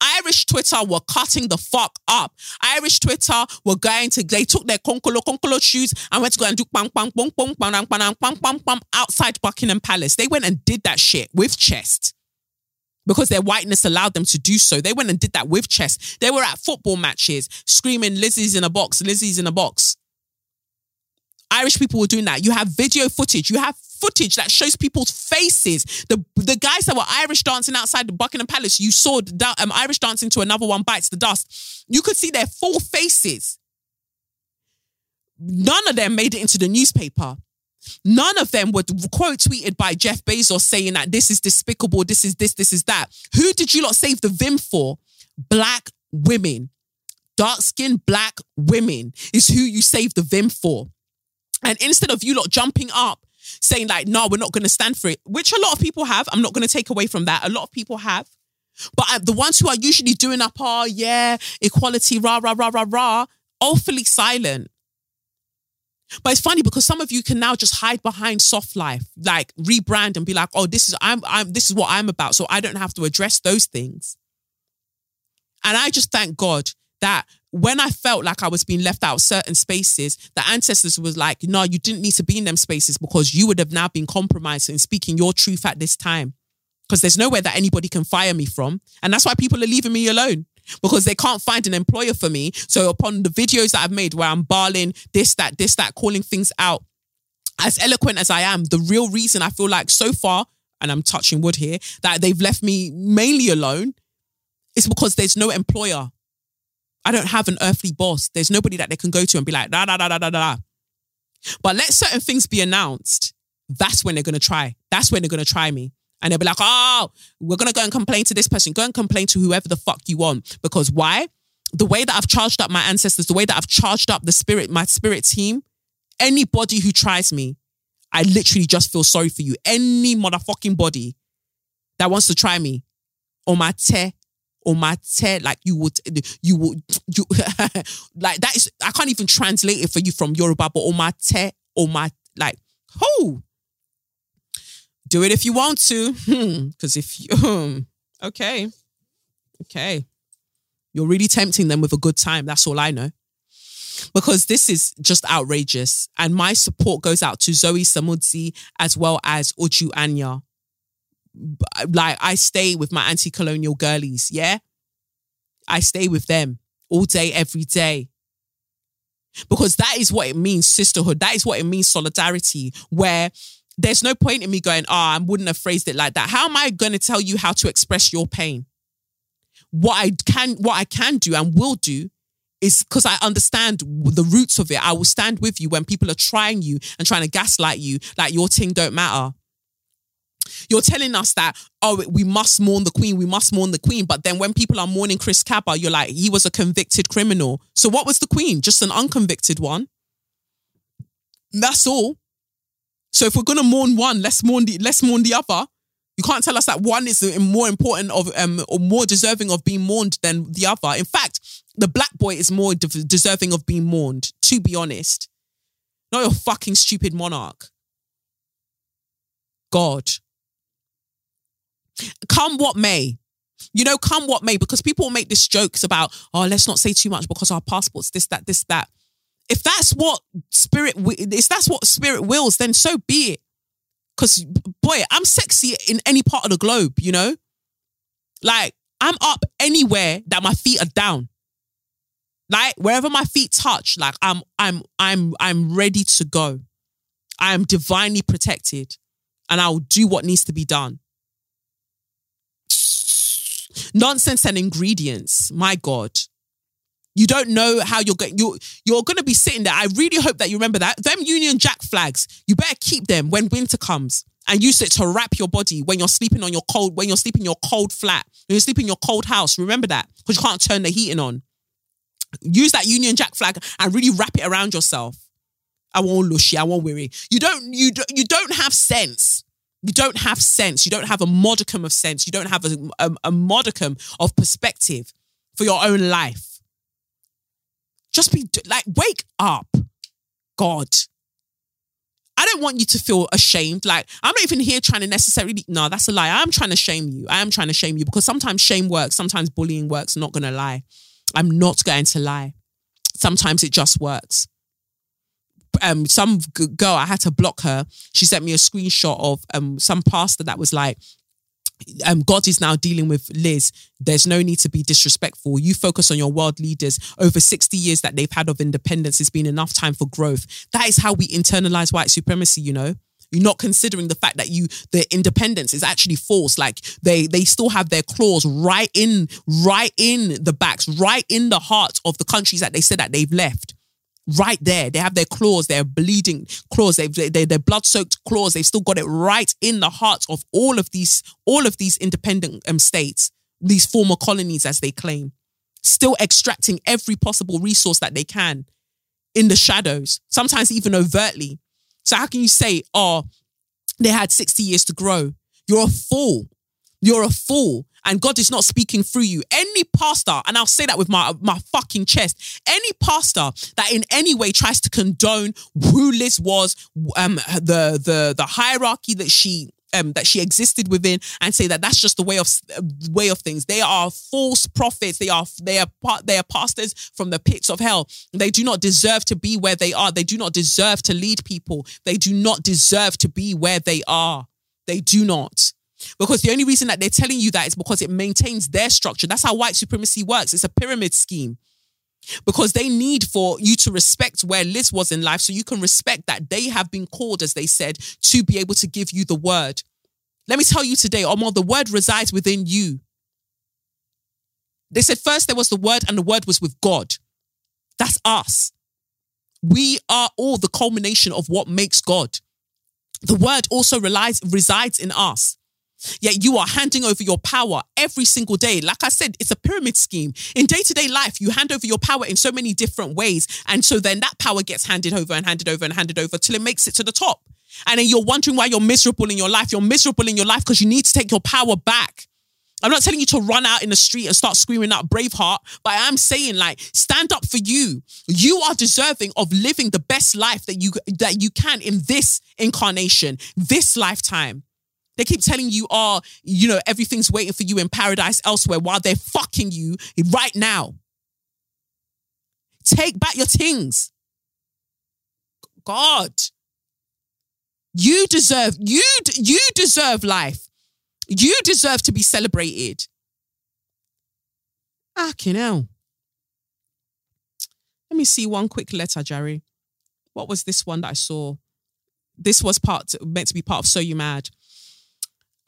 Irish Twitter were cutting the fuck up. Irish Twitter were going to, they took their konkolo konkolo shoes and went to go and do bang bang bang bang bang bang bang bang bang bang outside Buckingham Palace. They went and did that shit with chest because their whiteness allowed them to do so. They went and did that with chest. They were at football matches screaming, Lizzie's in a box, Lizzie's in a box. Irish people were doing that. You have video footage. You have footage that shows people's faces. The the guys that were Irish dancing outside the Buckingham Palace, you saw the, um, Irish dancing to another one bites the dust. You could see their full faces. None of them made it into the newspaper. None of them were quote tweeted by Jeff Bezos saying that this is despicable, this is this, this is that. Who did you lot save the Vim for? Black women. Dark skinned black women is who you save the Vim for. And instead of you lot jumping up saying like, no, we're not going to stand for it, which a lot of people have. I'm not going to take away from that. A lot of people have. But uh, the ones who are usually doing up, oh, yeah, equality, rah, rah, rah, rah, rah, awfully silent. But it's funny because some of you can now just hide behind soft life, like rebrand and be like, oh, this is I'm I'm this is what I'm about. So I don't have to address those things. And I just thank God that when I felt like I was being left out of certain spaces, the ancestors was like, no, you didn't need to be in them spaces because you would have now been compromised in speaking your truth at this time. Because there's nowhere that anybody can fire me from. And that's why people are leaving me alone. Because they can't find an employer for me. So upon the videos that I've made where I'm barling this, that, this, that, calling things out, as eloquent as I am, the real reason I feel like so far, and I'm touching wood here, that they've left me mainly alone is because there's no employer I don't have an earthly boss. There's nobody that they can go to and be like, da, da, da, da, da, da. But let certain things be announced. That's when they're going to try. That's when they're going to try me. And they'll be like, oh, we're going to go and complain to this person. Go and complain to whoever the fuck you want. Because why? The way that I've charged up my ancestors, the way that I've charged up the spirit, my spirit team, anybody who tries me, I literally just feel sorry for you. Any motherfucking body that wants to try me on my te omate, like you would, you would, you, like that is, I can't even translate it for you from Yoruba, but omate, omate, like, who? Do it if you want to, because if you, okay, okay, you're really tempting them with a good time. That's all I know. Because this is just outrageous. And my support goes out to Zoe Samudzi as well as Uju Anya like I stay with my anti-colonial girlies, yeah? I stay with them all day, every day. Because that is what it means, sisterhood. That is what it means, solidarity, where there's no point in me going, oh, I wouldn't have phrased it like that. How am I going to tell you how to express your pain? What I can, what I can do and will do is because I understand the roots of it. I will stand with you when people are trying you and trying to gaslight you like your thing don't matter. You're telling us that, oh, we must mourn the queen, we must mourn the queen. But then when people are mourning Chris Kaba, you're like, he was a convicted criminal. So what was the queen? Just an unconvicted one. That's all. So if we're gonna mourn one, let's mourn the let's mourn the other. You can't tell us that one is more important of um or more deserving of being mourned than the other. In fact, the black boy is more de- deserving of being mourned. To be honest, not your fucking stupid monarch. God come what may. You know, come what may, because people make these jokes about, oh, let's not say too much because our passports, this, that, this, that. If that's what spirit, if that's what spirit wills, then so be it. Because, boy, I'm sexy in any part of the globe, you know? Like, I'm up anywhere that my feet are down. Like, wherever my feet touch, like, I'm, I'm, I'm, I'm ready to go. I am divinely protected and I'll do what needs to be done. Nonsense and ingredients. My God. You don't know how you're going. You're, you're going to be sitting there. I really hope that you remember that. Them Union Jack flags, you better keep them when winter comes and use it to wrap your body when you're sleeping on your cold, when you're sleeping in your cold flat, when you're sleeping in your cold house. Remember that because you can't turn the heating on. Use that Union Jack flag and really wrap it around yourself. I won't lushy. I won't worry. You don't. You don't, you don't have sense you don't have sense. You don't have a modicum of sense. You don't have a, a, a modicum of perspective for your own life. Just be like, wake up, God. I don't want you to feel ashamed. Like, I'm not even here trying to necessarily, no, that's a lie. I'm trying to shame you. I am trying to shame you because sometimes shame works, sometimes bullying works. Not to lie. I'm not going to lie. Sometimes it just works um some girl I had to block her. She sent me a screenshot of um some pastor that was like um, God is now dealing with Liz. There's no need to be disrespectful. You focus on your world leaders. Over 60 years that they've had of independence, it's been enough time for growth. That is how we internalize white supremacy, you know? You're not considering the fact that you the independence is actually false. Like they they still have their claws right in right in the backs, right in the heart of the countries that they said that they've left right there. They have their claws, their bleeding claws, they've they, their blood-soaked claws. They've still got it right in the heart of all of these, all of these independent um, states, these former colonies, as they claim, still extracting every possible resource that they can in the shadows, sometimes even overtly. So how can you say, oh, they had 60 years to grow? You're a fool. You're a fool and God is not speaking through you. Any pastor, and I'll say that with my, my fucking chest, any pastor that in any way tries to condone who Liz was, um, the the the hierarchy that she um, that she existed within and say that that's just the way of uh, way of things. They are false prophets. They are they are they are pastors from the pits of hell. They do not deserve to be where they are. They do not deserve to lead people. They do not deserve to be where they are. They do not. Because the only reason that they're telling you that is because it maintains their structure. That's how white supremacy works. It's a pyramid scheme. Because they need for you to respect where Liz was in life so you can respect that they have been called, as they said, to be able to give you the word. Let me tell you today, Omar, the word resides within you. They said first there was the word and the word was with God. That's us. We are all the culmination of what makes God. The word also relies, resides in us. Yet you are handing over your power every single day. Like I said, it's a pyramid scheme. In day to day life, you hand over your power in so many different ways. And so then that power gets handed over and handed over and handed over till it makes it to the top. And then you're wondering why you're miserable in your life. You're miserable in your life because you need to take your power back. I'm not telling you to run out in the street and start screaming out Braveheart, but I am saying like stand up for you. You are deserving of living the best life that you that you can in this incarnation, this lifetime. They keep telling you, oh, you know, everything's waiting for you in paradise elsewhere while they're fucking you right now. Take back your things. God. You deserve, you, you deserve life. You deserve to be celebrated. Fucking hell. Let me see one quick letter, Jerry. What was this one that I saw? This was part meant to be part of So You Mad.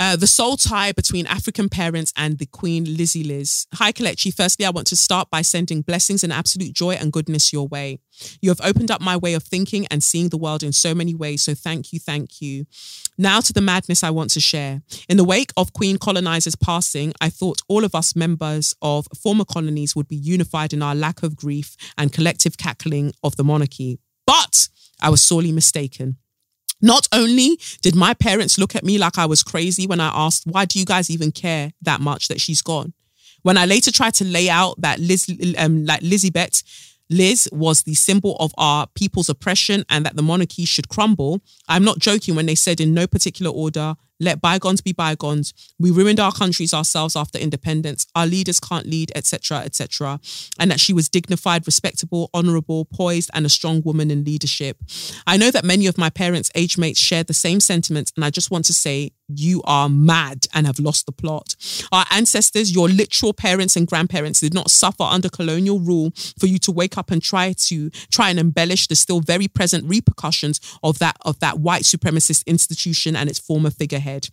Uh, the soul tie between African parents and the Queen Lizzie Liz. Hi, Kelechi. Firstly, I want to start by sending blessings and absolute joy and goodness your way. You have opened up my way of thinking and seeing the world in so many ways. So thank you, thank you. Now to the madness I want to share. In the wake of Queen colonizers passing, I thought all of us members of former colonies would be unified in our lack of grief and collective cackling of the monarchy. But I was sorely mistaken. Not only did my parents look at me like I was crazy when I asked, why do you guys even care that much that she's gone? When I later tried to lay out that Liz, um, like Lizzie Bet, Liz was the symbol of our people's oppression and that the monarchy should crumble. I'm not joking when they said in no particular order, let bygones be bygones. We ruined our countries ourselves after independence. Our leaders can't lead, etc., etc. And that she was dignified, respectable, honorable, poised, and a strong woman in leadership. I know that many of my parents' age mates share the same sentiments, and I just want to say you are mad and have lost the plot. Our ancestors, your literal parents and grandparents, did not suffer under colonial rule for you to wake up and try to try and embellish the still very present repercussions of that of that white supremacist institution and its former figurehead head.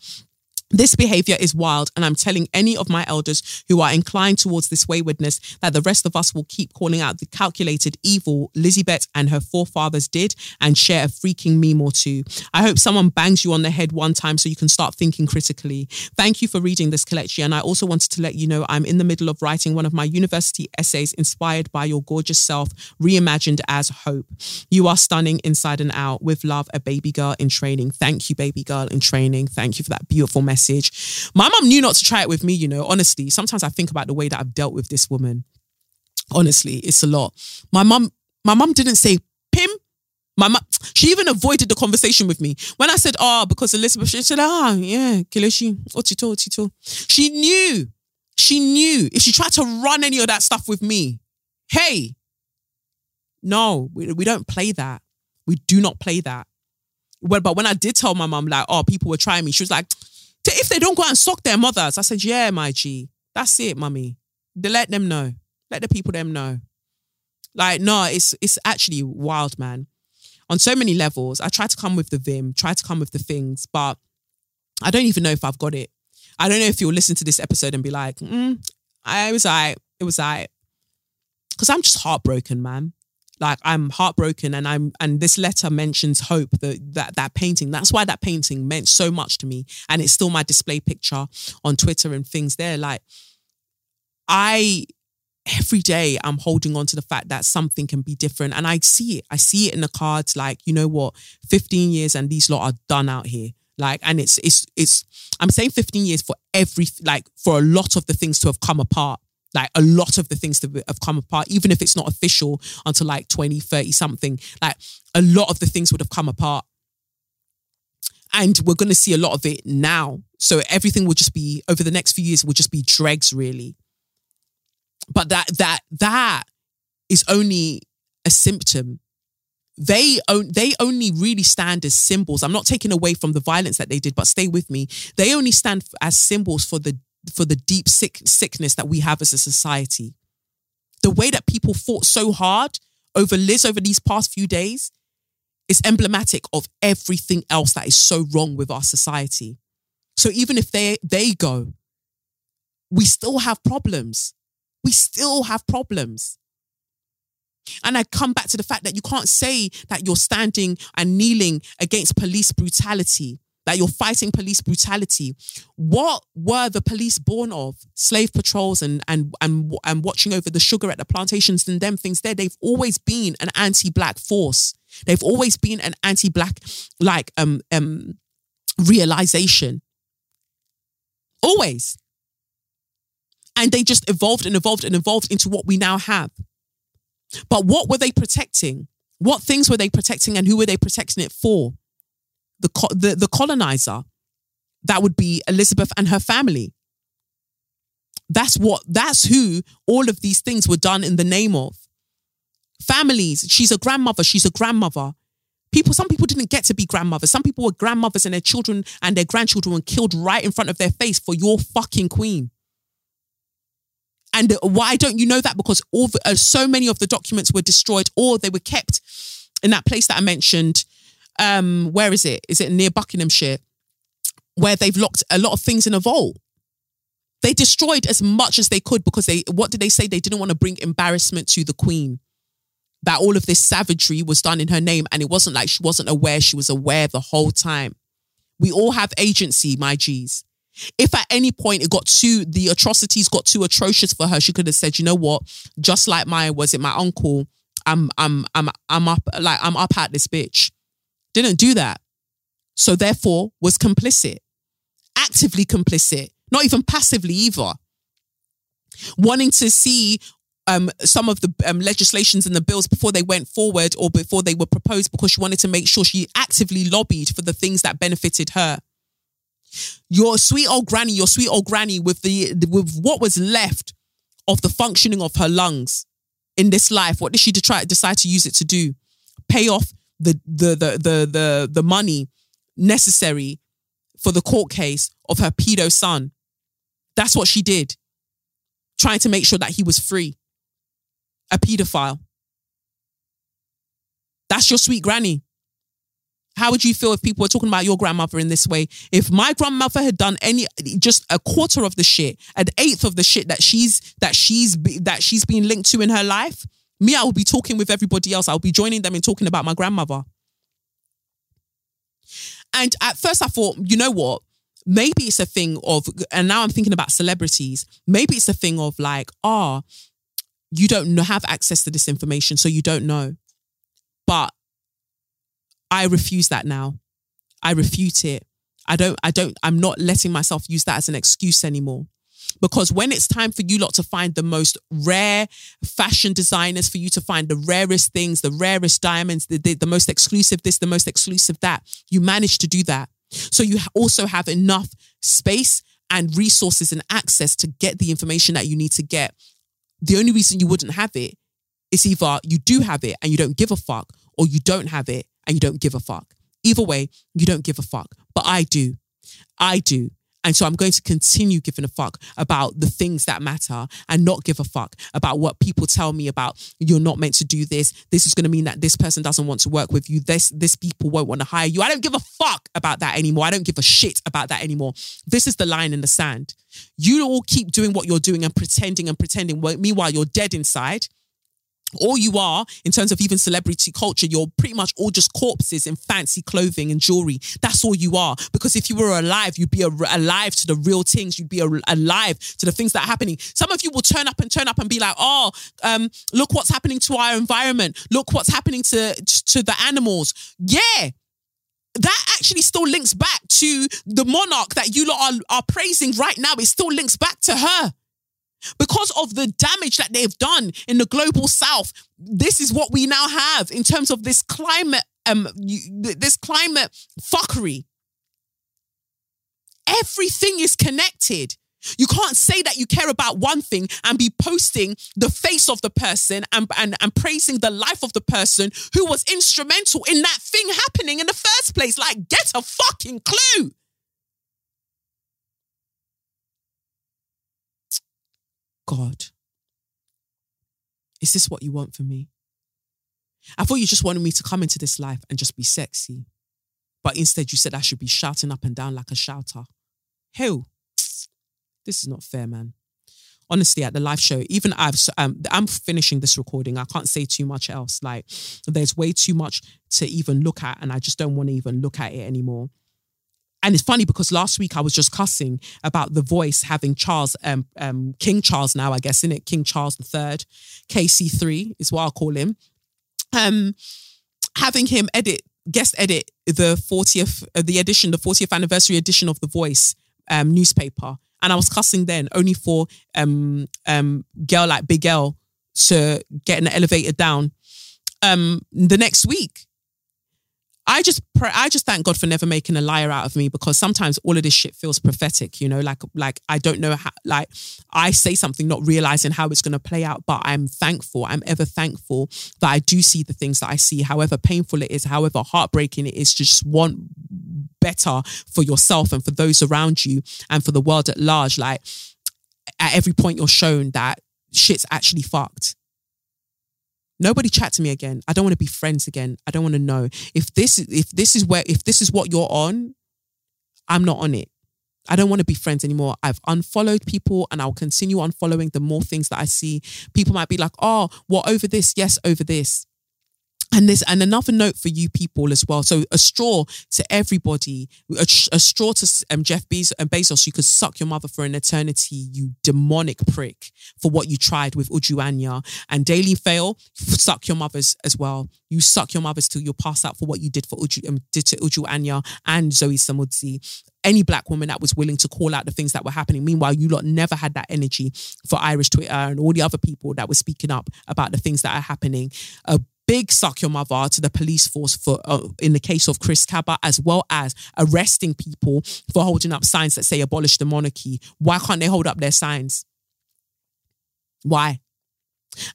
This behavior is wild, and I'm telling any of my elders who are inclined towards this waywardness that the rest of us will keep calling out the calculated evil Lizzie-Bet and her forefathers did and share a freaking meme or two. I hope someone bangs you on the head one time so you can start thinking critically. Thank you for reading this collection, and I also wanted to let you know I'm in the middle of writing one of my university essays inspired by your gorgeous self, reimagined as hope. You are stunning inside and out. With love, a baby girl in training. Thank you, baby girl in training. Thank you for that beautiful message message. My mum knew not to try it with me, you know, honestly. Sometimes I think about the way that I've dealt with this woman. Honestly, it's a lot. My mum, my mum didn't say, Pim. My mum, she even avoided the conversation with me. When I said, oh, because Elizabeth, she said, ah, yeah, Kelechi, Otito, Otito. She knew, she knew if she tried to run any of that stuff with me, hey, no, we, we don't play that. We do not play that. But when I did tell my mom, like, oh, people were trying me, she was like, if they don't go out and suck their mothers, I said, yeah, my G, that's it, mummy. They let them know. Let the people them know. Like, no, it's it's actually wild, man. On so many levels, I try to come with the vim, try to come with the things, but I don't even know if I've got it. I don't know if you'll listen to this episode and be like, mm, I was like, it was like, because I'm just heartbroken, man like I'm heartbroken and I'm and this letter mentions hope that that that painting. That's why that painting meant so much to me. And it's still my display picture on Twitter and things there. Like I every day I'm holding on to the fact that something can be different. And I see it. I see it in the cards. Like you know what? 15 years and these lot are done out here. Like and it's it's it's I'm saying 15 years for every like for a lot of the things to have come apart like a lot of the things that have come apart, even if it's not official until like 20, 30 something, like a lot of the things would have come apart. and we're going to see a lot of it now. So everything will just be over the next few years will just be dregs, really. But that that that is only a symptom. They own, they only really stand as symbols. I'm not taking away from the violence that they did, but stay with me. They only stand as symbols for the for the deep sick sickness that we have as a society. The way that people fought so hard over Liz over these past few days is emblematic of everything else that is so wrong with our society. So even if they they go, we still have problems. We still have problems. And I come back to the fact that you can't say that you're standing and kneeling against police brutality, that you're fighting police brutality. What were the police born of? Slave patrols and and and, and watching over the sugar at the plantations and them things there. They've always been an anti-black force. They've always been an anti-black like um um realization. Always. And they just evolved and evolved and evolved into what we now have. But what were they protecting? What things were they protecting and who were they protecting it for? The, the, the colonizer. That would be Elizabeth and her family. That's what, that's who all of these things were done in the name of. Families. She's a grandmother. She's a grandmother. People, some people didn't get to be grandmothers. Some people were grandmothers and their children and their grandchildren were killed right in front of their face for your fucking queen. And why don't you know that? Because all the, uh, so many of the documents were destroyed or they were kept in that place that I mentioned. Um, where is it? Is it near Buckinghamshire? Where they've locked a lot of things in a vault. They destroyed as much as they could because they, what did they say? They didn't want to bring embarrassment to the Queen. That all of this savagery was done in her name. And it wasn't like she wasn't aware, she was aware the whole time. We all have agency, my G's. If at any point it got too, the atrocities got too atrocious for her, she could have said, you know what? Just like my, was it my uncle? I'm, I'm, I'm, I'm up, like, I'm up at this bitch. Didn't do that. So therefore was complicit, actively complicit, not even passively either. Wanting to see um, some of the um, legislations and the bills before they went forward or before they were proposed because she wanted to make sure she actively lobbied for the things that benefited her your sweet old granny, your sweet old granny with the with what was left of the functioning of her lungs in this life. What did she try decide to use it to do? Pay off the the the the the, the money necessary for the court case of her pedo son. That's what she did. Trying to make sure that he was free. A pedophile. That's your sweet granny. How would you feel if people were talking about your grandmother in this way? If my grandmother had done any, just a quarter of the shit, an eighth of the shit that she's that she's that she's been linked to in her life, me, I would be talking with everybody else. I'll be joining them in talking about my grandmother. And at first, I thought, you know what? Maybe it's a thing of, and now I'm thinking about celebrities. Maybe it's a thing of like, ah, oh, you don't have access to this information, so you don't know. But I refuse that now. I refute it. I don't, I don't, I'm not letting myself use that as an excuse anymore. Because when it's time for you lot to find the most rare fashion designers, for you to find the rarest things, the rarest diamonds, the, the, the most exclusive this, the most exclusive that, you manage to do that. So you also have enough space and resources and access to get the information that you need to get. The only reason you wouldn't have it is either you do have it and you don't give a fuck, or you don't have it and you don't give a fuck. Either way, you don't give a fuck. But I do. I do. And so I'm going to continue giving a fuck about the things that matter and not give a fuck about what people tell me about you're not meant to do this. This is going to mean that this person doesn't want to work with you. This this people won't want to hire you. I don't give a fuck about that anymore. I don't give a shit about that anymore. This is the line in the sand. You all keep doing what you're doing and pretending and pretending. Meanwhile, you're dead inside all you are in terms of even celebrity culture, you're pretty much all just corpses in fancy clothing and jewelry. That's all you are. Because if you were alive, you'd be alive to the real things. You'd be alive to the things that are happening. Some of you will turn up and turn up and be like, "Oh, um, look what's happening to our environment. Look what's happening to to the animals." Yeah, that actually still links back to the monarch that you are, are praising right now. It still links back to her because of the damage that they've done in the global south this is what we now have in terms of this climate um this climate fuckery Everything is connected. You can't say that you care about one thing and be posting the face of the person and, and, and praising the life of the person who was instrumental in that thing happening in the first place. Like, get a fucking clue. God, is this what you want for me? I thought you just wanted me to come into this life and just be sexy. But instead, you said I should be shouting up and down like a shouter. Hell, this is not fair, man. Honestly, at the live show, even I've, um, I'm finishing this recording. I can't say too much else. Like, there's way too much to even look at, and I just don't want to even look at it anymore. And it's funny because last week I was just cussing about the voice having Charles, um, um, King Charles now, I guess, in it, King Charles III, KC3 is what I'll call him. Um, having him edit, guest edit the 40th, uh, the edition, the 40th anniversary edition of The Voice um, newspaper. And I was cussing then only for um, um, girl like Big L to get an elevator down. Um, the next week, I just pray, I just thank God for never making a liar out of me because sometimes all of this shit feels prophetic, you know, like like I don't know how like I say something not realizing how it's going to play out, but I'm thankful. I'm ever thankful that I do see the things that I see, however painful it is, however heartbreaking it is, just want better for yourself and for those around you and for the world at large. Like at every point you're shown that shit's actually fucked Nobody chat to me again. I don't want to be friends again. I don't want to know. If this if this is where if this is what you're on, I'm not on it. I don't want to be friends anymore. I've unfollowed people and I'll continue unfollowing the more things that I see. People might be like, oh, what over this? Yes, over this. And this, and another note for you people as well. So a straw to everybody, a, a straw to um, Jeff Bezos, and Bezos. You could suck your mother for an eternity, you demonic prick, for what you tried with Uju Anya and Daily Fail. Suck your mothers as well. You suck your mothers till you pass out for what you did for Uju, um, did to Uju Anya and Zoe Samudzi any black woman that was willing to call out the things that were happening. Meanwhile, you lot never had that energy for Irish Twitter and all the other people that were speaking up about the things that are happening. A big suck your mother to the police force for uh, in the case of Chris Kaba, as well as arresting people for holding up signs that say abolish the monarchy. Why can't they hold up their signs? Why?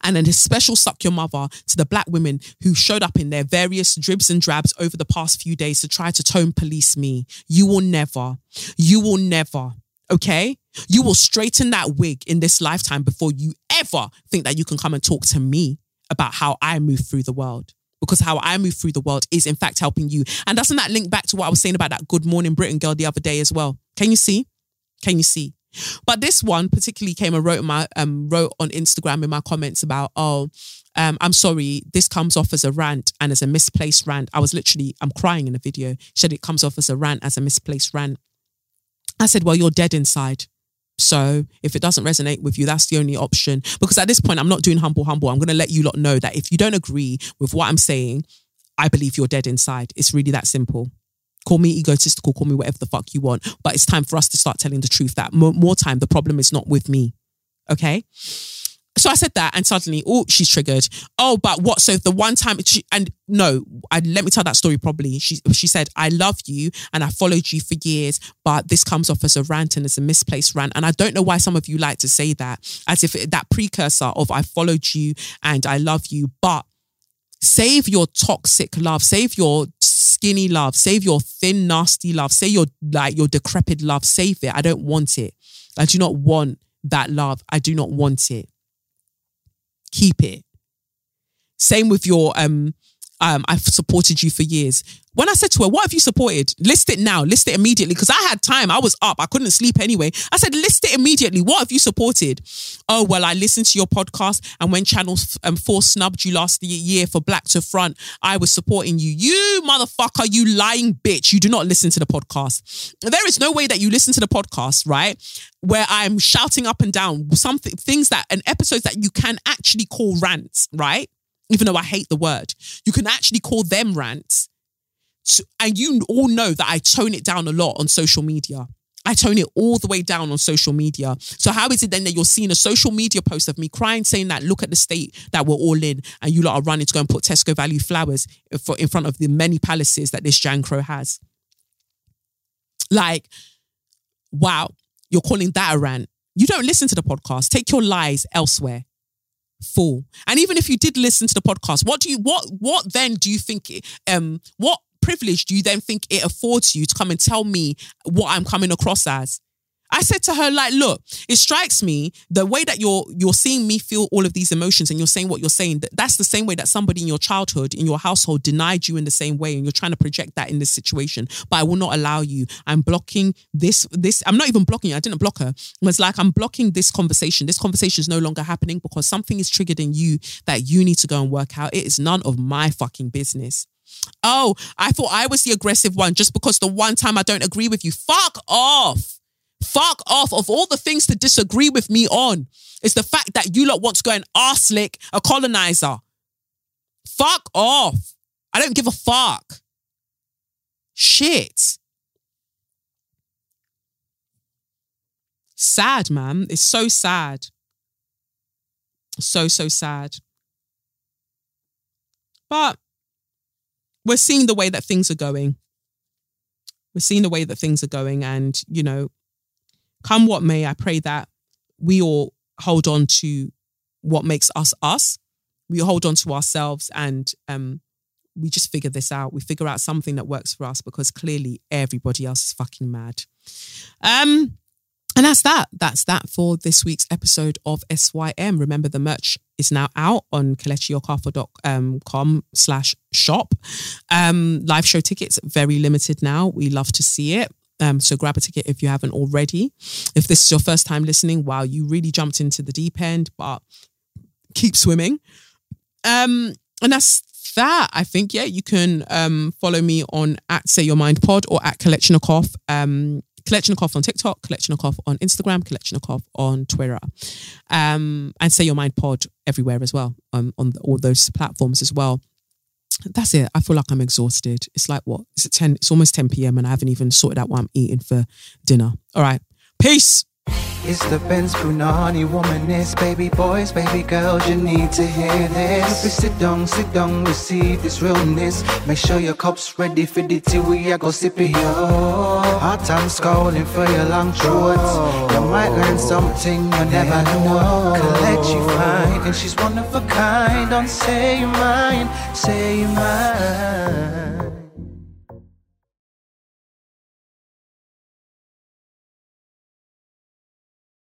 And then his special suck your mother to the black women who showed up in their various dribs and drabs over the past few days to try to tone police me. You will never, you will never, okay? You will straighten that wig in this lifetime before you ever think that you can come and talk to me about how I move through the world. Because how I move through the world is in fact helping you. And doesn't that link back to what I was saying about that Good Morning Britain girl the other day as well? Can you see? Can you see? But this one particularly came and wrote my um wrote on Instagram in my comments about, oh, um, I'm sorry, this comes off as a rant and as a misplaced rant. I was literally, I'm crying in the video. She said it comes off as a rant, as a misplaced rant. I said, well, you're dead inside. So if it doesn't resonate with you, that's the only option. Because at this point, I'm not doing humble, humble. I'm going to let you lot know that if you don't agree with what I'm saying, I believe you're dead inside. It's really that simple. Call me egotistical, call me whatever the fuck you want. But it's time for us to start telling the truth that more, more time, the problem is not with me. Okay? So I said that, and suddenly, oh, she's triggered. Oh, but what? So the one time, she, and no, I, let me tell that story properly. She she said, "I love you, and I followed you for years, but this comes off as a rant and as a misplaced rant." And I don't know why some of you like to say that, as if that precursor of "I followed you and I love you," but save your toxic love, save your skinny love, save your thin, nasty love, say your like your decrepit love, save it. I don't want it. I do not want that love. I do not want it keep it. Same with your um um, I've supported you for years. When I said to her, What have you supported? List it now, list it immediately. Because I had time, I was up, I couldn't sleep anyway. I said, List it immediately. What have you supported? Oh, well, I listened to your podcast, and when Channel um, 4 snubbed you last year for Black to Front, I was supporting you. You motherfucker, you lying bitch. You do not listen to the podcast. There is no way that you listen to the podcast, right? Where I'm shouting up and down something, things that, and episodes that you can actually call rants, right? Even though I hate the word. You can actually call them rants. and you all know that I tone it down a lot on social media. I tone it all the way down on social media. So how is it then that you're seeing a social media post of me crying, saying that look at the state that we're all in, and you lot are running to go and put Tesco value flowers for, in front of the many palaces that this Jan Crow has? Like, Wow, you're calling that a rant. You don't listen to the podcast. Take your lies elsewhere. Fool. And even if you did listen to the podcast, what do you what what then do you think um what privilege do you then think it affords you to come and tell me what I'm coming across as? I said to her, like, look, it strikes me the way that you're you're seeing me feel all of these emotions and you're saying what you're saying. That that's the same way that somebody in your childhood, in your household, denied you in the same way, and you're trying to project that in this situation. But I will not allow you. I'm blocking this. This I'm not even blocking. You. I didn't block her. It's like I'm blocking this conversation. This conversation is no longer happening because something is triggered in you that you need to go and work out. It is none of my fucking business. Oh, I thought I was the aggressive one just because the one time I don't agree with you. Fuck off. Fuck off of all the things to disagree with me on. It's the fact that you lot want to go and arse lick a colonizer. Fuck off. I don't give a fuck. Shit. Sad, man. It's so sad. So, so sad. But we're seeing the way that things are going. We're seeing the way that things are going. And, you know, come what may, I pray that we all hold on to what makes us us. We hold on to ourselves and um, we just figure this out. We figure out something that works for us because clearly everybody else is fucking mad. Um, and that's that. That's that for this week's episode of SYM. Remember, the merch is now out on kelechiokafo.com slash shop. Um, live show tickets, very limited now. We love to see it. Um, so grab a ticket if you haven't already. If this is your first time listening, wow, you really jumped into the deep end, but keep swimming. Um, and that's that. I think, yeah, you can um, follow me on at Say Your Mind Pod or at Kelechi Okafor. Um, Kelechi Okafor on TikTok, Kelechi Okafor on Instagram, Kelechi Okafor on Twitter. Um, and Say Your Mind Pod everywhere as well, um, on all those platforms as well that's it. I feel like I'm exhausted. It's like what? It's at 10, it's almost 10 p.m. and I haven't even sorted out what I'm eating for dinner. All right. Peace. It's the Benz Punani womanist, baby boys, baby girls, you need to hear this. If sit down, sit down, receive this realness. Make sure your cup's ready for the tea, we are go sip it, yo. Hot time scalding for your long throats. You might learn something you never know. Collect you fine, and she's one of a kind. Don't say you mine, say you mine.